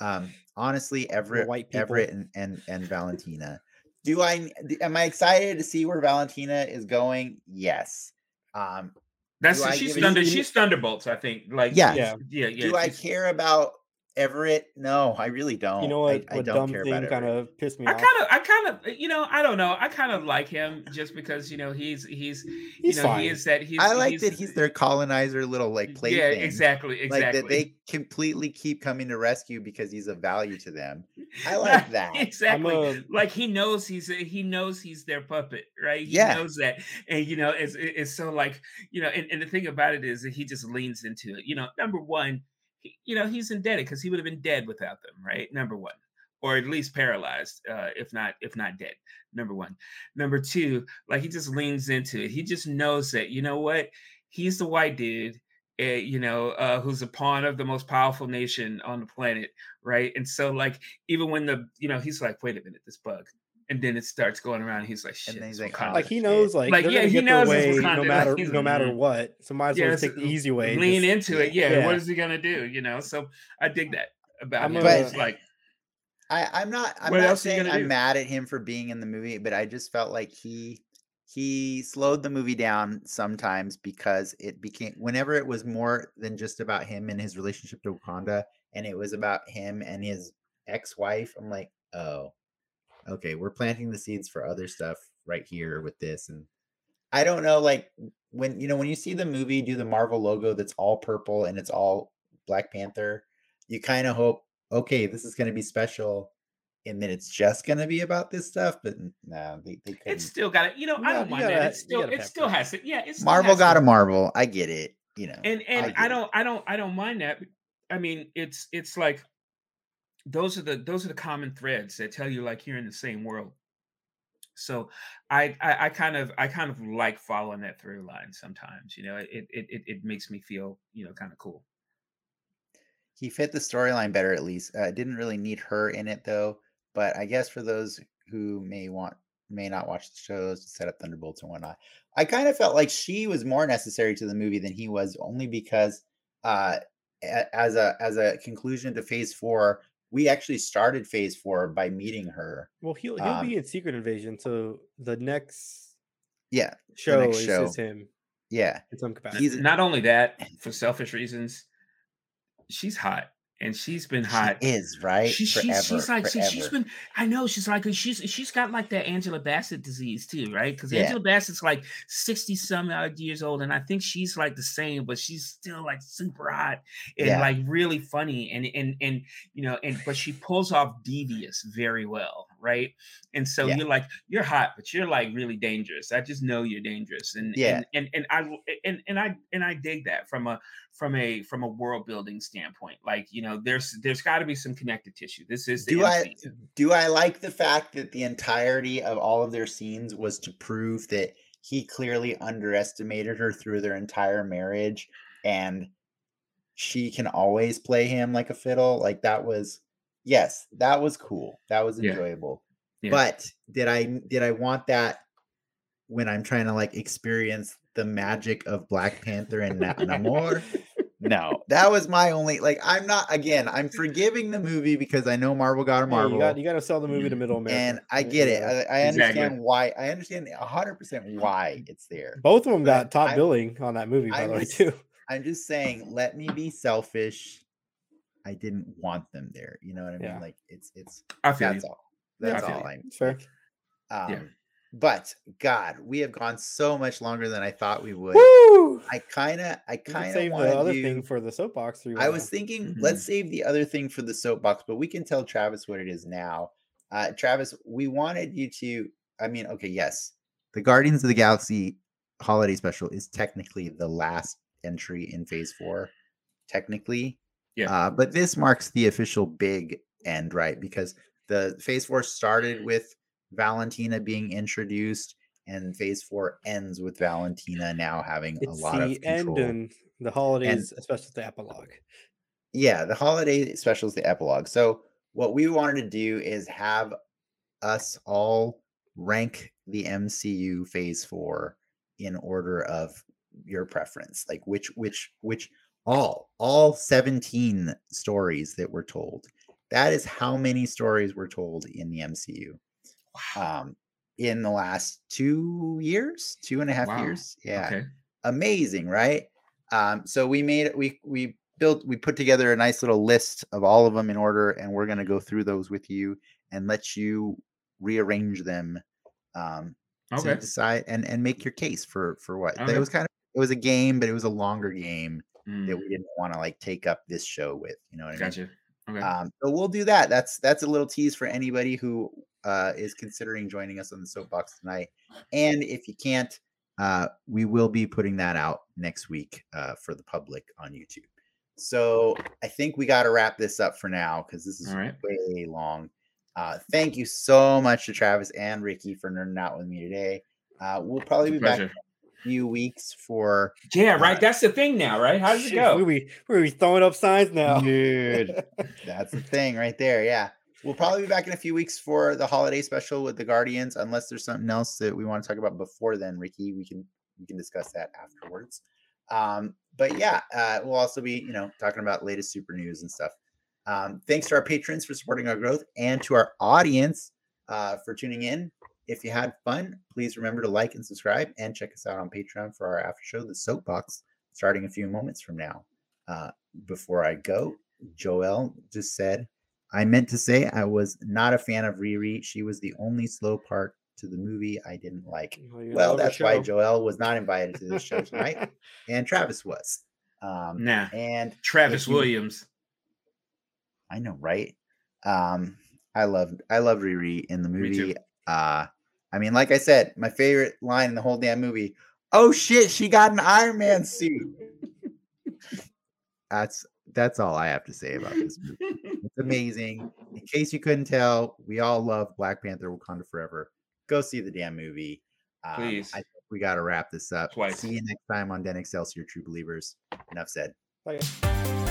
um, honestly, Everett, white people. Everett, and, and and Valentina. Do I am I excited to see where Valentina is going? Yes. Um, That's she's thunder. She's thunderbolts. I think. Like Yeah. she's- yeah, yeah. do I care about Everett? No, I really don't. you know what? I, I don't dumb care thing about kind Everett. of pissed me I off. I kind of, uh, I kind of, you know, I don't know. I kind of like him just because you know he's he's He's you know fine. he is that he's. I like that he's their colonizer little like plaything. Yeah, exactly, exactly. Like that they completely keep coming to rescue because he's of value to them. I [laughs] like that. exactly. a- like he knows he's a, he knows he's their puppet, right? He Yeah. knows that, and you know, it's it's so like you know, and, and the thing about it is that he just leans into it. You know, number one, he, you know, he's indebted because he would have been dead without them, right? Number one, or at least paralyzed, uh, if not if not dead. Number one. Number two, like he just leans into it. He just knows that you know what, he's the white dude. uh, you know, uh, who's a pawn of the most powerful nation on the planet, right? And so, like, even when the, you know, he's like, wait a minute, this bug, and then it starts going around. And he's like, shit, then he's like, oh, like he shit. knows, like, Like, yeah, he knows way no matter he's no matter what. So might as well Yeah, just take the easy way. lean just- into it. Yeah. yeah. What is he gonna do? You know. So I dig that about I'm him. a- It's like, I, I'm not. I'm What not else you saying gonna I'm do? mad at him for being in the movie, but I just felt like he he slowed the movie down sometimes because it became whenever it was more than just about him and his relationship to Wakanda, and it was about him and his ex-wife. I'm like, oh, okay, we're planting the seeds for other stuff right here with this, and I don't know, like when you know when you see the movie do the Marvel logo that's all purple and it's all Black Panther, you kind of hope, okay, this is going to be special, and then it's just going to be about this stuff. But no, they, they it's still got it. You know, You I don't mind gotta- that. It's still, it still has it. Yeah, it's Marvel got a Marvel. I get it. You know, and and get I, don't I don't I don't mind that. I mean, it's it's like those are the those are the common threads that tell you like you're in the same world. So I I, I kind of I kind of like following that through line sometimes. You know, it it it, it makes me feel you know kind of cool. he fit the storyline better at least. Uh, didn't really need her in it though. But I guess for those who may want may not watch the shows to set up Thunderbolts and whatnot, I kind of felt like she was more necessary to the movie than he was, only because uh, as a as a conclusion to Phase Four, we actually started Phase Four by meeting her. Well, he'll he'll Um, be in Secret Invasion, so the next Yeah, show next is, show. is him yeah. in some capacity. He's Not only that, for selfish reasons, she's hot. And she's been hot. She is right. She, she, forever, she's like She, she's been I know she's like she's she's got like that Angela Bassett disease too, right? Because Yeah. Angela Bassett's like 60 some odd years old, and I think she's like the same, but she's still like super hot and Yeah. like really funny and and and you know, and but she pulls off devious very well, right? And so Yeah. you're like, you're hot, but you're like really dangerous. I just know you're dangerous. And Yeah. and and, and I and and I and I dig that from a from a from a world building standpoint. Like, you know, there's there's got to be some connective tissue. This is the Do I do I like the fact that the entirety of all of their scenes was to prove that he clearly underestimated her through their entire marriage and she can always play him like a fiddle? Like that was yes, that was cool. That was enjoyable. Yeah. But did I did I want that when I'm trying to like experience the magic of Black Panther and Na- [laughs] Namor? No, that was my only like. I'm not again. I'm forgiving the movie because I know Marvel got a Marvel, you got you got to sell the movie to Middle America, and I get it. I, I Exactly. understand why. I understand 100 percent why [laughs] it's there. both of them but got top I- billing on that movie, by I the way, was- too. I'm just saying. Let me be selfish. I didn't want them there. You know what I mean? Yeah. Like it's it's I feel that's you. all. Yeah, That's I all you. I'm. Fair. Um, But God, we have gone so much longer than I thought we would. Woo! I kind of, I kind of save the other do, thing for the soapbox. I was thinking, Mhm. let's save the other thing for the soapbox, but we can tell Travis what it is now. Uh, Travis, we wanted you to, I mean, okay, yes, the Guardians of the Galaxy holiday special is technically the last entry in phase four, technically. Yeah. Uh, but this marks the official big end, right? Because the phase four started with Valentina being introduced, and phase four ends with Valentina now having it's a lot the of control. end and the holidays, especially the epilogue. yeah the holiday special is the epilogue so what we wanted to do is have us all rank the mcu phase four in order of your preference like which which which all all 17 stories that were told that is how many stories were told in the mcu um in the last two years two and a half Wow. years yeah Okay. amazing, right? Um, so we made we we built we put together a nice little list of all of them in order, and we're gonna go through those with you and let you rearrange them um, to Okay. decide and and make your case for for what Okay. it was kind of it was a game, but it was a longer game that Mm, we didn't want to like take up this show with. You know what I mean? gotcha. Okay. Um, so we'll do that. That's that's a little tease for anybody who uh, is considering joining us on the soapbox tonight. And if you can't, uh, we will be putting that out next week uh, for the public on YouTube. So I think we got to wrap this up for now because this is right. way long. Uh, thank you so much to Travis and Ricky for nerding out with me today. Uh, we'll probably be back few weeks for Yeah, right. That's the thing now, right? How does it go? We be, we be throwing up signs now. dude. [laughs] That's the thing right there. Yeah. We'll probably be back in a few weeks for the holiday special with the Guardians, unless there's something else that we want to talk about before then, Ricky. We can we can discuss that afterwards. Um, but yeah, uh, we'll also be, you know, talking about latest super news and stuff. Um, thanks to our patrons for supporting our growth and to our audience uh, for tuning in. If you had fun, please remember to like and subscribe and check us out on Patreon for our after show, The Soapbox, starting a few moments from now. Uh, before I go, Joel just said, I meant to say I was not a fan of Riri. She was the only slow part to the movie I didn't like. Well, Well, that's why. Joel was not invited to this show tonight, [laughs] and Travis was. Um, Nah. and Travis you- Williams. I know, right? Um, I love I love Riri in the Me too. movie. Uh, I mean, like I said, my favorite line in the whole damn movie. Oh shit, she got an Iron Man suit. That's that's all I have to say about this movie. It's amazing. In case you couldn't tell, we all love Black Panther Wakanda Forever. Go see the damn movie. Um, Please. I think we got to wrap this up. Twice. See you next time on Den Excelsior True Believers. Enough said. Bye, guys.